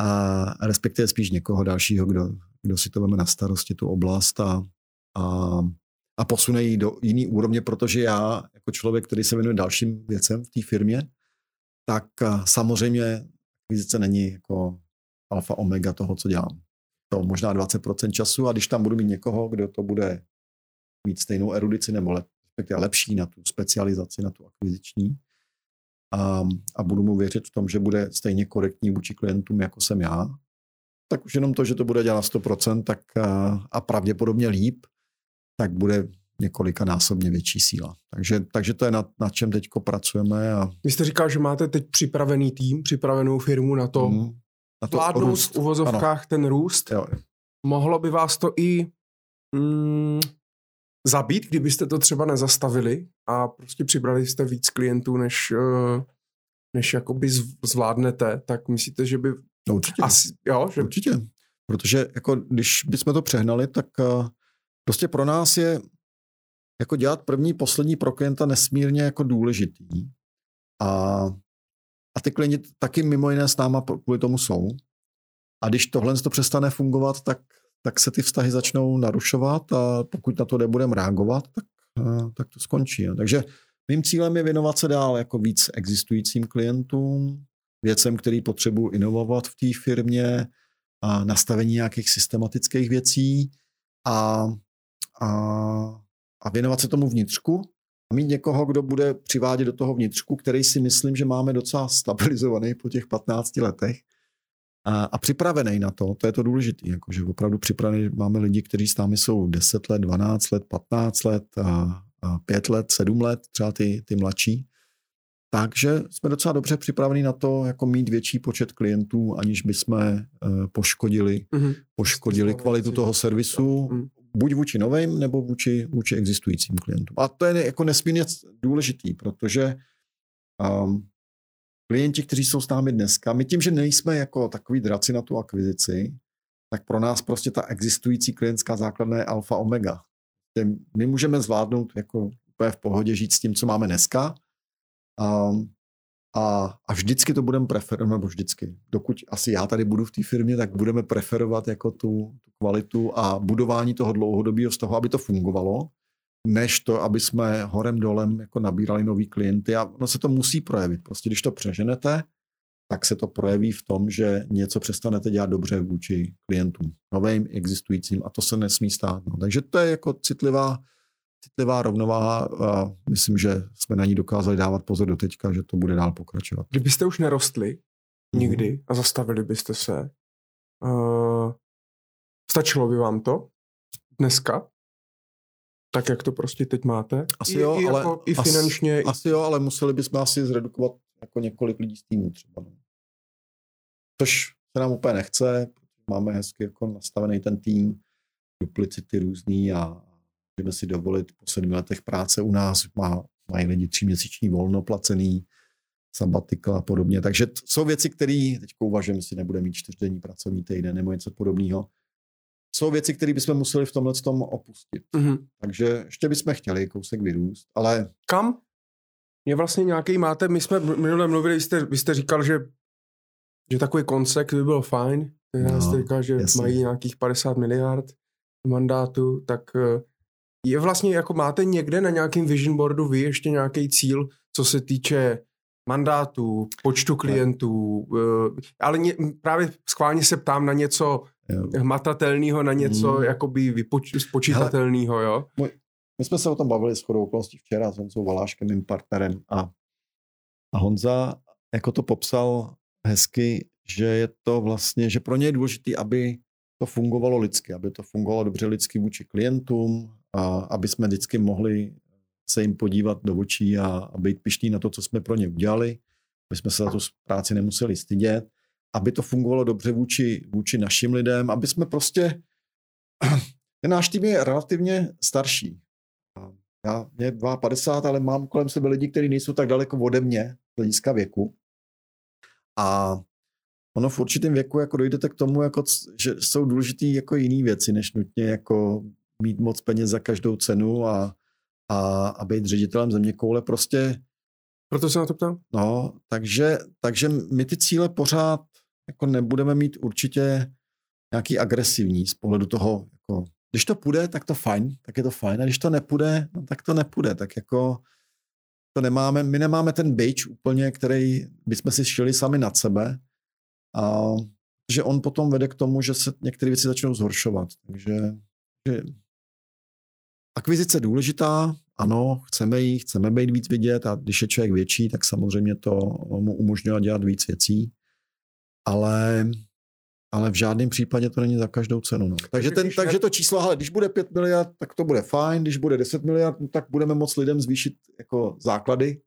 a respektive spíš někoho dalšího, kdo, kdo si to veme na starosti, tu oblast a, a, a posune ji do jiný úrovně, protože já jako člověk, který se věnuje dalším věcem v té firmě, tak samozřejmě akvizice není jako alfa omega toho, co dělám. To možná 20% času a když tam budu mít někoho, kdo to bude mít stejnou erudici nebo respektive lepší na tu specializaci, na tu akviziční, a, a budu mu věřit v tom, že bude stejně korektní vůči klientům, jako jsem já, tak už jenom to, že to bude dělat 100% tak, a, a pravděpodobně líp, tak bude několika násobně větší síla. Takže, takže to je na, na čem teď pracujeme. A... Vy jste říkal, že máte teď připravený tým, připravenou firmu na to, mm, na to vládnout růst. v uvozovkách ano. ten růst. Jo. Mohlo by vás to i mm, zabít, kdybyste to třeba nezastavili a prostě přibrali jste víc klientů, než, eh, než jakoby zvládnete, tak myslíte, že by... No určitě. Asi, jo, že... Určitě. Protože jako když bychom to přehnali, tak uh, prostě pro nás je jako dělat první, poslední pro klienta nesmírně jako důležitý. A, a ty klienti taky mimo jiné s náma kvůli tomu jsou. A když tohle to přestane fungovat, tak tak se ty vztahy začnou narušovat a pokud na to nebudeme reagovat, tak, eh, tak to skončí. Takže mým cílem je věnovat se dál jako víc existujícím klientům, věcem, který potřebuji inovovat v té firmě, a nastavení nějakých systematických věcí a, a, a věnovat se tomu vnitřku a mít někoho, kdo bude přivádět do toho vnitřku, který si myslím, že máme docela stabilizovaný po těch 15 letech a, a připravený na to, to je to důležité, jako, že opravdu připravený, máme lidi, kteří s námi jsou 10 let, 12 let, 15 let, a, a 5 let, 7 let, třeba ty, ty mladší. Takže jsme docela dobře připraveni na to, jako mít větší počet klientů, aniž bychom uh, poškodili, mm-hmm. poškodili kvalitu toho servisu, mm. buď vůči novým, nebo vůči, vůči existujícím klientům. A to je jako nesmírně důležitý, protože um, klienti, kteří jsou s námi dneska, my tím, že nejsme jako takový draci na tu akvizici, tak pro nás prostě ta existující klientská základna je alfa omega. My můžeme zvládnout jako úplně v pohodě žít s tím, co máme dneska a, a, a vždycky to budeme preferovat, nebo vždycky, dokud asi já tady budu v té firmě, tak budeme preferovat jako tu, tu kvalitu a budování toho dlouhodobého z toho, aby to fungovalo než to, aby jsme horem dolem jako nabírali nový klienty a ono se to musí projevit. Prostě když to přeženete, tak se to projeví v tom, že něco přestanete dělat dobře vůči klientům, novým, existujícím a to se nesmí stát. No. Takže to je jako citlivá, citlivá rovnováha a myslím, že jsme na ní dokázali dávat pozor do teďka, že to bude dál pokračovat. Kdybyste už nerostli nikdy mm. a zastavili byste se, uh, stačilo by vám to dneska? Tak, jak to prostě teď máte. Asi I, jo, i, ale, jako, i finančně. Asi, asi jo, ale museli bychom asi zredukovat jako několik lidí z týmu třeba. No. Což se nám úplně nechce, máme hezky jako nastavený ten tým, duplicity různý a můžeme si dovolit po sedmi letech práce u nás, má, mají lidi tříměsíční volno placený, sabatikl a podobně. Takže t- jsou věci, které teď uvažujeme, jestli nebude mít čtyřdenní pracovní týden nebo něco podobného jsou věci, které bychom museli v tomhle tom opustit. Mm-hmm. Takže ještě bychom chtěli kousek vyrůst, ale... Kam? Je vlastně nějaký máte, my jsme minule mluvili, vy jste, vy jste říkal, že, že takový koncept by byl fajn. Já no, jste říkal, že jasný. mají nějakých 50 miliard mandátu, tak eh, je vlastně, jako máte někde na nějakém vision boardu vy ještě nějaký cíl, co se týče mandátů, počtu klientů, eh, ale ně, právě schválně se ptám na něco hmatatelného, na něco hmm. jakoby vypoč, spočítatelného, jo? Můj, my jsme se o tom bavili s chodou okolností včera s Honzou Valáškem, mým partnerem a, a Honza jako to popsal hezky, že je to vlastně, že pro ně je důležité, aby to fungovalo lidsky, aby to fungovalo dobře lidsky vůči klientům, a aby jsme vždycky mohli se jim podívat do očí a, a být piští na to, co jsme pro ně udělali, aby jsme se za tu práci nemuseli stydět aby to fungovalo dobře vůči, vůči našim lidem, aby jsme prostě, *clears throat* ten náš tým je relativně starší. Já mě 52, ale mám kolem sebe lidi, kteří nejsou tak daleko ode mě, z hlediska věku. A ono v určitém věku jako dojdete k tomu, jako, že jsou důležité jako jiné věci, než nutně jako mít moc peněz za každou cenu a, a, a být ředitelem země koule. Prostě proto se na to ptám. No, takže, takže my ty cíle pořád jako nebudeme mít určitě nějaký agresivní z pohledu toho, jako, když to půjde, tak to fajn, tak je to fajn, a když to nepůjde, no, tak to nepůjde, tak jako to nemáme, my nemáme ten bejč úplně, který bychom si šili sami nad sebe, a že on potom vede k tomu, že se některé věci začnou zhoršovat, takže že akvizice důležitá, ano, chceme jí, chceme být víc vidět a když je člověk větší, tak samozřejmě to mu umožňuje dělat víc věcí, ale, ale v žádném případě to není za každou cenu. No. Takže, ten, takže to číslo, ale když bude 5 miliard, tak to bude fajn, když bude 10 miliard, no, tak budeme moct lidem zvýšit jako základy.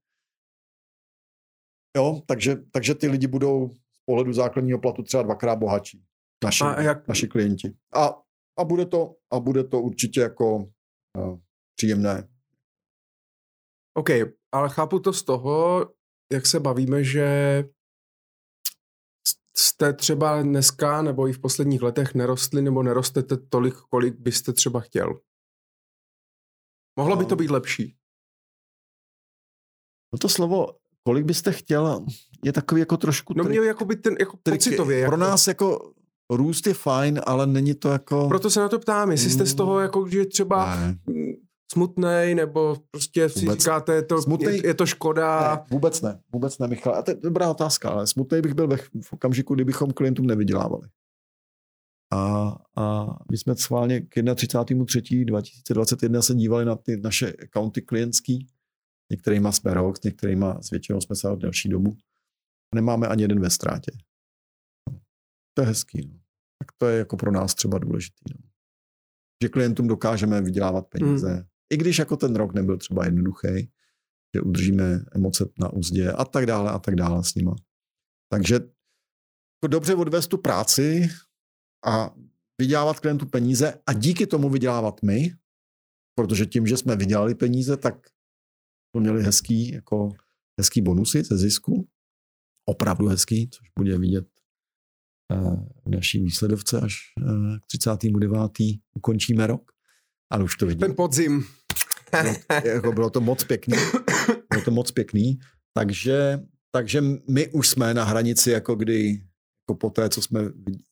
Jo, takže, takže ty lidi budou z pohledu základního platu třeba dvakrát bohatší. Naši, a jak... naši klienti. A, a, bude to, a bude to určitě jako uh, příjemné OK, ale chápu to z toho, jak se bavíme, že jste třeba dneska nebo i v posledních letech nerostli nebo nerostete tolik, kolik byste třeba chtěl. Mohlo by to být lepší? No to slovo, kolik byste chtěl, je takový jako trošku... No mě jako by ten, jako pocitově. Pro jako... nás jako růst je fajn, ale není to jako... Proto se na to ptám, jestli jste z toho mm. jako, že třeba ne smutnej, nebo prostě si vůbec. říkáte, to, smutnej, je, je to škoda? Ne, vůbec ne, vůbec ne, Michal. A to je dobrá otázka, ale smutnej bych byl ve, v okamžiku, kdybychom klientům nevydělávali. A, a my jsme schválně k 31.3.2021 se dívali na ty naše accounty klientský, některýma jsme rok, s některýma s většinou jsme se delší dobu. Nemáme ani jeden ve ztrátě. To je hezký. No. Tak to je jako pro nás třeba důležitý. No. Že klientům dokážeme vydělávat peníze, hmm i když jako ten rok nebyl třeba jednoduchý, že udržíme emoce na úzdě a tak dále a tak dále s nima. Takže jako dobře odvést tu práci a vydělávat klientu peníze a díky tomu vydělávat my, protože tím, že jsme vydělali peníze, tak to měli hezký, jako hezký bonusy ze zisku. Opravdu hezký, což bude vidět eh, v naší výsledovce, až eh, k 39. ukončíme rok. Ale už to vidím. Ten podzim. Bylo, jako bylo to moc pěkný. Bylo to moc pěkný. Takže, takže my už jsme na hranici, jako kdy jako po té, co jsme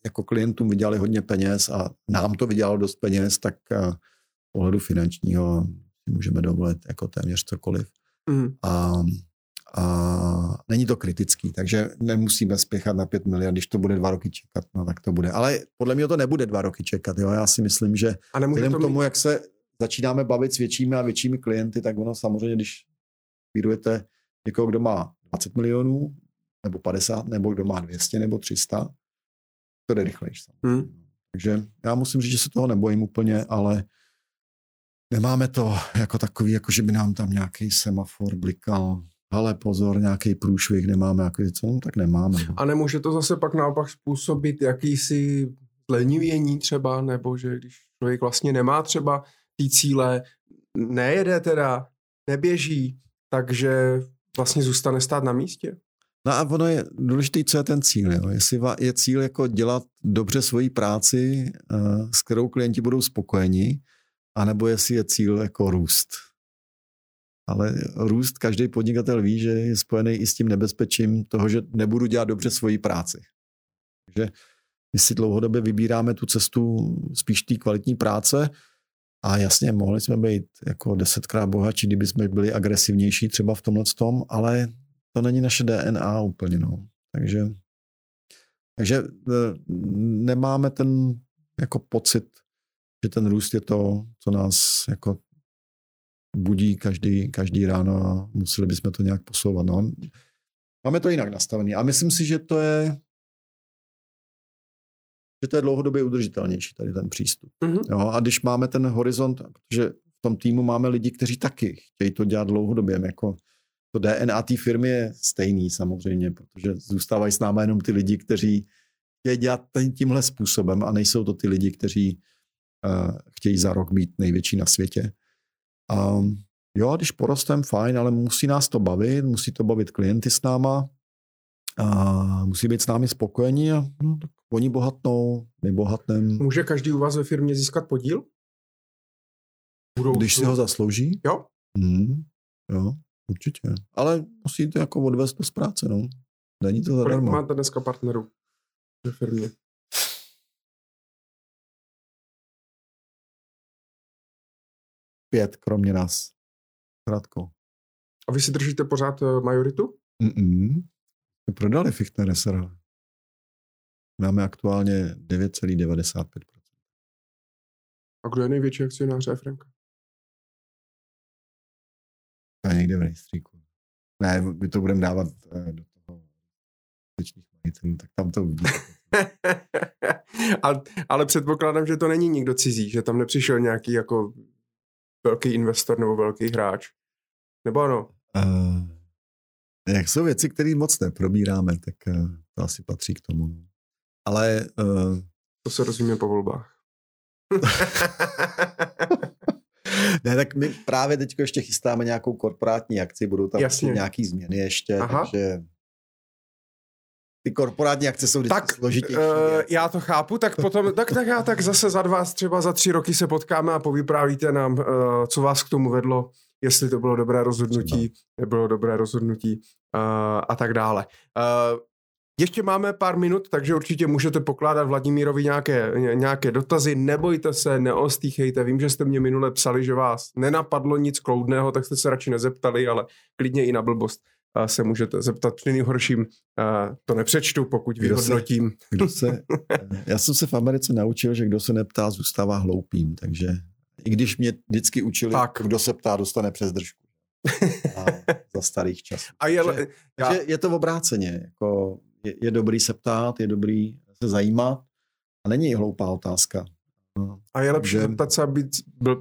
jako klientům vydělali hodně peněz a nám to vydělalo dost peněz, tak z pohledu finančního můžeme dovolit jako téměř cokoliv. Mm. A, a není to kritický, takže nemusíme spěchat na 5 miliard, když to bude dva roky čekat, no tak to bude. Ale podle mě to nebude dva roky čekat, jo. Já si myslím, že vzhledem to k tomu, jak se začínáme bavit s většími a většími klienty, tak ono samozřejmě, když vyrujete někoho, kdo má 20 milionů, nebo 50, nebo kdo má 200 nebo 300, to jde rychlejší. Hmm. Takže já musím říct, že se toho nebojím úplně, ale nemáme to jako takový, jako že by nám tam nějaký semafor blikal, ale pozor, nějaký průšvih nemáme, jako co, no, tak nemáme. A nemůže to zase pak naopak způsobit jakýsi lenivění třeba, nebo že když člověk vlastně nemá třeba ty cíle, nejede teda, neběží, takže vlastně zůstane stát na místě. No a ono je důležité, co je ten cíl. Jo? Jestli je cíl jako dělat dobře svoji práci, eh, s kterou klienti budou spokojeni, anebo jestli je cíl jako růst. Ale růst každý podnikatel ví, že je spojený i s tím nebezpečím toho, že nebudu dělat dobře svoji práci. Takže my si dlouhodobě vybíráme tu cestu spíš té kvalitní práce, a jasně, mohli jsme být jako desetkrát bohatší, kdyby jsme byli agresivnější třeba v tomhle tom, ale to není naše DNA úplně, no. Takže, takže e, nemáme ten jako pocit, že ten růst je to, co nás jako budí každý, každý ráno a museli bychom to nějak posouvat. No. Máme to jinak nastavené. A myslím si, že to je že to je dlouhodobě udržitelnější, tady ten přístup. Mm-hmm. Jo, a když máme ten horizont, protože v tom týmu máme lidi, kteří taky chtějí to dělat dlouhodobě, jako to DNA té firmy je stejný samozřejmě, protože zůstávají s námi jenom ty lidi, kteří chtějí dělat tímhle způsobem a nejsou to ty lidi, kteří uh, chtějí za rok být největší na světě. Um, jo, když porostem, fajn, ale musí nás to bavit, musí to bavit klienty s náma, a musí být s námi spokojení a no, tak oni bohatnou, my bohatneme. Může každý u vás ve firmě získat podíl? Budou Když si ho zaslouží? Jo. Hmm, jo, určitě. Ale musíte jako odvést to z práce, no. Není to zadarmo. Kolik máte dneska partnerů ve firmě? Pět, kromě nás. Krátko. A vy si držíte pořád eh, majoritu? Mm-mm. My prodali Fichtner SRL. Máme aktuálně 9,95%. A kdo je největší akcionář Efrenka? To je někde v rejstříku. Ne, my to budeme dávat eh, do toho skutečných majitelů, tak tam to uvidíte. *laughs* ale, ale předpokládám, že to není nikdo cizí, že tam nepřišel nějaký jako velký investor nebo velký hráč. Nebo ano? Uh, jak jsou věci, které moc neprobíráme, tak uh, to asi patří k tomu. No. Ale... Uh, to se rozumíme po volbách. *laughs* ne, tak my právě teď ještě chystáme nějakou korporátní akci, budou tam Jasně. nějaký změny ještě, Aha. takže ty korporátní akce jsou tak, složitější. Uh, já to chápu, tak potom, tak, tak já tak zase za dva, třeba za tři roky se potkáme a povyprávíte nám, uh, co vás k tomu vedlo, jestli to bylo dobré rozhodnutí, nebylo dobré rozhodnutí uh, a tak dále. Uh, ještě máme pár minut, takže určitě můžete pokládat Vladimírovi nějaké, nějaké dotazy. Nebojte se, neostýchejte. Vím, že jste mě minule psali, že vás nenapadlo nic kloudného, tak jste se radši nezeptali, ale klidně i na blbost se můžete zeptat. Při nejhorším to nepřečtu, pokud kdo vyhodnotím. Se, kdo se, *laughs* já jsem se v Americe naučil, že kdo se neptá, zůstává hloupým, takže i když mě vždycky učili, tak. kdo se ptá, dostane přes držku. A za starých časů. A je, takže, já... takže je to obráceně. Jako je, je dobrý se ptát, je dobrý se zajímat a není hloupá otázka. A je lepší že... zeptat se a být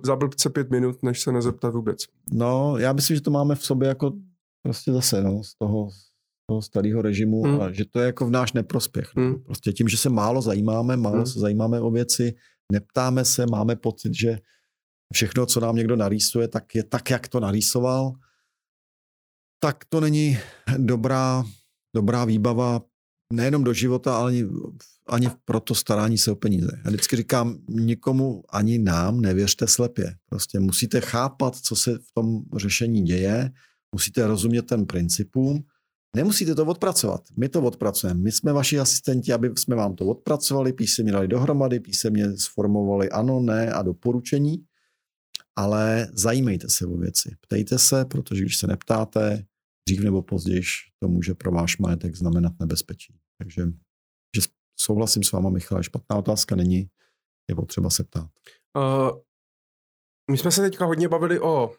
za blbce pět minut, než se nezeptat vůbec. No, já myslím, že to máme v sobě jako prostě zase no, z toho, z toho starého režimu hmm. a že to je jako v náš neprospěch. No. Hmm. Prostě tím, že se málo zajímáme, málo hmm. se zajímáme o věci, neptáme se, máme pocit, že všechno, co nám někdo narýsuje, tak je tak, jak to narýsoval, tak to není dobrá, dobrá výbava nejenom do života, ale ani, ani pro to starání se o peníze. Já vždycky říkám, nikomu ani nám nevěřte slepě. Prostě musíte chápat, co se v tom řešení děje, musíte rozumět ten principům, nemusíte to odpracovat. My to odpracujeme. My jsme vaši asistenti, aby jsme vám to odpracovali, písemně dali dohromady, písemně sformovali ano, ne a doporučení, ale zajímejte se o věci. Ptejte se, protože když se neptáte, dřív nebo později to může pro váš majetek znamenat nebezpečí. Takže že souhlasím s váma, Michal, špatná otázka není, je potřeba se ptát. Uh, my jsme se teďka hodně bavili o,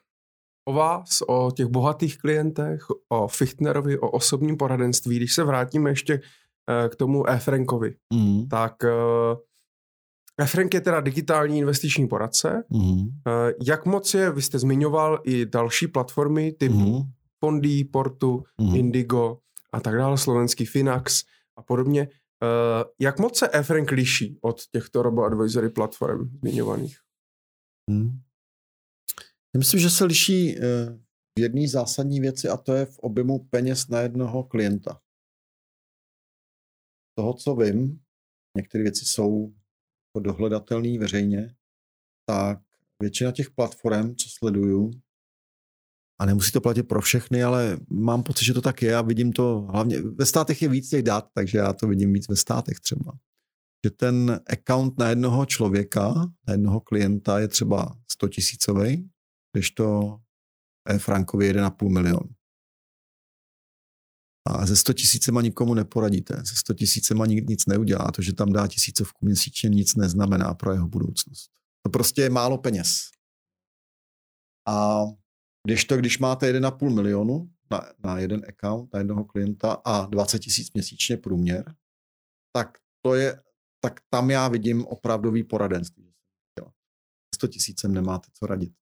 o vás, o těch bohatých klientech, o Fichtnerovi, o osobním poradenství. Když se vrátíme ještě uh, k tomu E-Frankovi, mm. tak uh, E-Frank je teda digitální investiční poradce. Mm. Jak moc je, vy jste zmiňoval i další platformy typu mm. Fondy, Portu, mm. Indigo a tak dále, slovenský Finax a podobně. Jak moc se Efrank liší od těchto robo-advisory platform zmiňovaných? Hmm. Já myslím, že se liší uh, v jedné zásadní věci a to je v objemu peněz na jednoho klienta. Toho, co vím, některé věci jsou dohledatelné veřejně, tak většina těch platform, co sleduju, a nemusí to platit pro všechny, ale mám pocit, že to tak je a vidím to hlavně, ve státech je víc těch dat, takže já to vidím víc ve státech třeba. Že ten account na jednoho člověka, na jednoho klienta je třeba 100 tisícový, když to je Frankovi 1,5 milion. A ze 100 tisícema nikomu neporadíte. Ze 100 tisícema nic neudělá. To, že tam dá tisícovku měsíčně, nic neznamená pro jeho budoucnost. To prostě je málo peněz. A když to, když máte 1,5 milionu na, na jeden account, na jednoho klienta a 20 tisíc měsíčně průměr, tak to je, tak tam já vidím opravdový poradenství. 100 tisícem nemáte co radit.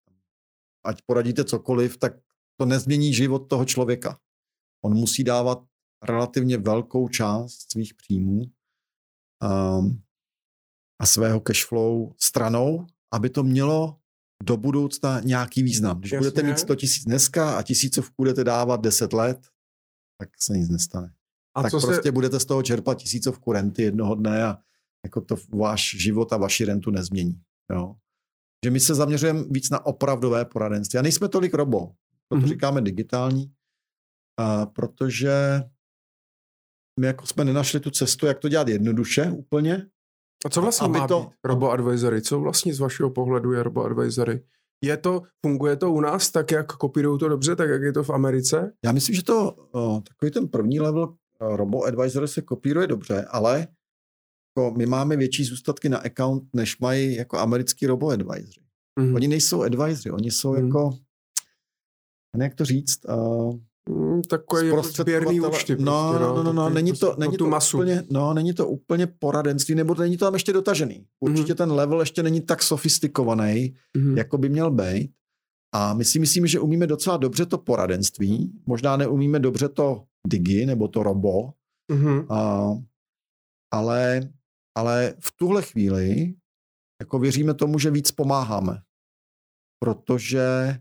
Ať poradíte cokoliv, tak to nezmění život toho člověka. On musí dávat relativně velkou část svých příjmů um, a svého cashflow stranou, aby to mělo do budoucna nějaký význam. Když Jasně. budete mít 100 tisíc dneska a tisícovku budete dávat 10 let, tak se nic nestane. A tak prostě se... budete z toho čerpat tisícovku renty jednoho dne a jako to váš život a vaši rentu nezmění. Jo. Že my se zaměřujeme víc na opravdové poradenství. A nejsme tolik robo. To mm-hmm. říkáme digitální, a protože my jako jsme nenašli tu cestu, jak to dělat jednoduše úplně. A co vlastně má to... být robo-advisory? Co vlastně z vašeho pohledu je robo-advisory? Je to, funguje to u nás tak, jak kopírují to dobře, tak jak je to v Americe? Já myslím, že to o, takový ten první level robo-advisory se kopíruje dobře, ale jako my máme větší zůstatky na account, než mají jako americký robo-advisory. Mm. Oni nejsou advisory, oni jsou mm. jako, jak to říct, uh, Mm, takový sběrný účty. No, prostě, no, no, no, no, není to, není to masu. Úplně, no, není to úplně poradenství, nebo není to tam ještě dotažený. Určitě mm-hmm. ten level ještě není tak sofistikovaný, mm-hmm. jako by měl být. A my si myslíme, že umíme docela dobře to poradenství, možná neumíme dobře to digi nebo to robo, mm-hmm. a, ale, ale v tuhle chvíli jako věříme tomu, že víc pomáháme. Protože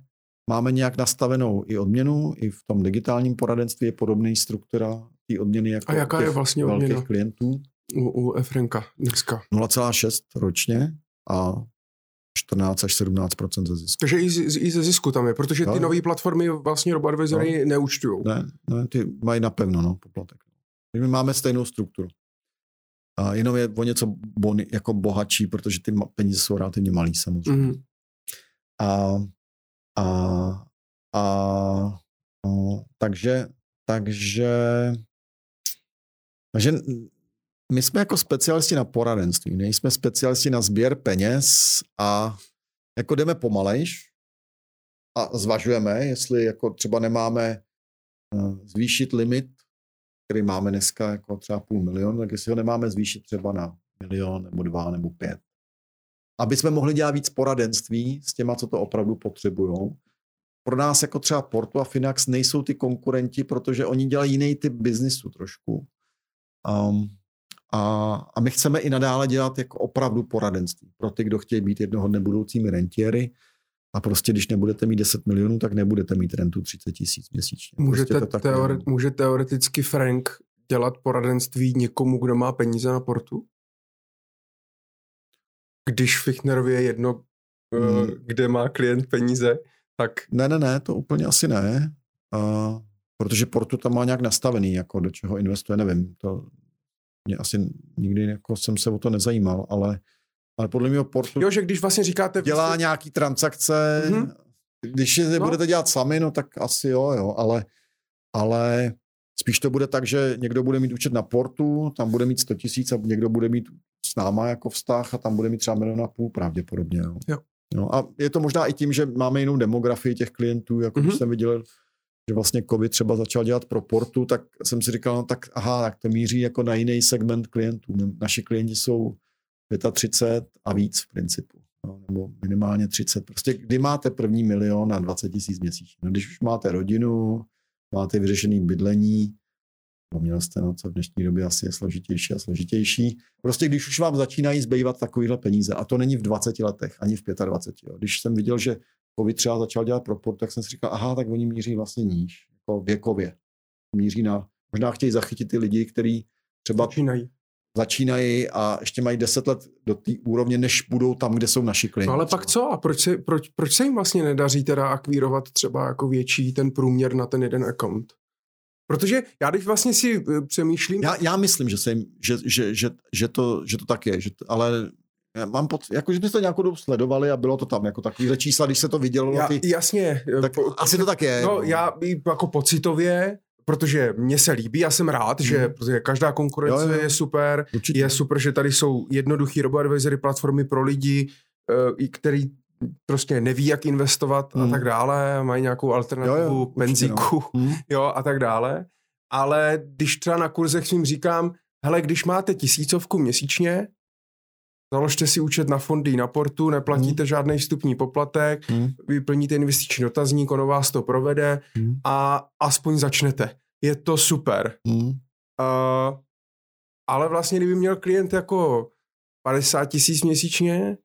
Máme nějak nastavenou i odměnu, i v tom digitálním poradenství je podobný struktura té odměny jako A jaká je vlastně velkých odměna? klientů. U, u Efrenka dneska? 0,6 ročně a 14 až 17 ze zisku. Takže i, z, i ze zisku tam je, protože ty no. nové platformy vlastně RoboAdvisory no. neúčtují. Ne, ne, ty mají napevno no, poplatek. My máme stejnou strukturu. A jenom je o něco bony, jako bohatší, protože ty peníze jsou relativně malý samozřejmě. Mm. A a, a no, takže, takže, takže my jsme jako specialisti na poradenství, nejsme specialisti na sběr peněz a jako jdeme pomalejš a zvažujeme, jestli jako třeba nemáme eh, zvýšit limit, který máme dneska jako třeba půl milionu, tak jestli ho nemáme zvýšit třeba na milion nebo dva nebo pět aby jsme mohli dělat víc poradenství s těma, co to opravdu potřebují. Pro nás jako třeba Porto a Finax nejsou ty konkurenti, protože oni dělají jiný typ biznisu trošku. Um, a, a my chceme i nadále dělat jako opravdu poradenství pro ty, kdo chtějí být jednoho dne budoucími rentiéry. A prostě, když nebudete mít 10 milionů, tak nebudete mít rentu 30 tisíc měsíčně. Můžete prostě to teore- může teoreticky Frank dělat poradenství někomu, kdo má peníze na portu? když Fichtnerovi je jedno, hmm. kde má klient peníze, tak... Ne, ne, ne, to úplně asi ne. Uh, protože Portu tam má nějak nastavený, jako do čeho investuje, nevím. To mě asi nikdy jako jsem se o to nezajímal, ale, ale podle mě Portu jo, že když vlastně říkáte... Dělá vlastně... nějaký transakce, mm-hmm. když je no. budete dělat sami, no tak asi jo, jo, ale, ale spíš to bude tak, že někdo bude mít účet na Portu, tam bude mít 100 tisíc a někdo bude mít s náma jako vztah a tam bude mít třeba milion a půl pravděpodobně. Jo. Jo. No, a je to možná i tím, že máme jinou demografii těch klientů, jako mm-hmm. když jsem viděl, že vlastně COVID třeba začal dělat pro portu, tak jsem si říkal, no tak aha, tak to míří jako na jiný segment klientů. Naši klienti jsou 35 a víc v principu. No, nebo minimálně 30. Prostě kdy máte první milion a 20 tisíc měsíčně. No, když už máte rodinu, máte vyřešený bydlení, Měl jste, no, co v dnešní době asi je složitější a složitější. Prostě když už vám začínají zbývat takovýhle peníze, a to není v 20 letech, ani v 25. Jo. Když jsem viděl, že COVID třeba začal dělat proport, tak jsem si říkal, aha, tak oni míří vlastně níž, jako věkově. Míří na, možná chtějí zachytit ty lidi, kteří třeba začínají. Začínají a ještě mají 10 let do té úrovně, než budou tam, kde jsou naši klienti. No ale pak co? A proč se, proč, proč se jim vlastně nedaří teda akvírovat třeba jako větší ten průměr na ten jeden account? Protože já když vlastně si eh, přemýšlím... Já, já myslím, že, jsem, že, že, že, že, to, že to tak je, že to, ale já mám pod, jako, že jsme to nějakou dobu sledovali a bylo to tam jako takovýhle čísla, když se to vidělo. Já, ty, jasně. Tak po, asi to tak je. No, no. já jako pocitově, protože mně se líbí, já jsem rád, hmm. že protože každá konkurence jo, jo. je super, Určitě. je super, že tady jsou jednoduchý robo-advisory platformy pro lidi, uh, který prostě neví, jak investovat hmm. a tak dále, mají nějakou alternativu, jo, jo, penzíku, no. *laughs* hmm. jo, a tak dále. Ale když třeba na kurzech svým říkám, hele, když máte tisícovku měsíčně, založte si účet na fondy na portu, neplatíte hmm. žádný vstupní poplatek, hmm. vyplníte investiční dotazník, ono vás to provede hmm. a aspoň začnete. Je to super. Hmm. Uh, ale vlastně, kdyby měl klient jako 50 tisíc měsíčně,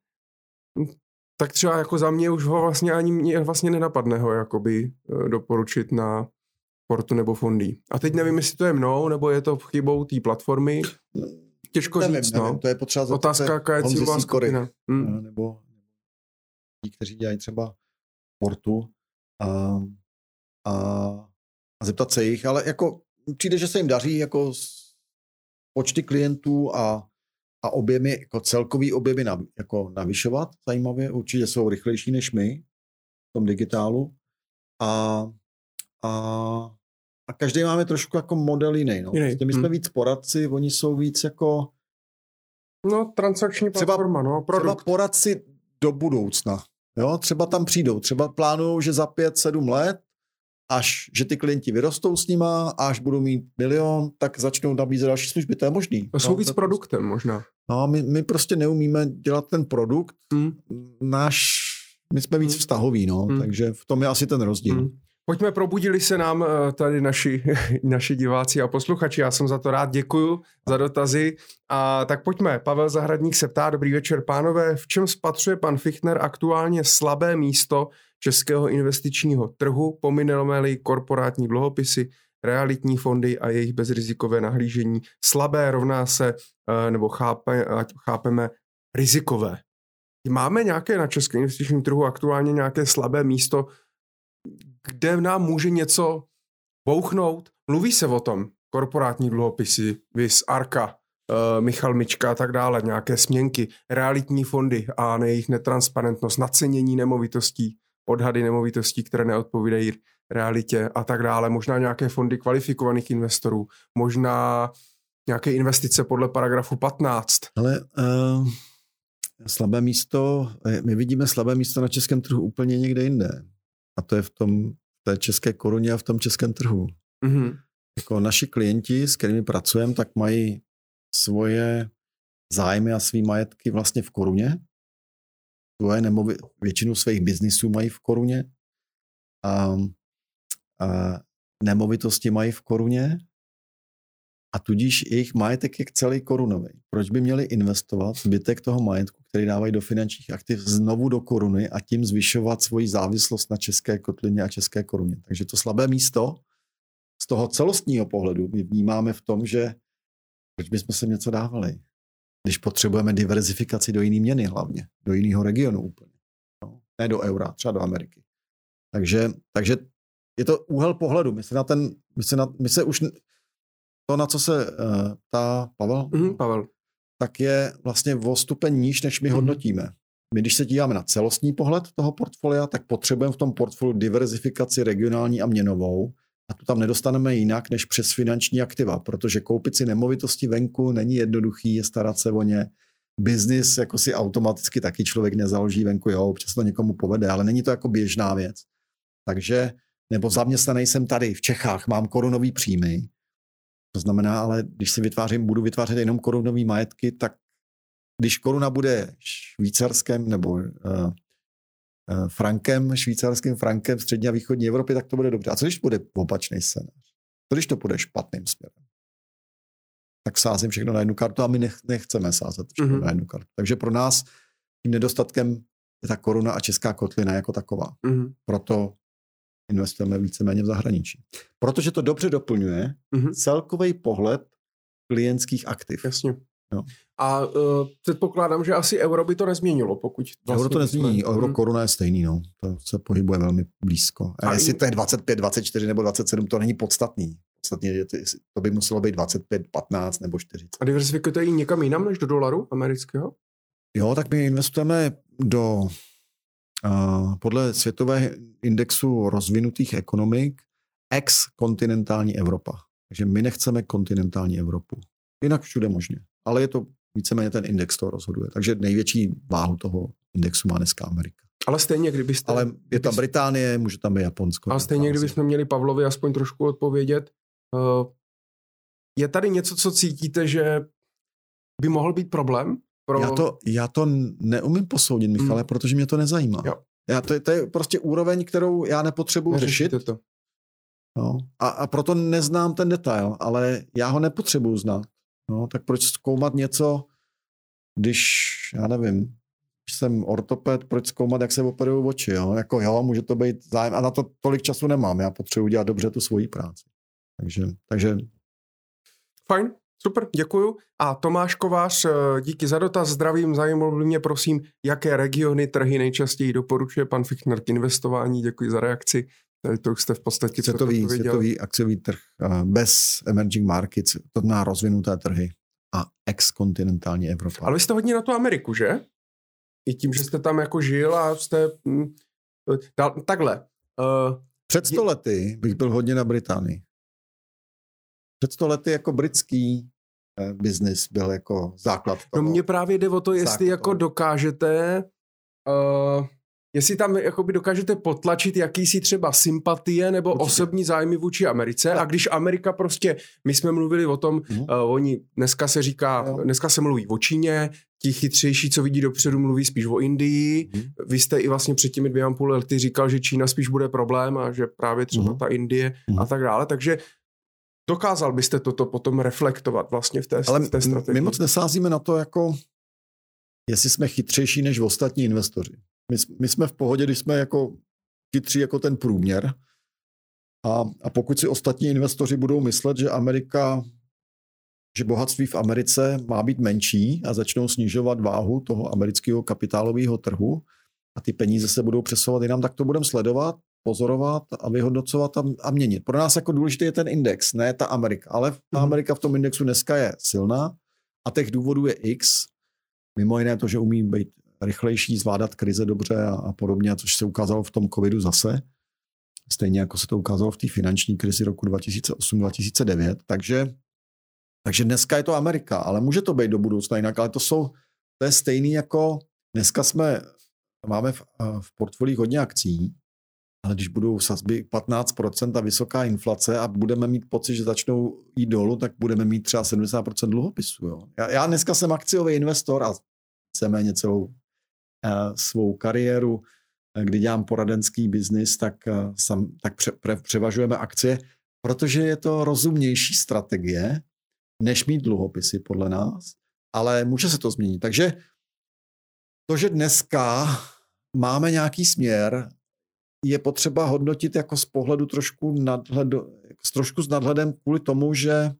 tak třeba jako za mě už ho vlastně ani mě vlastně nenapadne ho jakoby eh, doporučit na portu nebo fondy. A teď nevím, jestli to je mnou, nebo je to chybou té platformy. Těžko nevím, říct, no. nevím, no. To je potřeba Otázka, jaká je cílová skupina. Hmm. Nebo ti, kteří dělají třeba portu a, a, a zeptat se jich, ale jako přijde, že se jim daří jako počty klientů a, a objemy, jako celkový objemy nav, jako navyšovat zajímavě, určitě jsou rychlejší než my v tom digitálu a, a, a každý máme trošku jako model jiný. No. Jiný. Prostě my jsme hmm. víc poradci, oni jsou víc jako No, transakční platforma, třeba, no, produkt. Třeba poradci do budoucna. Jo, třeba tam přijdou, třeba plánují, že za pět, sedm let až, že ty klienti vyrostou s nima, až budou mít milion, tak začnou nabízet další služby. To je možný. To jsou no, víc produktem možná. No, my, my prostě neumíme dělat ten produkt. Hmm. Náš, my jsme víc hmm. vztahoví, no, hmm. takže v tom je asi ten rozdíl. Hmm. Pojďme, probudili se nám eh, tady naši, *laughs* naši diváci a posluchači. Já jsem za to rád, děkuju za dotazy. A tak pojďme. Pavel Zahradník se ptá, dobrý večer pánové, v čem spatřuje pan Fichtner aktuálně slabé místo českého investičního trhu, pomineme korporátní dluhopisy, realitní fondy a jejich bezrizikové nahlížení. Slabé rovná se, eh, nebo chápe, chápeme, rizikové. Máme nějaké na českém investičním trhu aktuálně nějaké slabé místo, kde nám může něco bouchnout? Mluví se o tom, korporátní dluhopisy, vis Arka, uh, Michal Mička a tak dále, nějaké směnky, realitní fondy a jejich netransparentnost, nacenění nemovitostí, odhady nemovitostí, které neodpovídají realitě a tak dále. Možná nějaké fondy kvalifikovaných investorů, možná nějaké investice podle paragrafu 15. Ale uh, slabé místo, eh, my vidíme slabé místo na českém trhu úplně někde jinde. A to je v tom v té české koruně a v tom českém trhu. Mm-hmm. Jako naši klienti, s kterými pracujeme, tak mají svoje zájmy a svý majetky vlastně v koruně. Svoje nemovi, většinu svých biznisů mají v koruně. A, a nemovitosti mají v koruně a tudíž jejich majetek je celý korunový. Proč by měli investovat zbytek toho majetku, který dávají do finančních aktiv, znovu do koruny a tím zvyšovat svoji závislost na české kotlině a české koruně? Takže to slabé místo z toho celostního pohledu my vnímáme v tom, že proč bychom se něco dávali, když potřebujeme diverzifikaci do jiné měny hlavně, do jiného regionu úplně. No, ne do eura, třeba do Ameriky. Takže, takže je to úhel pohledu. My se, na ten, my se, na, my se už to, na co se uh, ptá Pavel, mm-hmm, Pavel, tak je vlastně o stupeň níž, než my mm-hmm. hodnotíme. My, když se díváme na celostní pohled toho portfolia, tak potřebujeme v tom portfoliu diverzifikaci regionální a měnovou a tu tam nedostaneme jinak než přes finanční aktiva, protože koupit si nemovitosti venku není jednoduchý, je starat se o ně. Biznis jako si automaticky taky člověk nezaloží venku, jo, občas to někomu povede, ale není to jako běžná věc. Takže, nebo zaměstnaný jsem tady v Čechách, mám korunový příjmy, to znamená, ale když si vytvářím, budu vytvářet jenom korunové majetky, tak když koruna bude švýcarském nebo uh, uh, frankem, švýcarským frankem v střední a východní Evropě, tak to bude dobře. A co když bude opačný scénář? Co když to bude špatným směrem? Tak sázím všechno na jednu kartu a my nech, nechceme sázet všechno mm-hmm. na jednu kartu. Takže pro nás tím nedostatkem je ta koruna a česká kotlina jako taková. Mm-hmm. Proto investujeme víceméně v zahraničí. Protože to dobře doplňuje mm-hmm. celkový pohled klientských aktiv. Jasně. No. A uh, předpokládám, že asi euro by to nezměnilo, pokud... Vlastně euro to nezmění, jsme... euro mhm. koruna je stejný, no. To se pohybuje velmi blízko. A, a jestli to je 25, 24 nebo 27, to není podstatný. Podstatně, že to by muselo být 25, 15 nebo 40. A diversifikujete ji někam jinam než do dolaru amerického? Jo, tak my investujeme do podle světového indexu rozvinutých ekonomik ex-kontinentální Evropa. Takže my nechceme kontinentální Evropu. Jinak všude možně. Ale je to víceméně ten index to rozhoduje. Takže největší váhu toho indexu má dneska Amerika. Ale stejně, kdybyste... Ale je tam Británie, může tam být Japonsko. Ale stejně, kdybychom měli Pavlovi aspoň trošku odpovědět, eh, je tady něco, co cítíte, že by mohl být problém pro... Já to, já to neumím posoudit, Michale, hmm. protože mě to nezajímá. Jo. Já to, to je prostě úroveň, kterou já nepotřebuji řešit. To. No, a, a proto neznám ten detail, ale já ho nepotřebuji znát. No, tak proč zkoumat něco, když, já nevím, jsem ortoped, proč zkoumat, jak se operují oči, jo? Jako jo, může to být zájem, a na to tolik času nemám, já potřebuji dělat dobře tu svoji práci. Takže, takže... Fajn, super, děkuju. A Tomáš Kovář, eh, díky za dotaz, zdravím, zajímalo by mě prosím, jaké regiony, trhy nejčastěji doporučuje pan Fichtner k investování, děkuji za reakci. Tady to už jste v podstatě světový, světový akciový trh eh, bez emerging markets, to má rozvinuté trhy a ex-kontinentální Evropa. Ale vy jste hodně na tu Ameriku, že? I tím, že jste tam jako žil a jste... Hm, takhle. Před sto lety bych byl hodně na Británii. Před sto lety jako britský eh, biznis byl jako základ toho. No mně právě jde o to, jestli jako toho. dokážete uh, jestli tam jakoby dokážete potlačit jakýsi třeba sympatie nebo Určitě. osobní zájmy vůči Americe tak. a když Amerika prostě, my jsme mluvili o tom, mm. uh, oni dneska se říká, jo. dneska se mluví o Číně, ti chytřejší, co vidí dopředu, mluví spíš o Indii. Mm. Vy jste i vlastně před těmi dvěma půl lety říkal, že Čína spíš bude problém a že právě třeba mm. ta Indie mm. a tak dále, takže dokázal byste toto potom reflektovat vlastně v té, Ale v té strategii? my moc nesázíme na to jako jestli jsme chytřejší než ostatní investoři. My, my jsme v pohodě, když jsme jako chytří jako ten průměr. A, a pokud si ostatní investoři budou myslet, že Amerika, že bohatství v Americe má být menší a začnou snižovat váhu toho amerického kapitálového trhu a ty peníze se budou přesouvat jinam, tak to budeme sledovat, pozorovat a vyhodnocovat a, a měnit. Pro nás jako důležitý je ten index, ne ta Amerika. Ale ta mhm. Amerika v tom indexu dneska je silná a těch důvodů je X. Mimo jiné to, že umí být rychlejší, zvládat krize dobře a, a podobně, což se ukázalo v tom covidu zase. Stejně jako se to ukázalo v té finanční krizi roku 2008-2009. Takže, takže dneska je to Amerika, ale může to být do budoucna jinak, ale to jsou, to je stejný jako dneska jsme, máme v, v portfolích hodně akcí, ale když budou sazby 15% a vysoká inflace a budeme mít pocit, že začnou jít dolů, tak budeme mít třeba 70% dluhopisů. Jo. Já, já dneska jsem akciový investor a víceméně celou Eh, svou kariéru, eh, kdy dělám poradenský biznis, tak, eh, sam, tak pře, pre, převažujeme akcie, protože je to rozumnější strategie, než mít dluhopisy podle nás, ale může se to změnit. Takže to, že dneska máme nějaký směr, je potřeba hodnotit jako z pohledu trošku, nadhled, trošku s nadhledem kvůli tomu, že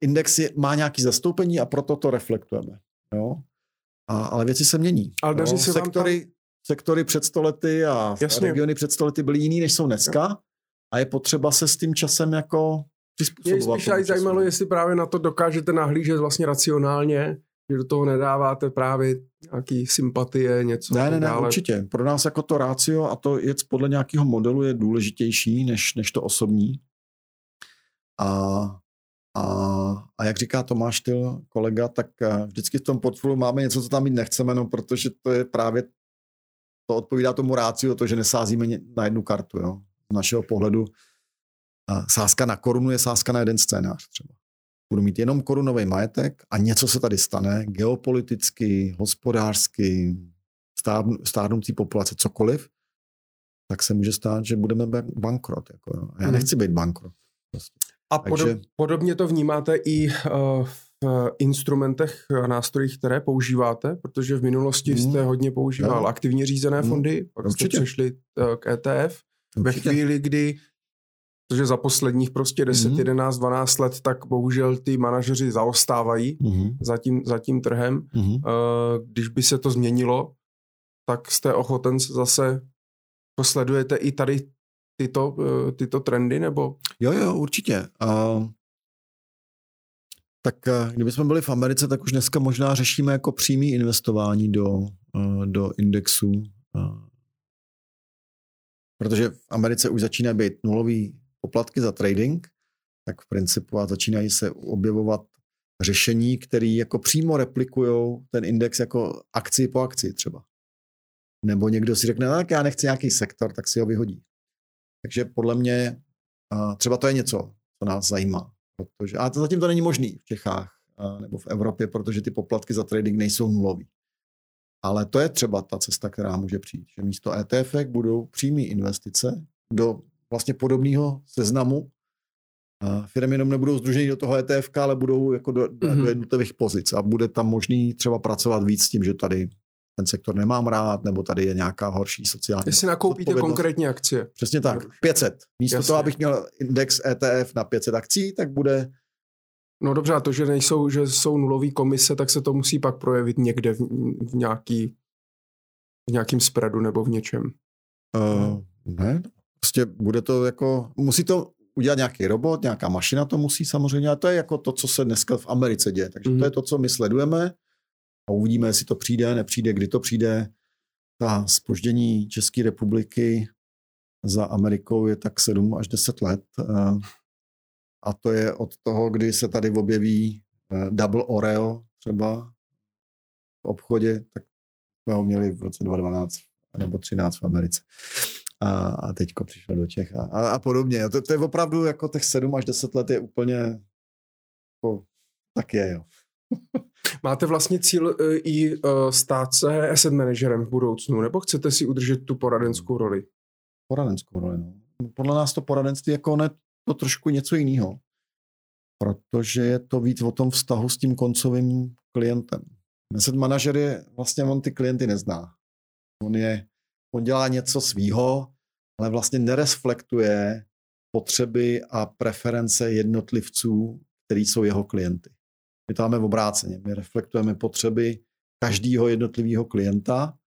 index je, má nějaký zastoupení a proto to reflektujeme. Jo? A, ale věci se mění. Ale daří se sektory, tam... sektory před stolety a Jasně. regiony před stolety byly jiný, než jsou dneska. A je potřeba se s tím časem jako přizpůsobovat. Mě spíš zajímalo, jestli právě na to dokážete nahlížet vlastně racionálně, že do toho nedáváte právě nějaký sympatie, něco. Ne, ne, ne, určitě. Pro nás jako to rácio a to jet podle nějakého modelu je důležitější než, než to osobní. A a, a jak říká Tomáš Tyl, kolega, tak eh, vždycky v tom portfoliu máme něco, co tam mít nechceme, no, protože to je právě, to odpovídá tomu ráciu, to, že nesázíme na jednu kartu. Jo. Z našeho pohledu a sázka na korunu je sázka na jeden scénář třeba. Budu mít jenom korunový majetek a něco se tady stane, geopoliticky, hospodářsky, stárnoucí populace, cokoliv, tak se může stát, že budeme bankrot. Jako, jo. Já mhm. nechci být bankrot. Prostě. A podob, Takže... podobně to vnímáte i uh, v instrumentech a nástrojích, které používáte, protože v minulosti hmm. jste hodně používal no. aktivně řízené hmm. fondy, pak Určitě. jste přešli uh, k ETF. Určitě. Ve chvíli, kdy protože za posledních prostě 10, mm 11, 12 let, tak bohužel ty manažeři zaostávají mm za, tím, za tím trhem. mm Uh, když by se to změnilo, tak jste ochoten zase posledujete i tady tyto, eh, tyto trendy, nebo? Jo, jo, určitě. Uh, tak uh, kdybychom byli v Americe, tak už dneska možná řešíme jako přímý investování do, uh, do indexu. Uh, protože v Americe už začíná být nulový poplatky za trading, tak v principu a začínají se objevovat řešení, které jako přímo replikují ten index jako akci po akci třeba. Nebo někdo si řekne, no, tak já nechci nějaký sektor, tak si ho vyhodí. Takže podle mě třeba to je něco, co nás zajímá. Protože, a to zatím to není možný v Čechách nebo v Evropě, protože ty poplatky za trading nejsou nulový. Ale to je třeba ta cesta, která může přijít. Že místo ETF budou přímé investice do vlastně podobného seznamu. Firmy jenom nebudou združeny do toho ETF, ale budou jako do, mm-hmm. do mhm. jednotlivých pozic a bude tam možný třeba pracovat víc s tím, že tady ten sektor nemám rád, nebo tady je nějaká horší sociální. Jestli nakoupíte konkrétně akcie. Přesně tak, 500. Místo Jasně. toho, abych měl index ETF na 500 akcí, tak bude No dobře, a to, že nejsou, že jsou nulové komise, tak se to musí pak projevit někde v, v nějaký v nějakým spreadu nebo v něčem. Uh, ne, prostě bude to jako, musí to udělat nějaký robot, nějaká mašina to musí samozřejmě, a to je jako to, co se dneska v Americe děje. Takže mm. to mhm. je to, co my sledujeme a uvidíme, jestli to přijde, nepřijde, kdy to přijde. Ta spoždění České republiky za Amerikou je tak 7 až 10 let. A to je od toho, kdy se tady objeví eh, Double Oreo třeba v obchodě, tak jsme ho měli v roce 2012 nebo 13 v Americe. A, a teďko přišel do Čech a, a, a podobně. To, to je opravdu jako těch 7 až 10 let je úplně jako, tak je, jo. *laughs* Máte vlastně cíl uh, i uh, stát se asset managerem v budoucnu, nebo chcete si udržet tu poradenskou roli? Poradenskou roli, no. Podle nás to poradenství jako ne, to trošku něco jiného, protože je to víc o tom vztahu s tím koncovým klientem. Asset manažer je, vlastně on ty klienty nezná. On je, on dělá něco svýho, ale vlastně nereflektuje potřeby a preference jednotlivců, který jsou jeho klienty. My to máme v obráceně. My reflektujeme potřeby každého jednotlivého klienta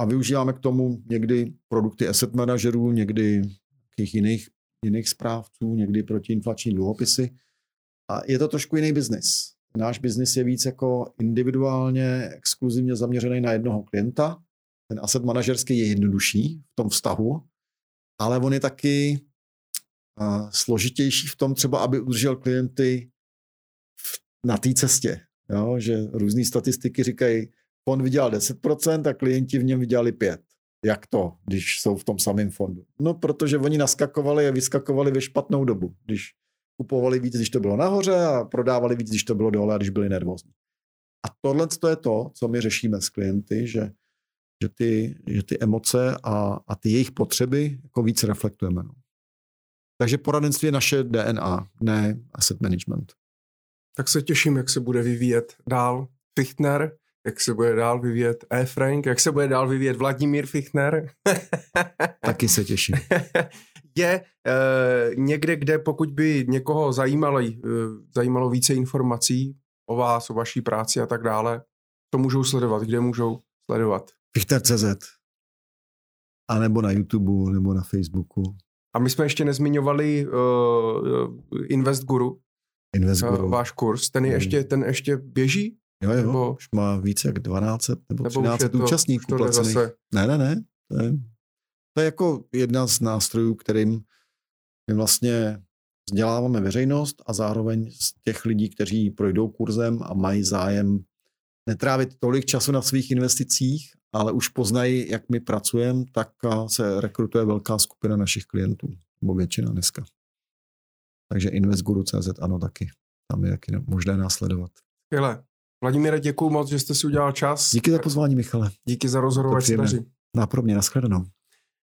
a využíváme k tomu někdy produkty asset manažerů, někdy jiných jiných správců, někdy protiinflační dluhopisy. A je to trošku jiný biznis. Náš biznis je víc jako individuálně, exkluzivně zaměřený na jednoho klienta. Ten asset manažerský je jednodušší v tom vztahu, ale on je taky uh, složitější v tom třeba, aby udržel klienty v, na té cestě. Jo? Že různé statistiky říkají, fond vydělal 10% a klienti v něm vydělali 5%. Jak to, když jsou v tom samém fondu? No, protože oni naskakovali a vyskakovali ve špatnou dobu, když kupovali víc, když to bylo nahoře a prodávali víc, když to bylo dole a když byli nervózní. A tohle to je to, co my řešíme s klienty, že, že, ty, že ty emoce a, a ty jejich potřeby jako víc reflektujeme. No. Takže poradenství je naše DNA, ne asset management. Tak se těším, jak se bude vyvíjet dál Fichtner jak se bude dál vyvíjet E. Frank, jak se bude dál vyvíjet Vladimír Fichtner. *laughs* Taky se těším. Je e, někde, kde pokud by někoho zajímalo, e, zajímalo více informací o vás, o vaší práci a tak dále, to můžou sledovat, kde můžou sledovat? Fichter.cz a nebo na YouTube, nebo na Facebooku. A my jsme ještě nezmiňovali uh, Invest Guru. Invest Guru. Uh, váš kurz, ten, je ještě, ten ještě běží? Jo, jo, nebo, už má více jak 12 nebo, nebo 13 to, účastníků placených. Ne, ne, ne. To je, to je jako jedna z nástrojů, kterým my vlastně vzděláváme veřejnost a zároveň z těch lidí, kteří projdou kurzem a mají zájem netrávit tolik času na svých investicích, ale už poznají, jak my pracujeme, tak se rekrutuje velká skupina našich klientů, nebo většina dneska. Takže investguru.cz ano taky. Tam je taky možné následovat. Skvěle. Vladimíre, děkuji moc, že jste si udělal čas. Díky za pozvání, Michale. Díky za rozhovor, ať se daří. Nápodobně, nashledanou.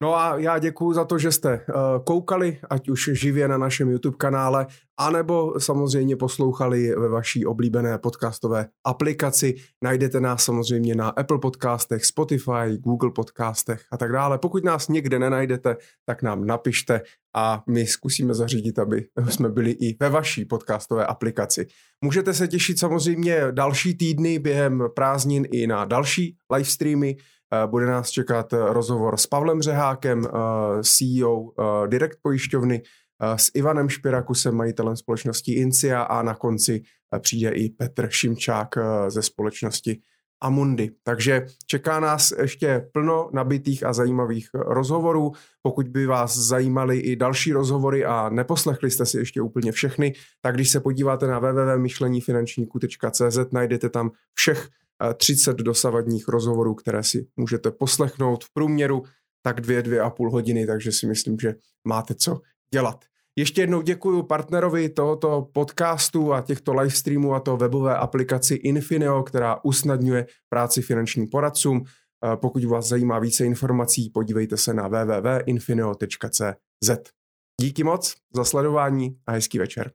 No a já děkuji za to, že jste uh, koukali, ať už živě na našem YouTube kanále, anebo samozřejmě poslouchali ve vaší oblíbené podcastové aplikaci. Najdete nás samozřejmě na Apple podcastech, Spotify, Google podcastech a tak dále. Pokud nás někde nenajdete, tak nám napište a my zkusíme zařídit, aby jsme byli i ve vaší podcastové aplikaci. Můžete se těšit samozřejmě další týdny během prázdnin i na další livestreamy. Eh, bude nás čekat eh, rozhovor s Pavlem Řehákem, eh, CEO Direct pojišťovny, s Ivanem Špirakusem, majitelem společnosti Incia a na konci přijde i Petr Šimčák ze společnosti Amundi. Takže čeká nás ještě plno nabitých a zajímavých rozhovorů. Pokud by vás zajímaly i další rozhovory a neposlechli jste si ještě úplně všechny, tak když se podíváte na www.myšlenífinančníku.cz najdete tam všech 30 dosavadních rozhovorů, které si můžete poslechnout v průměru tak dvě, dvě a půl hodiny, takže si myslím, že máte co dělat. Ještě jednou děkuji partnerovi tohoto podcastu a těchto livestreamů a to webové aplikaci Infineo, která usnadňuje práci finančním poradcům. Pokud vás zajímá více informací, podívejte se na www.infineo.cz. Díky moc za sledování a hezký večer.